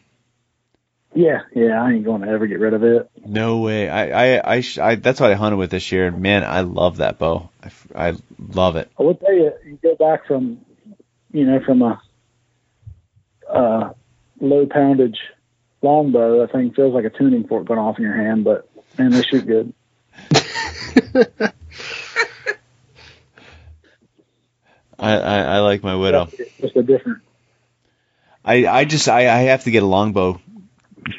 yeah, yeah, I ain't going to ever get rid of it. No way. I I I, I that's what I hunted with this year. Man, I love that bow. I love it. I will tell you, you go back from, you know, from a uh, low poundage longbow, that thing feels like a tuning fork going off in your hand, but man, they shoot good. I, I, I like my widow. Just a different. I, I just I, I have to get a longbow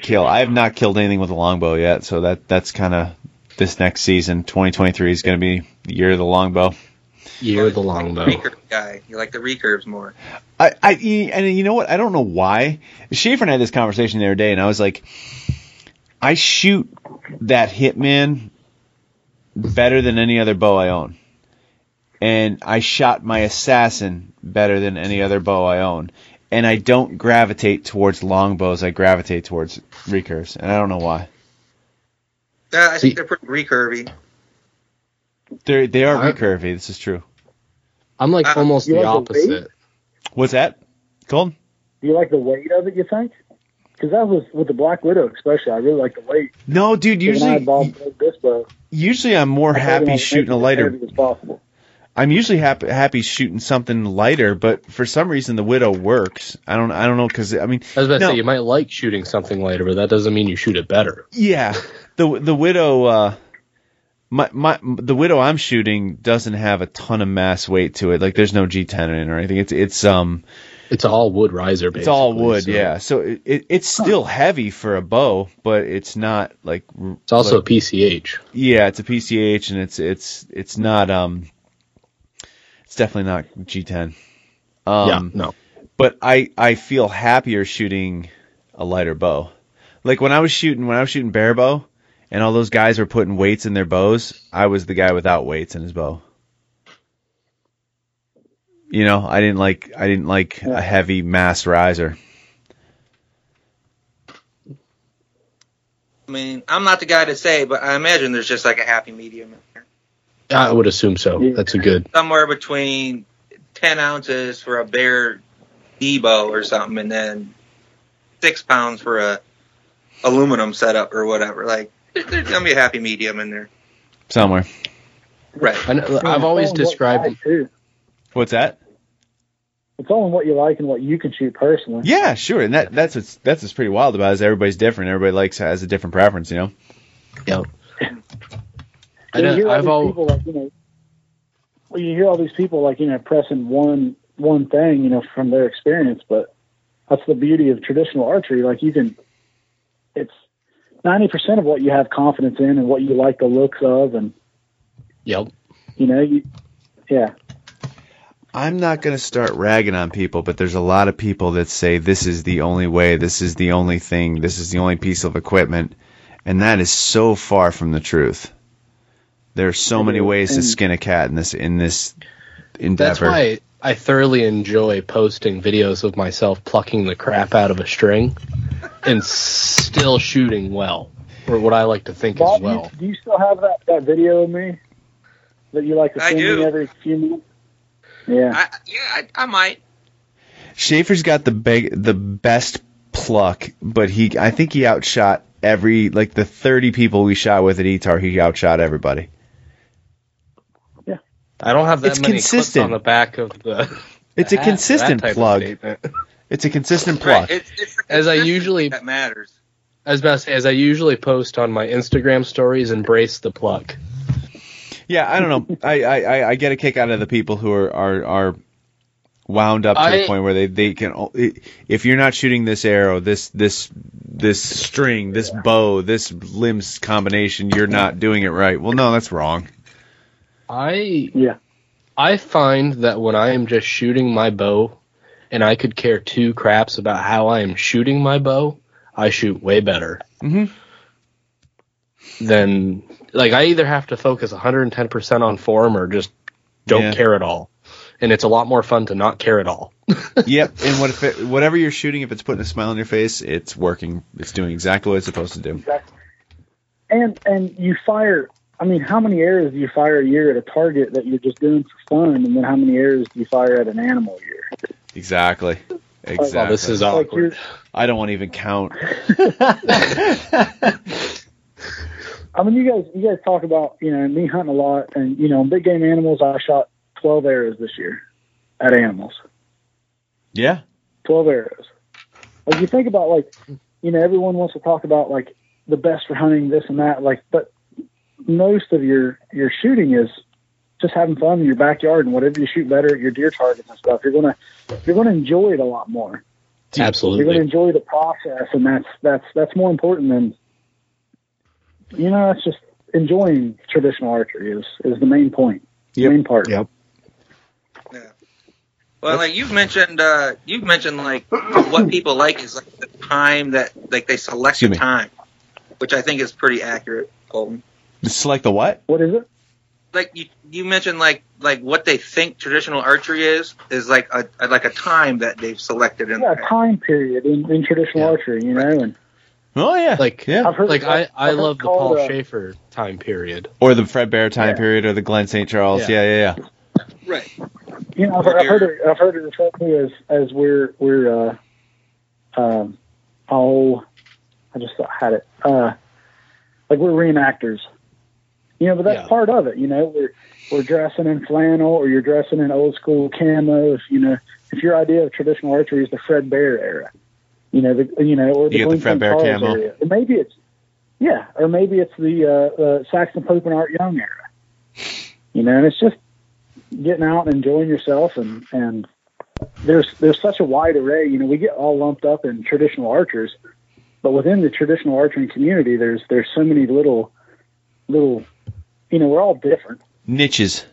kill. I have not killed anything with a longbow yet, so that that's kind of this next season. 2023 is going to be the year of the longbow. Year of the longbow. Recurve guy. You like the recurves more. I, I and you know what? I don't know why. Schaefer and I had this conversation the other day, and I was like, I shoot that Hitman better than any other bow I own, and I shot my Assassin better than any other bow I own, and I don't gravitate towards longbows. I gravitate towards recurves, and I don't know why. Uh, I See- think they're pretty recurvy. They they are I- recurvy. This is true. I'm like Uh, almost the like the opposite. What's that? Cold? Do you like the weight of it? You think? Because that was with the Black Widow, especially. I really like the weight. No, dude. Usually, had Bob build this bow, usually I'm more I happy shooting a lighter as possible. I'm usually happy happy shooting something lighter, but for some reason the widow works. I don't I don't know because I mean I was about to say you might like shooting something lighter, but that doesn't mean you shoot it better. yeah the the widow uh my my the widow I'm shooting doesn't have a ton of mass weight to it. Like there's no G10 in it or anything. It's it's um It's all wood riser. Basically, it's all wood. so yeah, so it, it it's still heavy for a bow, but it's not like It's also like- PCH. yeah it's a PCH and it's it's it's not um it's definitely not G10. Um, yeah, no. but I I feel happier shooting a lighter bow. Like when I was shooting when I was shooting bear bow, and all those guys were putting weights in their bows, I was the guy without weights in his bow. You know, I didn't like I didn't like a heavy mass riser. I mean, I'm not the guy to say, but I imagine there's just like a happy medium in there. I would assume so. Yeah. That's a good. Somewhere between 10 ounces for a bear Debo or something, and then six pounds for a aluminum setup or whatever. Like, there's gonna be a happy medium in there. Somewhere. Right. I know, i've always all in what you described. like, too. What's that? It's all in what you like and what you can shoot personally. Yeah, sure. And that that's what's that's what's pretty wild about it is everybody's different. Everybody likes has a different preference, you know. Yep. I you know, hear all I've these al- people like you know, well, you hear all these people like you know pressing one one thing, you know, from their experience, but that's the beauty of traditional archery. Like you can, it's ninety percent of what you have confidence in and what you like the looks of, and Yep. you know, you, yeah, I'm not going to start ragging on people, but there's a lot of people that say this is the only way, this is the only thing, this is the only piece of equipment, and that is so far from the truth. There are so many ways to skin a cat in this in this endeavor. That's why I thoroughly enjoy posting videos of myself plucking the crap out of a string and still shooting well, or what I like to think Bob, as do well. you, do you still have that that video of me that you like to I send me every few minutes? Yeah, I, yeah, I, I might. Schaefer's got the big, the best pluck, but he I think he outshot every like the 30 people we shot with at ETAR, he outshot everybody. Yeah, I don't have that It's many consistent. clips on the back of the. It's a consistent that type of plug. It's a consistent plug. Right. It's, it's the As I usually- that matters. I was about to say, as I usually post on my Instagram stories, embrace the pluck. Yeah, I don't know. I, I, I- I get a kick out of the people who are are, are wound up to the point where they, they can. If you're not shooting this arrow, this this this string, this bow, this limbs combination, you're not doing it right. Well, no, that's wrong. I yeah. I find that when I am just shooting my bow and I could care two craps about how I am shooting my bow, I shoot way better. Mhm. Than like I either have to focus 110% on form or just don't Yeah. care at all. And it's a lot more fun to not care at all. Yep. And what if it, whatever you're shooting, if it's putting a smile on your face, it's working. It's doing exactly what it's supposed to do. Exactly. And and you fire. I mean, how many arrows do you fire a year at a target that you're just doing for fun, and then how many arrows do you fire at an animal a year? Exactly. Exactly. Oh, this is Like awkward. I don't want to even count. I mean, you guys, you guys talk about you know me hunting a lot, and you know, big game animals. I shot twelve arrows this year at animals. Yeah. Twelve arrows. Like you think about like, you know, everyone wants to talk about like the best for hunting this and that. Like, but most of your your shooting is just having fun in your backyard and whatever you shoot better at your deer targets and stuff. You're gonna you're gonna enjoy it a lot more. Absolutely you're gonna enjoy the process, and that's that's that's more important than you know. it's just enjoying traditional archery is is the main point, Yep. main part. Yep. Well, like you've mentioned, uh, you've mentioned like what people like is like the time that like they select Excuse the me. time, which I think is pretty accurate, Colton. Select the what? What is it? Like you, you mentioned like like what they think traditional archery is is like a, a like a time that they've selected in Yeah, there. a time period in, in traditional Yeah. archery, you know, and Oh yeah. Like- yeah. I've Like I, I've I love the Paul uh, Schafer time period. Or the Fred Bear time Yeah. period, or the Glenn St. Charles. Yeah, Yeah. yeah, yeah. Right. you know, I've, I've heard it. I've heard it referred to as as we're we're uh, um, oh, I just had it. Uh, like we're reenactors, you know. But that's Yeah. part of it, you know. We're we're dressing in flannel, or you're dressing in old school camo. If you know, if your idea of traditional archery is the Fred Bear era, you know, the you know, or the, You the Fred Bear camo. Area. Or maybe it's yeah, or maybe it's the uh, uh, Saxon Pope and Art Young era. You know, and it's just getting out and enjoying yourself and and there's there's such a wide array you know we get all lumped up in traditional archers but within the traditional archery community there's there's so many little little you know we're all different Niches.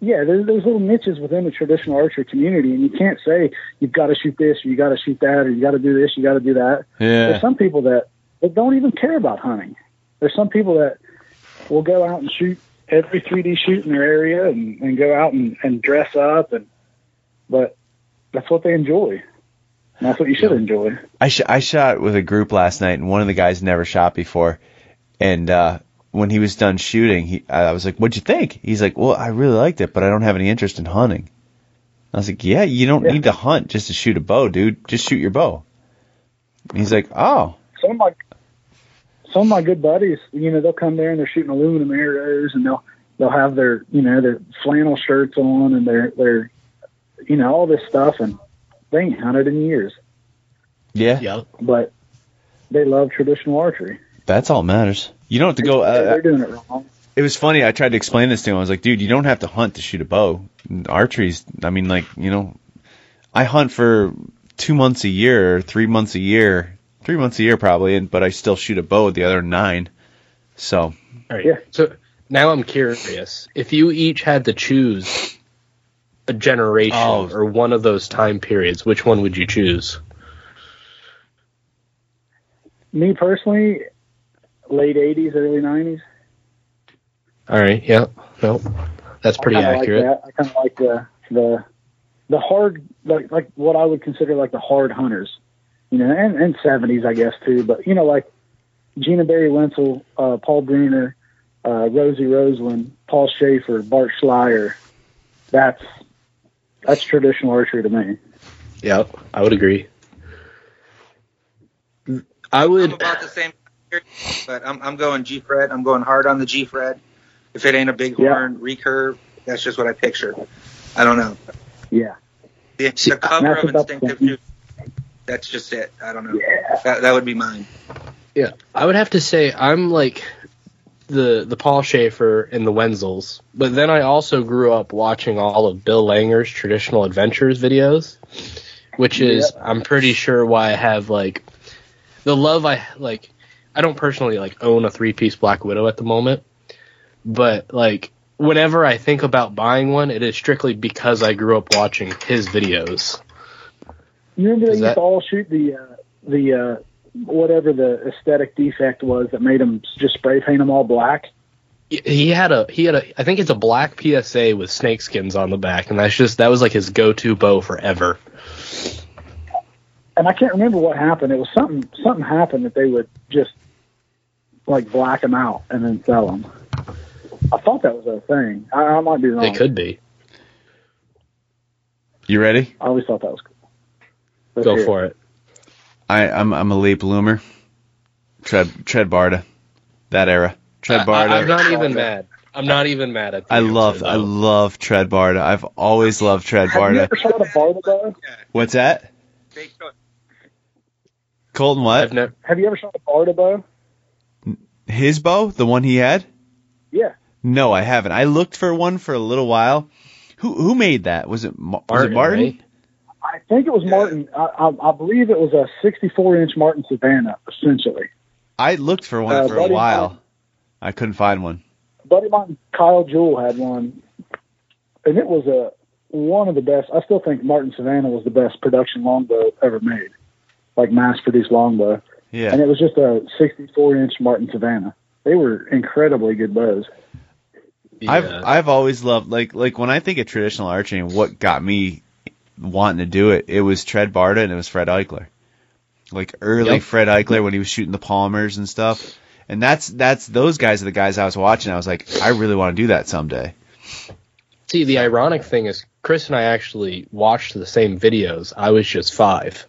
Yeah there's there's little niches within the traditional archery community and you can't say you've got to shoot this or you got to shoot that or you got to do this you got to do that Yeah. there's some people that, that don't even care about hunting. There's some people that will go out and shoot every 3D shoot in their area and, and go out and, and dress up and but that's what they enjoy. And that's what you should enjoy. I sh- I shot with a group last night, and one of the guys never shot before. And uh, when he was done shooting, he I was like, "What'd you think?" He's like, "Well, I really liked it, but I don't have any interest in hunting." I was like, "Yeah, you don't Yeah. need to hunt just to shoot a bow, dude. Just shoot your bow." And he's like, "Oh, Some of my some of my good buddies, you know, they'll come there and they're shooting aluminum arrows and they'll they'll have their you know their flannel shirts on and their their you know all this stuff and they ain't hunted in years, yeah, Yep. but they love traditional archery. That's all that matters." You don't have to go. They're- Uh, they're doing it wrong. it was funny. I tried to explain this to him. I was like, dude, you don't have to hunt to shoot a bow. Archery's, I mean, like, you know, I hunt for two months a year, or three months a year, three months a year probably, and but I still shoot a bow the other nine. So All right. Yeah. So now I'm curious. If you each had to choose a generation Oh. or one of those time periods, which one would you choose? me personally, late '80s, early '90s. All right. Yeah. No. That's pretty I kinda accurate. Like that. I kind of like the the the hard like like what I would consider like the hard hunters, you know, and and '70s I guess too. But you know, like Gene and Barry Wensel, uh, Paul Bruner, uh, Rosie Roseland, Paul Schafer, Bart Schleyer. That's that's traditional archery to me. Yeah, I would agree. I I'm would. about the same, but I'm I'm going G Fred. I'm going hard on the G Fred. If it ain't a bighorn recurve, that's just what I picture. I don't know. Yeah, The, See, the cover that's of instinctive same. That's just it. I don't know. yeah. That, that would be mine. Yeah, I would have to say I'm like the the Paul Schafer and the Wensels, but then I also grew up watching all of Bill Langer's traditional adventures videos, which is I'm pretty sure why I have like the love I like. I don't personally like own a three piece Black Widow at the moment, but like whenever I think about buying one, it is strictly because I grew up watching his videos. You remember they used that- to all shoot the uh, the uh, whatever the aesthetic defect was that made them just spray paint them all black. He- had a he had a I think it's a black PSA with snakeskins on the back, and that's just that was like his go-to bow forever. And I can't remember what happened. It was something something happened that they would just like black them out and then sell them. I thought that was a thing. I, I might be wrong. It could be. You ready? I always thought that was cool. Let's Go hear for it. I, I'm I'm a late bloomer. Tred Tred Barta, that era. Tred I, Barta. am not even mad. I'm not even mad at. The I love though. I love Tred Barta. I've always loved Tred Have you ever shot a Barta bow? What's that? Fake. Colton what? I've never. Have you ever shot a Barta bow? His bow, the one he had? Yeah. No, I haven't. I looked for one for a little while. Who who made that? Was it Ma- was it Martin, Martin? right? I think it was Martin. I, I, I believe it was a 64 inch Martin Savannah, essentially. I looked for one Uh, for a while. Martin. I couldn't find one. buddy of mine, Kyle Jewell, had one, and it was a one of the best. I still think Martin Savannah was the best production longbow ever made, like mass produced longbow. Yeah. And it was just a 64 inch Martin Savannah. They were incredibly good bows. Yeah. I've I've always loved like like when I think of traditional archery what got me wanting to do it, it was Tred Barta and it was Fred Eichler. Like early yep. Fred Eichler when he was shooting the Palmers and stuff. And that's that's those guys are the guys I was watching. I was like, I really want to do that someday. See, the ironic thing is Chris and I actually watched the same videos. I was just five.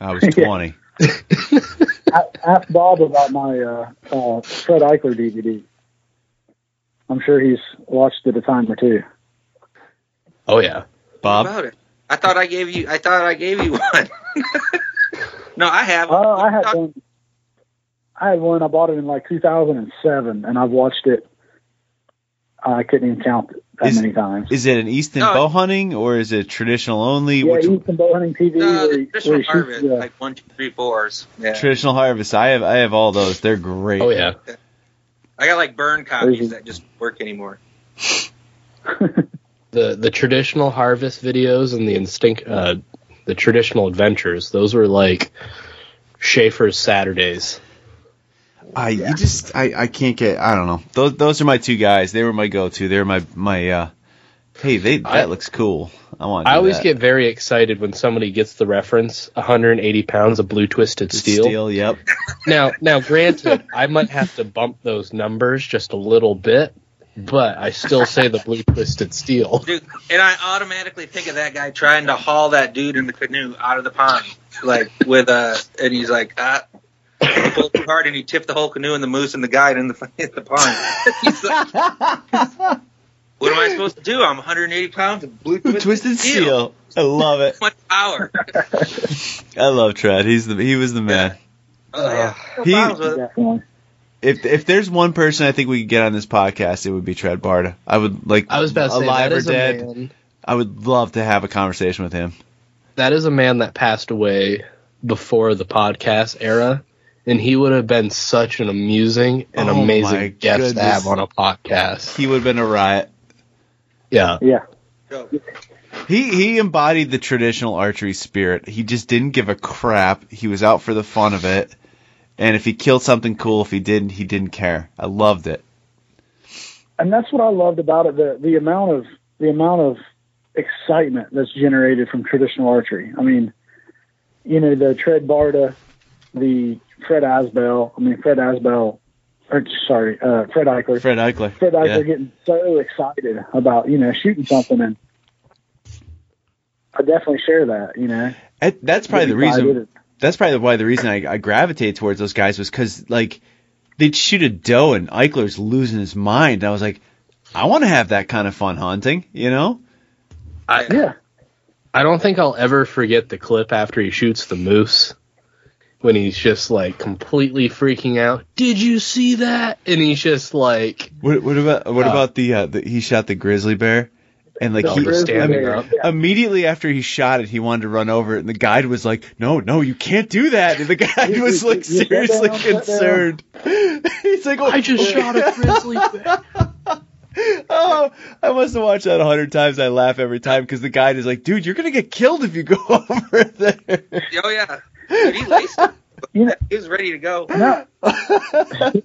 I was 20. Ask Bob about my uh, uh, Fred Eichler DVD. I'm sure he's watched it a time or two. Oh yeah. What Bob, about it? I thought I gave you. I thought I gave you one. no, I have. Oh, I had one. I had one. I bought it in like 2007, and I've watched it. I couldn't even count it that Is- many times. is it an Easton No. bow hunting or is it traditional only? yeah, Which Easton Bow Hunting TV. No, where traditional where shoots harvest, the- like one, two, three, fours. Yeah. traditional harvest? I have I have all those. They're great. Oh yeah. I got like burn copies There's- that just work anymore. The the traditional harvest videos and the instinct, uh, the traditional adventures. Those were like Schaefer's Saturdays. I you just I, I can't get I don't know. Those those are my two guys. They were my go to. They were my my uh hey they that I- looks cool. I want I always that. get very excited when somebody gets the reference 180 pounds of blue twisted steel. Steel, yep. Now, now, granted, I might have to bump those numbers just a little bit, but I still say the blue twisted steel. Dude, and I automatically think of that guy trying to haul that dude in the canoe out of the pond, like with a, and he's like, ah, he pulled too hard and he tipped the whole canoe and the moose and the guide in the in the pond. He's like, what am I supposed to do? I'm 180 pounds of blue twisted, Twisted steel. I love it. So much power. I love Tred. He's the he was the man. Oh, yeah. Uh, he- problems with it. Definitely. If if there's one person I think we could get on this podcast, it would be Tred Barta. I would like I was about to alive that or dead. man. I would love to have a conversation with him. That is a man that passed away before the podcast era, and he would have been such an amusing and Oh amazing guest to have on a podcast. He would have been a riot. Yeah, Yeah. He he embodied the traditional archery spirit. He just didn't give a crap. He was out for the fun of it. And if he killed something cool, if he didn't, he didn't care. I loved it. and that's what I loved about it the the amount of the amount of excitement that's generated from traditional archery. I mean, you know, the Tred Barta, the Fred Asbell. I mean, Fred Asbell, or sorry, uh, Fred Eichler. Fred Eichler. Fred Eichler Yeah. getting so excited about you know shooting something, and I definitely share that. You know, That- That's probably the reason. That's probably why the reason I, I gravitated towards those guys was because like they'd shoot a doe and Eichler's losing his mind. I was like, I want to have that kind of fun hunting. You know? I Yeah, I don't think I'll ever forget the clip after he shoots the moose. When he's just like completely freaking out. Did you see that? And he's just like, What, what about what Uh, about the, uh, the he shot the grizzly bear and like he the standing Grizzly up. Immediately after he shot it, he wanted to run over it, and the guide was like, "No, no, you can't do that." And the guide was like you- you seriously shut down, shut concerned. He's like, oh, I just shot a grizzly bear. oh, I must have watched that a hundred times. I laugh every time because the guide is like, "Dude, you're gonna get killed if you go over there." Oh yeah, Dude, he laced it. You know, He was ready to go. and I,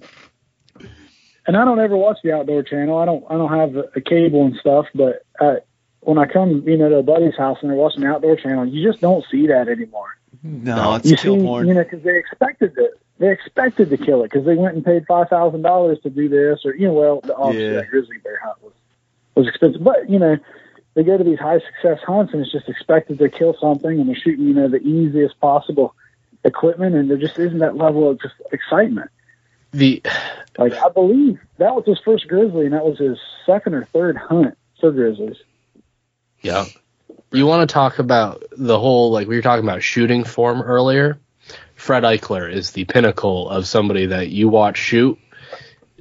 and I don't ever watch the Outdoor Channel. I don't. I don't have a, a cable and stuff. But I, when I come, you know, to a buddy's house and they're watching the Outdoor Channel, you just don't see that anymore. No, it's you kill see, porn. you know, because they expected it. They expected to kill it because they went and paid five thousand dollars to do this, or you know, well, the obviously Yeah. that grizzly bear hunt was was expensive, but you know, they go to these high success hunts and it's just expected to kill something, and they're shooting, you know, the easiest possible equipment, and there just isn't that level of just excitement. The Like I believe that was his first grizzly, and that was his second or third hunt for grizzlies. yeah. You want to talk about the whole like we were talking about shooting form earlier. Fred Eichler is the pinnacle of somebody that you watch shoot.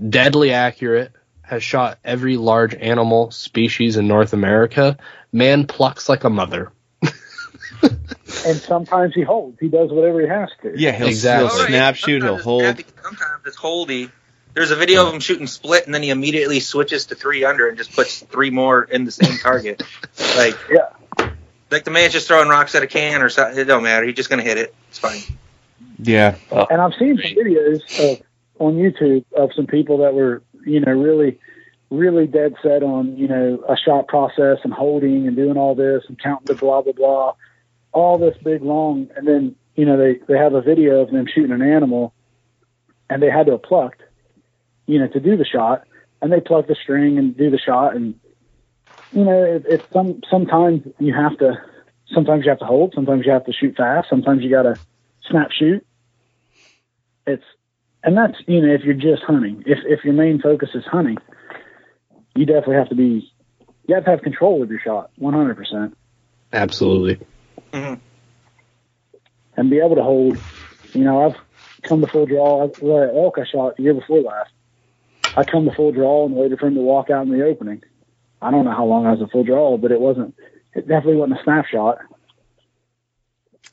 Deadly accurate, has shot every large animal species in North America. Man plucks like a mother. And sometimes he holds. He does whatever he has to. yeah, he'll, Exactly. he'll snap shoot, he'll Sometimes it's hold. snappy, Sometimes it's holdy. There's a video of him shooting split, and then he immediately switches to three under and just puts three more in the same target. like, Yeah. like the man's just throwing rocks at a can or something. It don't matter. He's just gonna hit it. It's fine. Yeah, And I've seen some videos of, on YouTube of some people that were, you know, really, really dead set on, you know, a shot process and holding and doing all this and counting the blah blah blah, all this big long, and then you know they they have a video of them shooting an animal, and they had to have plucked, you know, to do the shot, and they pluck the string and do the shot, and you know, it, it's some sometimes you have to, sometimes you have to hold, sometimes you have to shoot fast, sometimes you got to snap shoot. It's and that's you know if you're just hunting if if your main focus is hunting you definitely have to be you have to have control of your shot 100% Absolutely. Mm-hmm. and be able to hold you know i've come to full draw. I, well, elk i shot the year before last. I come to full draw and waited for him to walk out in the opening. I don't know how long i was a full draw but it wasn't it definitely wasn't a snapshot.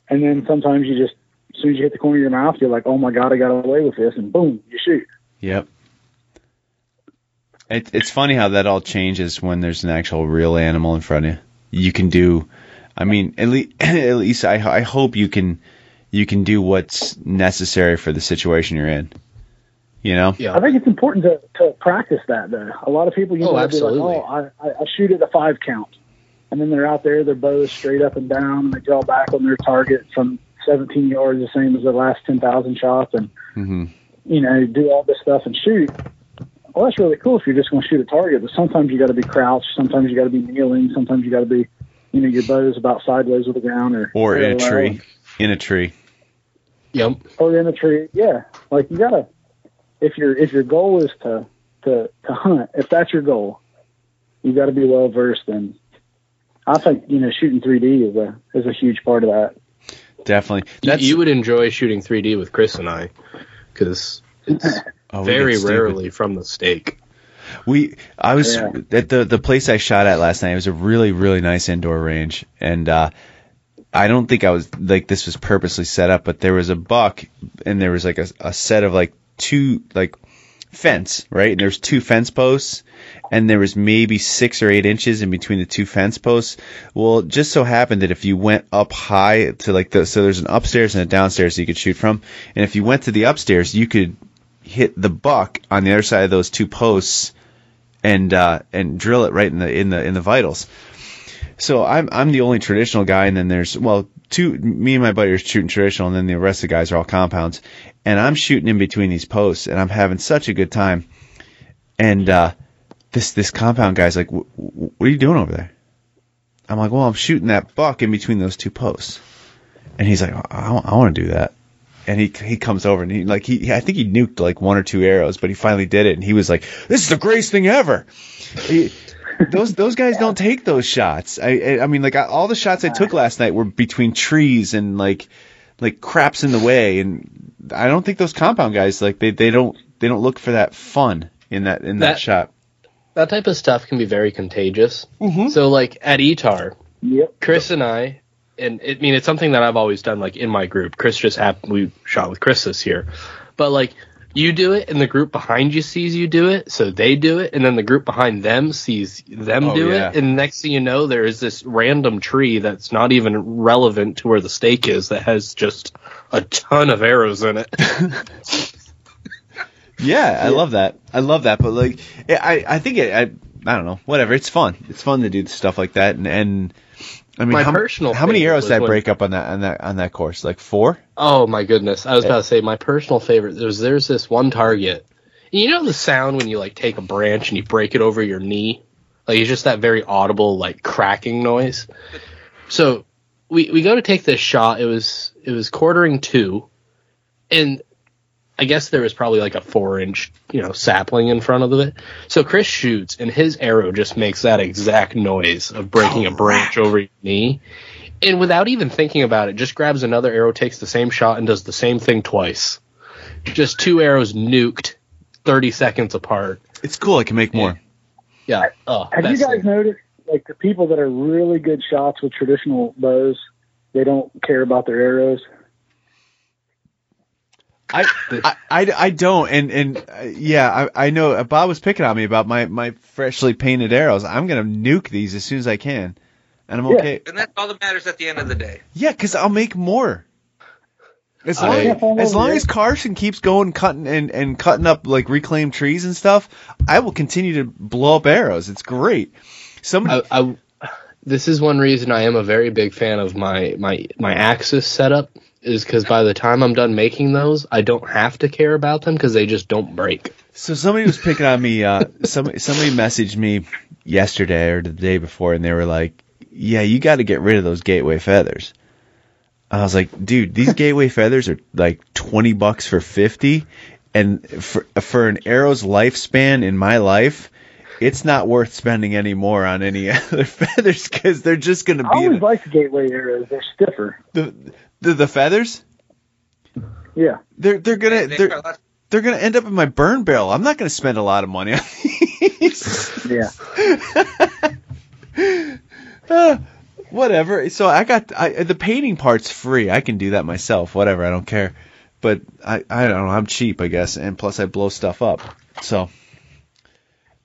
And then sometimes you just as soon as you hit the corner of your mouth you're like oh my god i got away with this and boom you shoot Yep. It, it's funny how that all changes when there's an actual real animal in front of you. You can do, I mean, at least, at least I, I hope you can, you can do what's necessary for the situation you're in. You know? Yeah. I think it's important to, to practice that though. A lot of people, you Oh, know, they'll absolutely. be like, "Oh, I, I, I shoot at a five count," and then they're out there, their bows straight up and down, and they draw back on their target from 17 yards, the same as the last 10,000 shots, and hmm you know, do all this stuff and shoot. Well, that's really cool if you're just going to shoot a target, but sometimes you got to be crouched, sometimes you got to be kneeling, sometimes you got to be, you know, your bow's about sideways with the ground or Or in a parallel. tree. In a tree. Yep. or in a tree. Yeah, like you gotta. If your if your goal is to to to hunt, if that's your goal, you got to be well versed in. I think you know shooting 3D is a is a huge part of that. Definitely. You- That's you would enjoy shooting 3D with Chris and I because it's oh, very rarely from the stake. We, I was Yeah. at the the place I shot at last night. It was a really really nice indoor range, and uh, I don't think I was like this was purposely set up, but there was a buck, and there was like a, a set of like two like fence, right? And there's two fence posts, and there was maybe six or eight inches in between the two fence posts. Well, it just so happened that if you went up high to like the so there's an upstairs and a downstairs you could shoot from, and if you went to the upstairs, you could hit the buck on the other side of those two posts and uh, and drill it right in the in the in the vitals. So I'm I'm the only traditional guy, and then there's well two me and my buddy are shooting traditional, and then the rest of the guys are all compounds, and I'm shooting in between these posts, and I'm having such a good time. And uh, this this compound guy's like, "Wh- wh- "What are you doing over there?" I'm like, "Well, I'm shooting that buck in between those two posts," and he's like, "I, want to do that." And he he comes over and he like he I think he nuked like one or two arrows, but he finally did it, and he was like, "This is the greatest thing ever." He- those those guys don't take those shots. I I, I mean like I, all the shots I took last night were between trees and like like craps in the way, and I don't think those compound guys like they, they don't they don't look for that fun in that in that, That- shot. That type of stuff can be very contagious. Mm-hmm. So, like at ETAR, Yep. Chris and I, and it, I mean, it's something that I've always done, like in my group. Chris just happened, we shot with Chris this year. But, like, you do it and the group behind you sees you do it, so they do it, and then the group behind them sees them Oh, do yeah. it, and next thing you know, there is this random tree that's not even relevant to where the stake is that has just a ton of arrows in it. Yeah, I love that. I love that. But like, I I think it. I I don't know. Whatever. It's fun. It's fun to do stuff like that. And and I mean, My how, personal how many arrows did I when- break up on that on that on that course? Like four. Oh my goodness! I was about to say my personal favorite. There's there's this one target. You know the sound when you like take a branch and you break it over your knee, like it's just that very audible like cracking noise. So we we go to take this shot. It was it was quartering two, and I guess there was probably like a four inch you know sapling in front of it. So Chris shoots and his arrow just makes that exact noise of breaking a oh, branch over your knee and without even thinking about it, just grabs another arrow, takes the same shot, and does the same thing twice. Just two arrows nuked, thirty seconds apart. It's cool. I can make more. Yeah. Oh, Have you guys thing. noticed, like the people that are really good shots with traditional bows, they don't care about their arrows. I, I, I, I don't, and and uh, yeah, I, I know uh, Bob was picking on me about my, my freshly painted arrows. I'm gonna nuke these as soon as I can, and I'm Yeah. okay. And that's all that matters at the end of the day. Yeah, because I'll make more. As long, Yeah, follow as, long as Carson keeps going cutting and, and cutting up like reclaimed trees and stuff, I will continue to blow up arrows. It's great. Somebody, I, I, this is one reason I am a very big fan of my my my Axis setup. Is because by the time I'm done making those, I don't have to care about them because they just don't break. so somebody was picking on me. Uh, somebody somebody messaged me yesterday or the day before, and they were like, "Yeah, you got to get rid of those gateway feathers." I was like, "Dude, these gateway feathers are like twenty bucks for fifty, and for for an arrow's lifespan in my life." It's not worth spending any more on any other feathers because they're just going to be. I be always like the gateway arrows. They're stiffer. the, the the feathers. Yeah. They're they're gonna They- they're, they are gonna end up in my burn barrel. I'm not gonna spend a lot of money on these. Yeah. Uh, whatever. So I got I, the painting part's free. I can do that myself. Whatever. I don't care. But I I don't know. I'm cheap, I guess, and plus I blow stuff up. So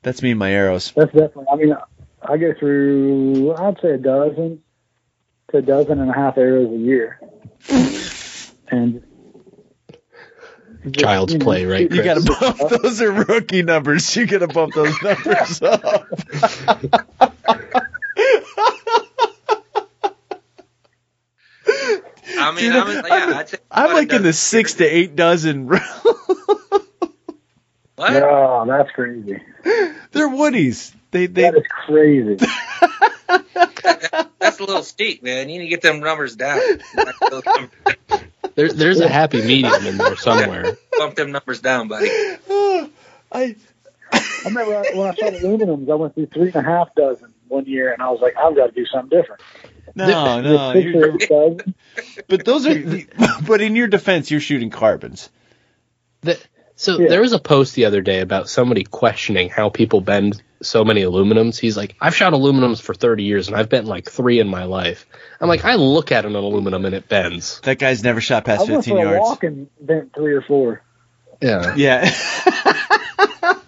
that's me and my arrows. That's definitely. I mean, I go through. I'd say a dozen to a dozen and a half arrows a year, and just, Child's you know, play, right, You gotta Chris? bump those are rookie numbers. You gotta bump those numbers up. I mean, Dude, I'm, yeah, I'm- I'd say I'm like in the six to eight dozen. What? Oh, that's crazy. They're woodies. They they That is crazy. That's a little steep, man. You need to get them numbers down. There, there's a happy medium in there somewhere. Bump them numbers down, buddy. Oh, I I remember when I saw the aluminums, I went through three and a half dozen one year, and I was like, I've got to do something different. no no. Six You're, but those are. But in your defense, you're shooting carbons. The, so Yeah. there was a post the other day about somebody questioning how people bend so many aluminums. He's like, I've shot aluminums for 30 years and I've bent like three in my life. I'm like, I look at an aluminum and it bends. That guy's never shot I past went 15 for a yards. walk and bent three or four. Yeah. Yeah.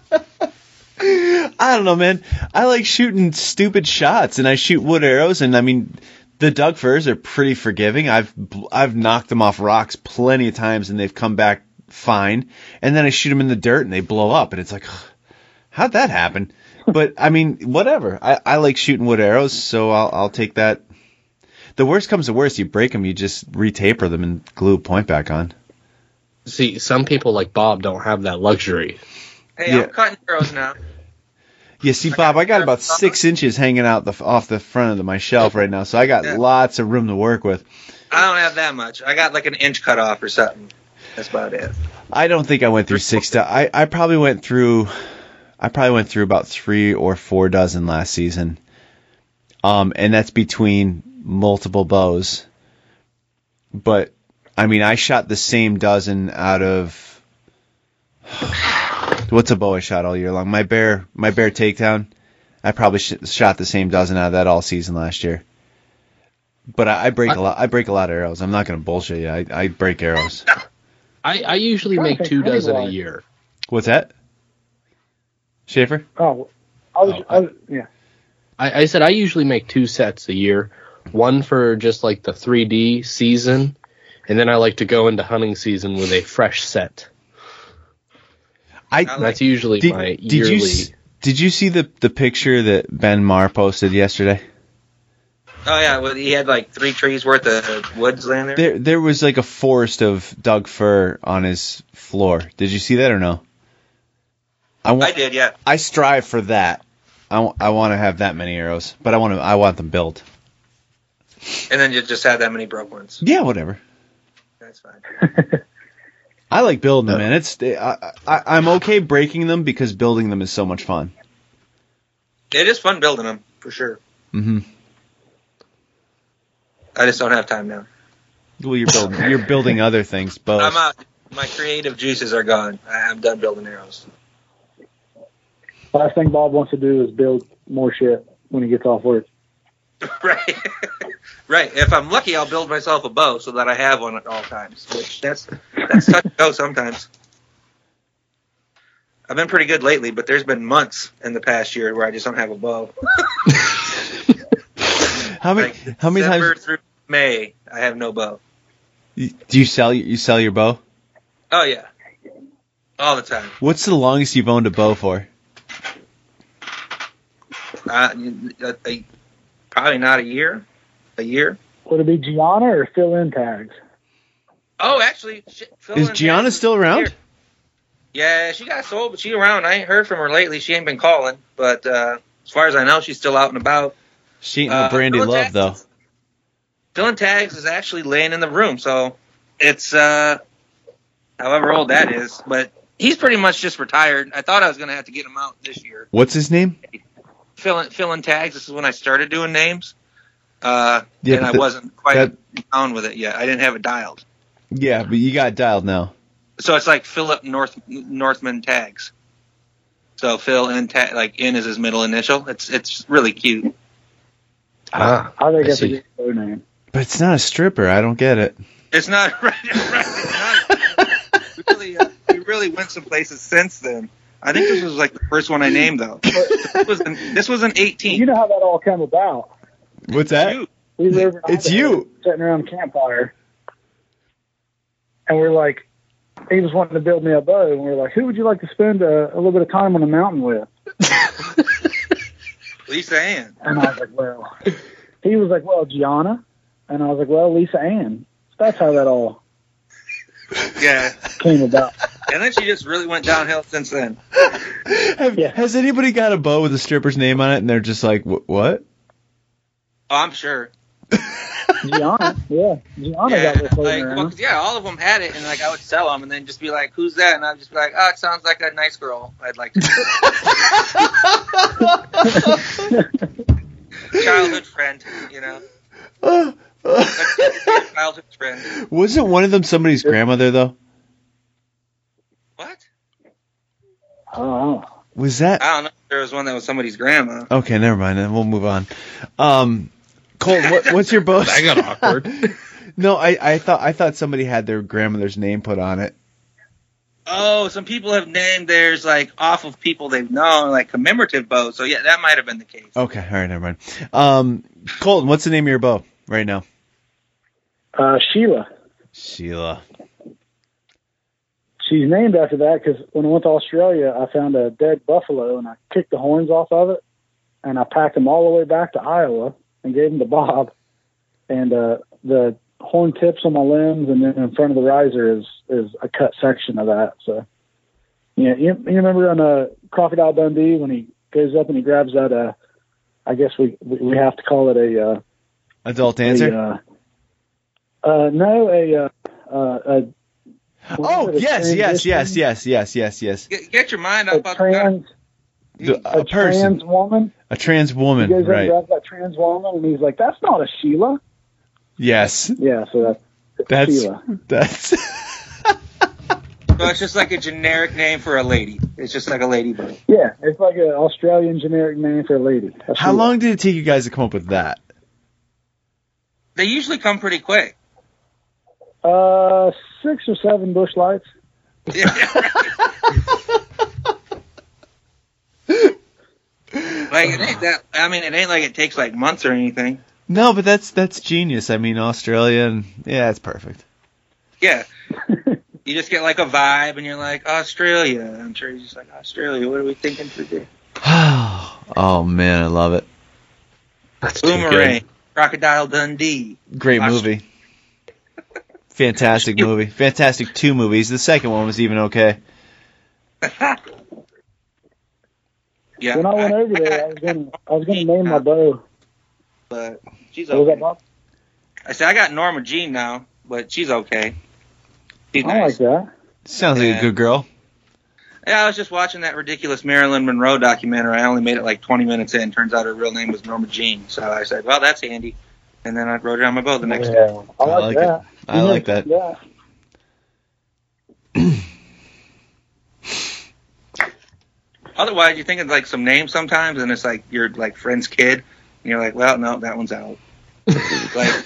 I don't know, man. I like shooting stupid shots, and I shoot wood arrows, and I mean, the Doug firs are pretty forgiving. I've I've knocked them off rocks plenty of times, and they've come back fine. And then I shoot them in the dirt, and they blow up, and it's like, how'd that happen? But I mean, whatever. I, I like shooting wood arrows, so I'll I'll take that. The worst comes to worst, you break them, you just retaper them and glue a point back on. See, some people like Bob don't have that luxury. Hey, Yeah. I'm cutting arrows now. Yeah, see, Bob, I got about six inches hanging out the off the front of the, my shelf right now, so I got Yeah. lots of room to work with. I don't have that much. I got like an inch cut off or something. That's about it. I don't think I went through six. To, I I probably went through, I probably went through about three or four dozen last season. Um, and that's between multiple bows. But I mean, I shot the same dozen out of. What's a bow I shot all year long? My bear, my bear takedown. I probably sh- shot the same dozen out of that all season last year. But I, I break a lot. I break a lot of arrows. I'm not gonna bullshit you. I, I break arrows. I, I usually make two dozen a year. What's that? Schaefer? Oh, I was, Oh, I was yeah. I, I said I usually make two sets a year. One for just like the 3D season, and then I like to go into hunting season with a fresh set. I I That's usually did, my did yearly. you did you see the the picture that Ben Marr posted yesterday? Oh yeah, well, he had like three trees worth of woods laying there. There there was like a forest of Doug fir on his floor. Did you see that or no? I want I did, yeah. I strive for that. I, want to have that many arrows, but I want to I want them built. And then you just have that many broke ones. Yeah, whatever. That's fine. I like building them, man. It's I, I I'm okay breaking them because building them is so much fun. It is fun building them for sure. Mm-hmm. I just don't have time now. Well, you're building you're building other things, bows. I'm out. My creative juices are gone. I- I'm done building arrows. Last thing Bob wants to do is build more shit when he gets off work. right. right. If I'm lucky, I'll build myself a bow so that I have one at all times. Which that's that's tough to go sometimes. I've been pretty good lately, but there's been months in the past year where I just don't have a bow. how many Like how many December times through May, I have no bow. do you sell you sell your bow? Oh yeah, all the time. What's the longest you've owned a bow for? Uh, a, a, probably not a year. A year. Would it be Gianna or fill in tags? Oh, actually, shit, Is Gianna Jess still around? Yeah, she got sold, but she around. I ain't heard from her lately. She ain't been calling, but uh, as far as I know, she's still out and about. She no Uh, Brandy Phil and Love Jess- though. Dylan Tags is actually laying in the room, so it's uh, however old that is, but he's pretty much just retired. I thought I was gonna have to get him out this year. What's his name? Filling filling tags. This is when I started doing names, uh, Yeah, and I the- wasn't quite that- down with it yet. I didn't have it dialed, Yeah, but you got dialed now. so it's like Philip North Northman Tags. So Phil and tag like N is his middle initial. It's it's really cute. Ah, I think I that's a see. good bow name. But it's not a stripper. I don't get it. It's not right. right it's not, we really uh, we really went some places since then. I think this was like the first one I named though. This was an, this was an 18. You know how that all came about. What's that? You. We were over in It's you. sitting around campfire, and we're like, he was wanting to build me a bow, and we're like, who would you like to spend a, a little bit of time on the mountain with? Lisa Ann. And I was like, well, he was like, well, Gianna, and I was like, well, Lisa Ann. That's how that all Yeah. came about. And then she just really went downhill since then. Have- Yeah. Has anybody got a bow with a stripper's name on it and they're just like, "Wh- what? Oh, I'm sure. Gianna, yeah, Gianna Yeah, got this floating like, well, yeah, all of them had it, and like I would sell them, and then just be like, "Who's that?" And I'd just be like, "Oh, it sounds like a nice girl. I'd like to." childhood friend, you know, childhood friend. Wasn't one of them somebody's grandmother though? What? Oh, Was that? I don't know. If there was one that was somebody's grandma. Okay, never mind. Then we'll move on. Um, Colt, what, what's your bow? I got awkward. no, I, I thought I thought somebody had their grandmother's name put on it. Oh, some people have named theirs like off of people they've known, like commemorative bows. So yeah, that might have been the case. Okay, all right, never mind. Um, Colton, what's the name of your bow right now? uh, Sheila. Sheila. She's named after that because when I went to Australia, I found a dead buffalo and I kicked the horns off of it, and I packed them all the way back to Iowa and gave them to Bob. And uh, the horn tips on my limbs, and then in front of the riser is is a cut section of that. So, yeah, you, you remember on uh, Crocodile Dundee when he goes up and he grabs that? Uh, I guess we we we have to call it a. Uh, Adult a, dancer. uh, uh, no, a. Uh, uh, a oh what is it, yes, yes, yes, yes, yes, yes, yes. Get, get your mind a up on trans The- a, a person, trans woman. A trans woman, goes in and right? grabs that trans woman, and he's like, "That's not a Sheila." Yes, Yeah, so that's, that's that's Sheila. that's. So it's just like a generic name for a lady. It's just like a ladybug. Yeah, it's like an Australian generic name for a lady. A How Sheila. long did it take you guys to come up with that? They usually come pretty quick. Uh, six or seven Busch Lights. Yeah, like it ain't that. I mean, it ain't like it takes like months or anything. No, but that's that's genius. I mean, Australia and yeah, it's perfect. Yeah. You just get like a vibe, and you're like Australia. I'm sure he's just like Australia. What are we thinking today? oh man, I love it. That's Boomerang. Crocodile Dundee. Great movie. Fantastic movie. Fantastic two movies. The second one was even okay. yeah. When I went over there, I was gonna I was gonna name my bow. but she's What was that, okay. Bob? I said I got Norma Jean now, but she's okay. She's I nice. like that. Sounds like a good girl. Yeah, I was just watching that ridiculous Marilyn Monroe documentary. I only made it like 20 minutes in. Turns out her real name was Norma Jean. So I said, well, that's handy. And then I wrote it on my boat the next day. Yeah, I like, like it. that. I like never- that. Yeah. Otherwise, you think of like some names sometimes, and it's like your like friend's kid, and you're like, well, no, that one's out. like,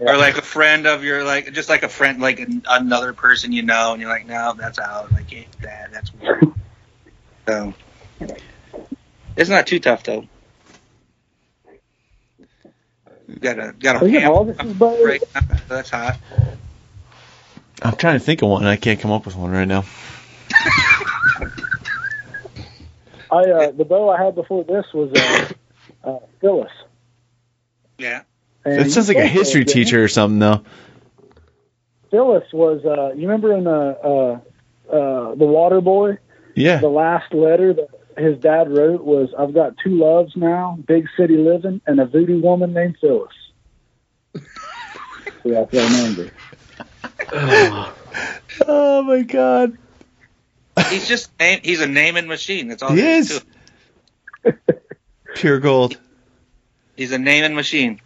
or like a friend of your like, just like a friend, like an, another person you know, and you're like, no, that's out. Like, that that's weird. so, it's not too tough though. Got a got a Are ham August's bow? right now, that's hot. I'm trying to think of one. I can't come up with one right now. I uh, the bow I had before this was uh, uh, Phyllis. Yeah. And That sounds like a history Phyllis, didn't teacher or something, though. Phyllis was uh, you remember in the uh, uh, the Water Boy, Yeah. the last letter that his dad wrote was, "I've got two loves now: big city living and a voodoo woman named Phyllis." so that's what I named her. Oh my god. He's just name, he's a naming machine. That's all. He there is. to it. Pure gold. He's a naming machine.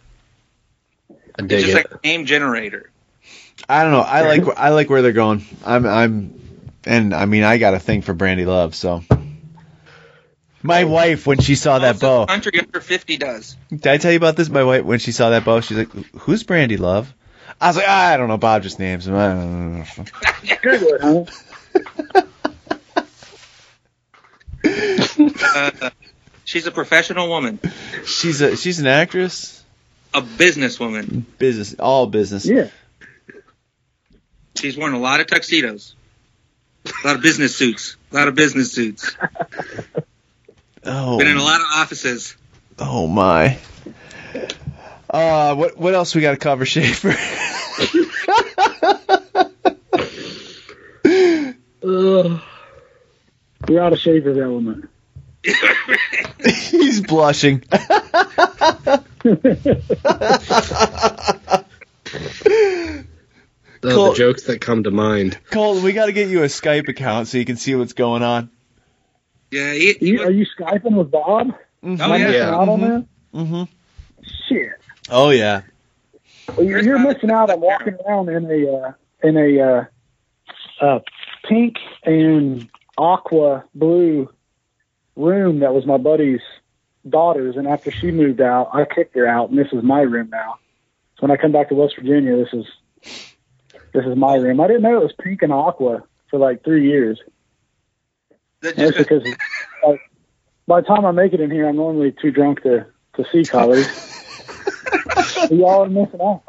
I He's just it. like a name generator. I don't know. I like I like where they're going. I'm I'm and I mean I got a thing for Brandy Love, so my wife when she saw that Most of the bow. Country under fifty does. Did I tell you about this? My wife when she saw that bow, she's like, "Who's Brandy Love?" I was like, ah, "I don't know. Bob just names him." I don't know. Google it, huh? Uh, she's a professional woman, She's a she's an actress. a businesswoman. Business, all business. Yeah. She's worn a lot of tuxedos, a lot of business suits, a lot of business suits. Oh, Been in a lot of offices. oh my. Uh, what what else we got to cover, Schaefer? We're out of Shaver's element. He's blushing. Cool. The jokes that come to mind. Colton, we got to get you a Skype account so you can see what's going on. Yeah, he, he You, are you skyping with Bob? oh Am I yeah. missing out on that? Mm-hmm. Shit. Oh yeah. Well, you're, you're missing out. I'm walking around in a uh, in a uh, uh, pink and aqua blue room that was my buddy's daughter's, and after she moved out, I kicked her out, and this is my room now. So when I come back to West Virginia, this is this is my room. I didn't know it was pink and aqua for like three years. That That's just- because like, by the time I make it in here, I'm normally too drunk to to see colors. Y'all are missing out.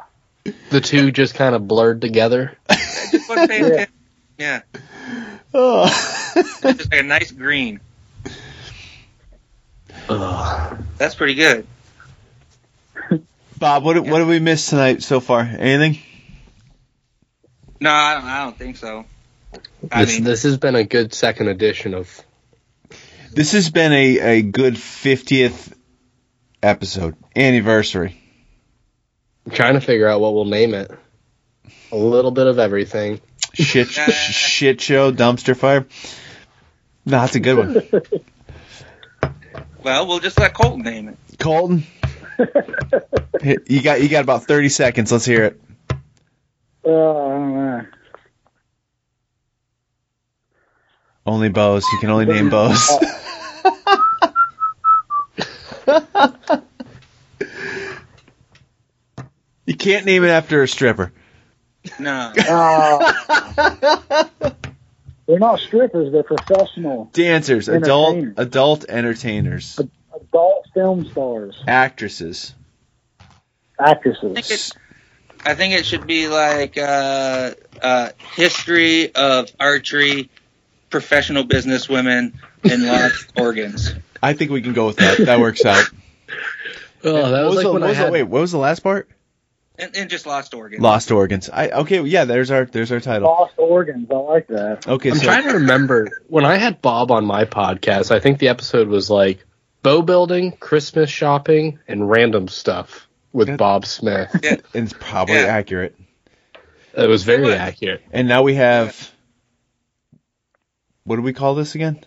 The two just kind of blurred together. just wasn't paying Yeah. Yeah, Oh. it's just like a nice green. Ugh. That's pretty good. Bob, what what did we miss tonight so far? Anything? No, I don't, I don't think so. I This mean, this has been a good second edition of. This has been a, a good 50th episode anniversary. I'm trying to figure out what we'll name it. A little bit of everything. Shit shit show dumpster fire. No, that's a good one. well, we'll just let Colton name it. Colton, you got you got about 30 seconds. Let's hear it. Uh. Only bows. You can only name bows. you can't name it after a stripper. No. Uh, they're not strippers. They're professional Dancers, adult Entertainers. adult entertainers, adult film stars, actresses. actresses. think it- I think it should be like uh, uh, history of archery, professional businesswomen in lost organs. I think we can go with that. That works out. Oh, that What was like the, when what I was the- had. wait, what was the last part? And, and just lost organs. Lost organs. I okay, yeah. There's our there's our title. Lost organs. I like that. Okay, I'm so trying to remember when I had Bob on my podcast. I think the episode was like bow building, Christmas shopping, and random stuff with That- Bob Smith. it's probably Yeah. accurate. It was very was. accurate. And now we have. What do we call this again?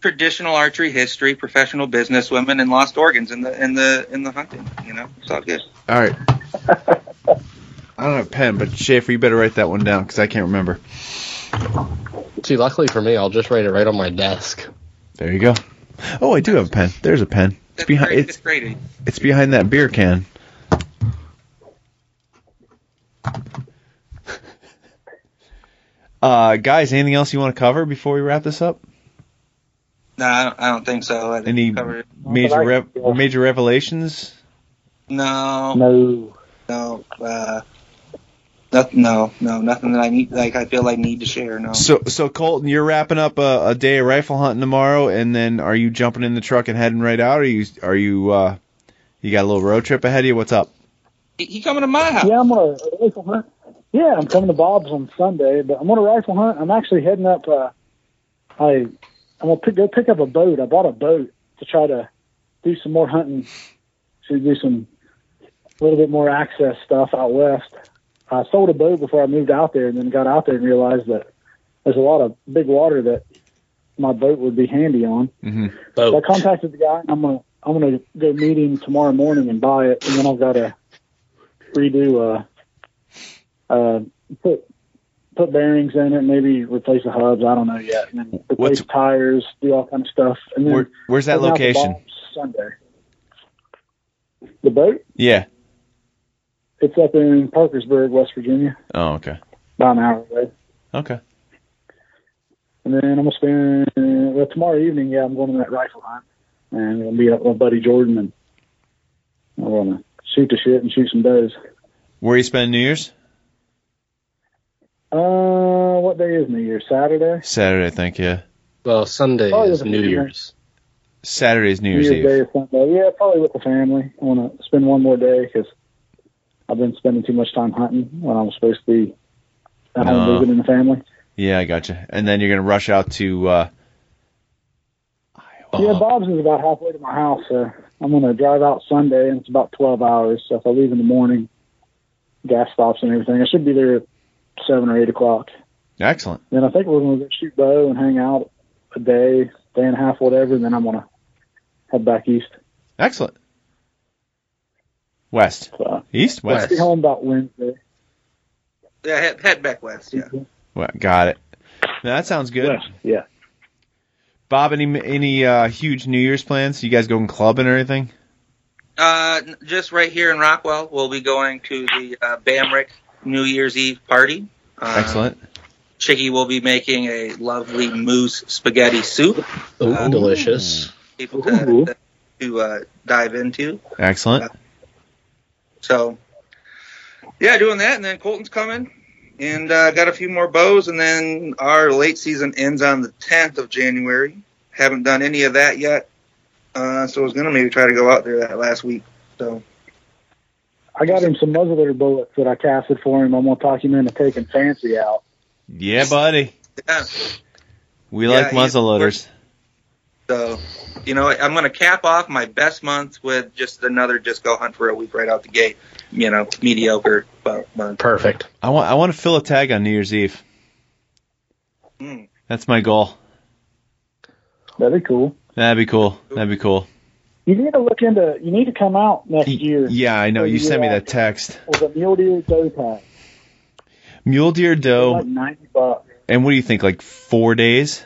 Tr- traditional archery history, professional business women, and lost organs in the in the in the hunting. You know, it's all good. All right. I don't have a pen, but Schaefer, you better write that one down because I can't remember. See, luckily for me, I'll just write it right on my desk. There you go. Oh, I do have a pen. There's a pen. It's That's behind. It's That's it's behind that beer can. Uh, guys, anything else you want to cover before we wrap this up? No, I don't, I don't think so. I Any we covered it. major rev- yeah. major revelations? No, No. no, uh, no, no, no, nothing that I need. Like I feel like need to share. No. So, so Colton, you're wrapping up a, a day of rifle hunting tomorrow, and then are you jumping in the truck and heading right out? Or are you are you uh, you got a little road trip ahead of you? What's up? He, he coming to my house. Yeah, I'm gonna rifle hunt. Yeah, I'm coming to Bob's on Sunday, but I'm gonna rifle hunt. I'm actually heading up. Uh, I I'm gonna pick, go pick up a boat. I bought a boat to try to do some more hunting. To do some a little bit more access stuff out west. I sold a boat before I moved out there, and then got out there and realized that there's a lot of big water that my boat would be handy on. Mm-hmm. So I contacted the guy. And I'm gonna I'm gonna go meet him tomorrow morning and buy it, and then I've got to redo uh uh put put bearings in it, maybe replace the hubs. I don't know yet. And then replace What's- tires, do all kind of stuff. And then Where, where's that heading out to location? Sunday. The boat. Yeah. It's up in Parkersburg, West Virginia, Oh, okay. about an hour away. Okay. And then I'm gonna spend well tomorrow evening. Yeah, I'm going to that rifle hunt, and I'm gonna meet up with my buddy Jordan, and I'm gonna shoot the shit and shoot some does. Where are you spending New Year's? Uh, what day is New Year's? Saturday. Saturday, I think. Yeah. Well, Sunday Oh, is yeah, New yeah. Year's. Saturday's New New Year's Year's Day Eve. Sunday. Yeah, probably with the family. I want to spend one more day because I've been spending too much time hunting when I'm supposed to be at home No. visiting the family. Yeah, I got gotcha. And then you're gonna rush out to. Uh, Iowa. Yeah, Bob's is about halfway to my house, so I'm gonna drive out Sunday, and it's about 12 hours. So if I leave in the morning, gas stops and everything, I should be there at seven or eight o'clock. Excellent. Then I think we're gonna go shoot bow and hang out a day, day and a half, whatever. And then I'm gonna head back east. Excellent. West. So East. West. West. be home about Wednesday. Yeah, head, head back west. Yeah. Well, got it. Now, that sounds good. West, yeah. Bob, any any uh, huge New Year's plans? You guys going clubbing or anything? Uh, just right here in Rockwell, we'll be going to the uh, Bamrick New Year's Eve party. Uh, Excellent. Chicky will be making a lovely moose spaghetti soup. Ooh, Uh, delicious. People to, to uh, dive into. Excellent. So, yeah, doing that, and then Colton's coming, and uh, got a few more bows, and then our late season ends on the 10th of January. Haven't done any of that yet, uh, so I was gonna maybe try to go out there that last week. So, I got him some muzzleloader bullets that I casted for him. I'm gonna talk him into taking fancy out. Yeah, buddy. yeah, We Yeah, like he's- muzzleloaders. so you know, I'm gonna cap off my best month with just another just go hunt for a week right out the gate. You know, mediocre but month. Perfect. I want I want to fill a tag on New Year's Eve. Mm. That's my goal. That'd be cool. That'd be cool. That'd be cool. You need to look into. You need to come out next year Yeah, I know. You sent me that text. with a mule deer doe tag. Mule deer doe. Like ninety bucks. And what do you think? Like four days?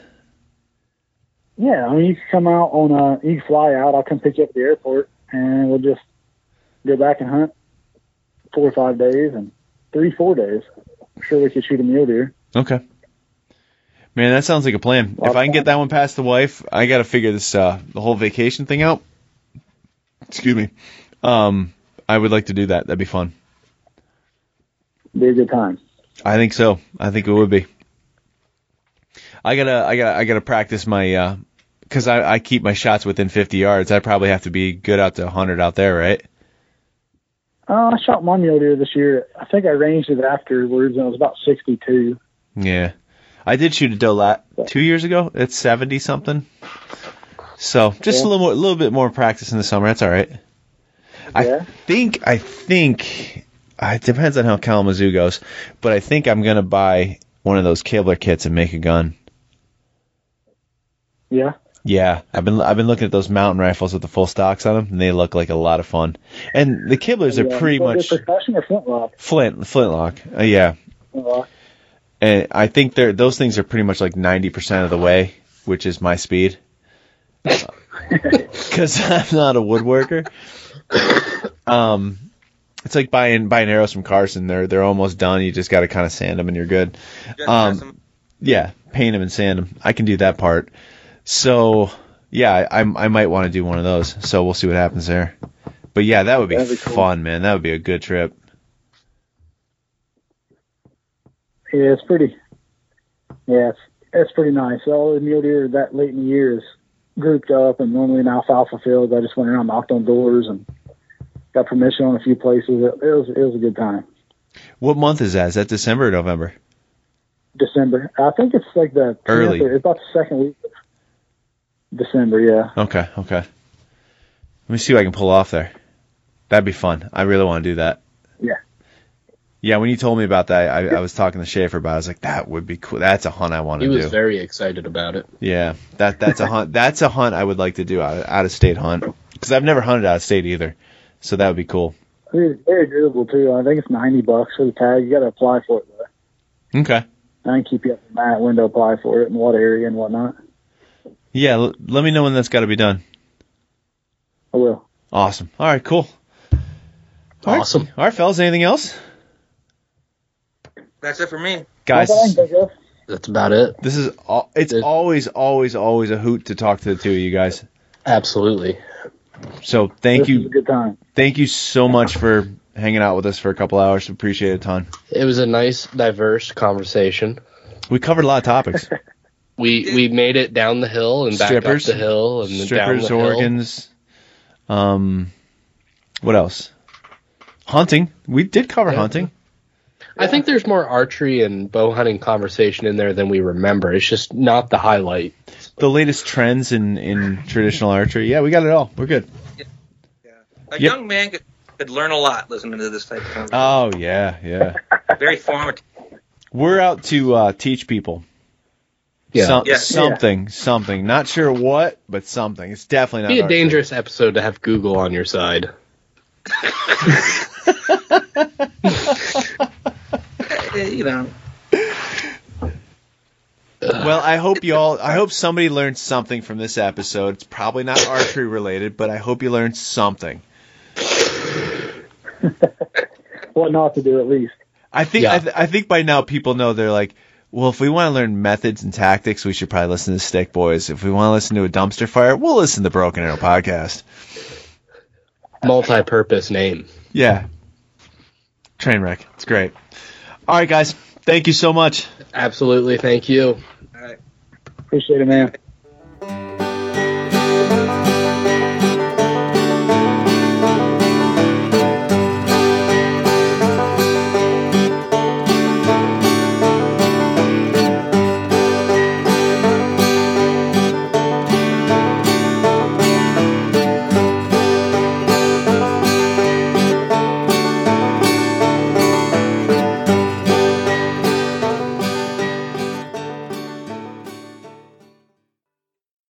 Yeah, I mean you can come out on a. You can fly out. I'll come pick you up at the airport, and we'll just go back and hunt four or five days and three four days. I'm sure we could shoot a mule deer. Okay. Man, that sounds like a plan. If I can get that one past the wife, I got to figure this uh, the whole vacation thing out. Excuse me. Um, I would like to do that. That'd be fun. Be a good time. I think so. I think it would be. I gotta, I gotta, I gotta practice my, uh 'cause I, I keep my shots within 50 yards. I probably have to be good out to 100 out there, right? Uh, I shot one mule deer this year. I think I ranged it afterwards, and it was about 62. Yeah. I did shoot a doe lat two years ago. It's 70 something. So just Yeah. a little more, a little bit more practice in the summer. That's all right. I think, I think, uh, it depends on how Kalamazoo goes, but I think I'm gonna buy one of those Kibler kits and make a gun. Yeah. Yeah, I've been I've been looking at those mountain rifles with the full stocks on them, and they look like a lot of fun. And the Kiblers are Yeah. pretty Was much percussion or flintlock? flint flintlock. Uh, yeah, Flintlock. and I think they're those things are pretty much like ninety percent of the way, which is my speed. Because I'm not a woodworker. Um, it's like buying buying arrows from Carson. They're they're almost done. You just got to kind of sand them, and you're good. Um. Yeah, paint them and sand them. I can do that part. So yeah, I, I might want to do one of those. So we'll see what happens there. But yeah, that would be, That'd be cool. fun, man. That would be a good trip. Yeah, it's pretty. Yeah, it's, it's pretty nice. All the mule deer that late in the year is grouped up, and normally in alfalfa fields, I just went around, knocked on doors, and got permission on a few places. It, it was it was a good time. What month is that? Is that December or November? December, I think it's like the Early. or- It's about the second week of December. Yeah, Okay, okay. Let me see what I can pull off there. That'd be fun. I really want to do that. Yeah. Yeah, when you told me about that, I, I was talking to Schaefer about. it. I was like, that would be cool. That's a hunt I want to do. He was do. very excited about it. yeah, that that's a hunt. That's a hunt I would like to do out of, out of state hunt because I've never hunted out of state either. So that would be cool. very, very doable too. I think it's ninety bucks for the tag. You got to apply for it though. Okay. I can keep you up in that when to apply for it and what area and whatnot. Yeah, l- let me know when that's got to be done. I will. Awesome. All right, cool. All right. Awesome. All right, fellas. Anything else, That's it for me. guys? Well, thanks, I guess. That's about it. This is al- it's It- always, always, always a hoot to talk to the two of you guys. Absolutely. So thank This is a you, good time. thank you so much for hanging out with us for a couple hours. Appreciate it a ton. It was a nice, diverse conversation. We covered a lot of topics: We we made it down the hill and back Strippers. up the hill and then down strippers, the hill. organs. Um, what else? Hunting. We did cover Yeah. hunting. I think there's more archery and bow hunting conversation in there than we remember. It's just not the highlight. The latest trends in in traditional archery. Yeah, we got it all. We're good. Yeah. A Yep. young man could, could learn a lot listening to this type of conversation. Oh yeah, yeah. Very formative. We're out to uh, teach people. Yeah. Some- Yeah. something, something. Not sure what, but something. It's definitely not. Be a archery. dangerous episode to have Google on your side. Eh, You know, Well, I hope you all. I hope somebody learned something from this episode. It's probably not archery related, but I hope you learned something. What not to do at least. I think. Yeah. I, th- I think by now people know they're like. Well, if we want to learn methods and tactics, we should probably listen to Stick Boys. If we want to listen to a dumpster fire, we'll listen to Broken Arrow podcast. Multi-purpose name. Yeah. Train wreck. It's great. All right, guys. Thank you so much. Absolutely. Thank you. all right. Appreciate it, man.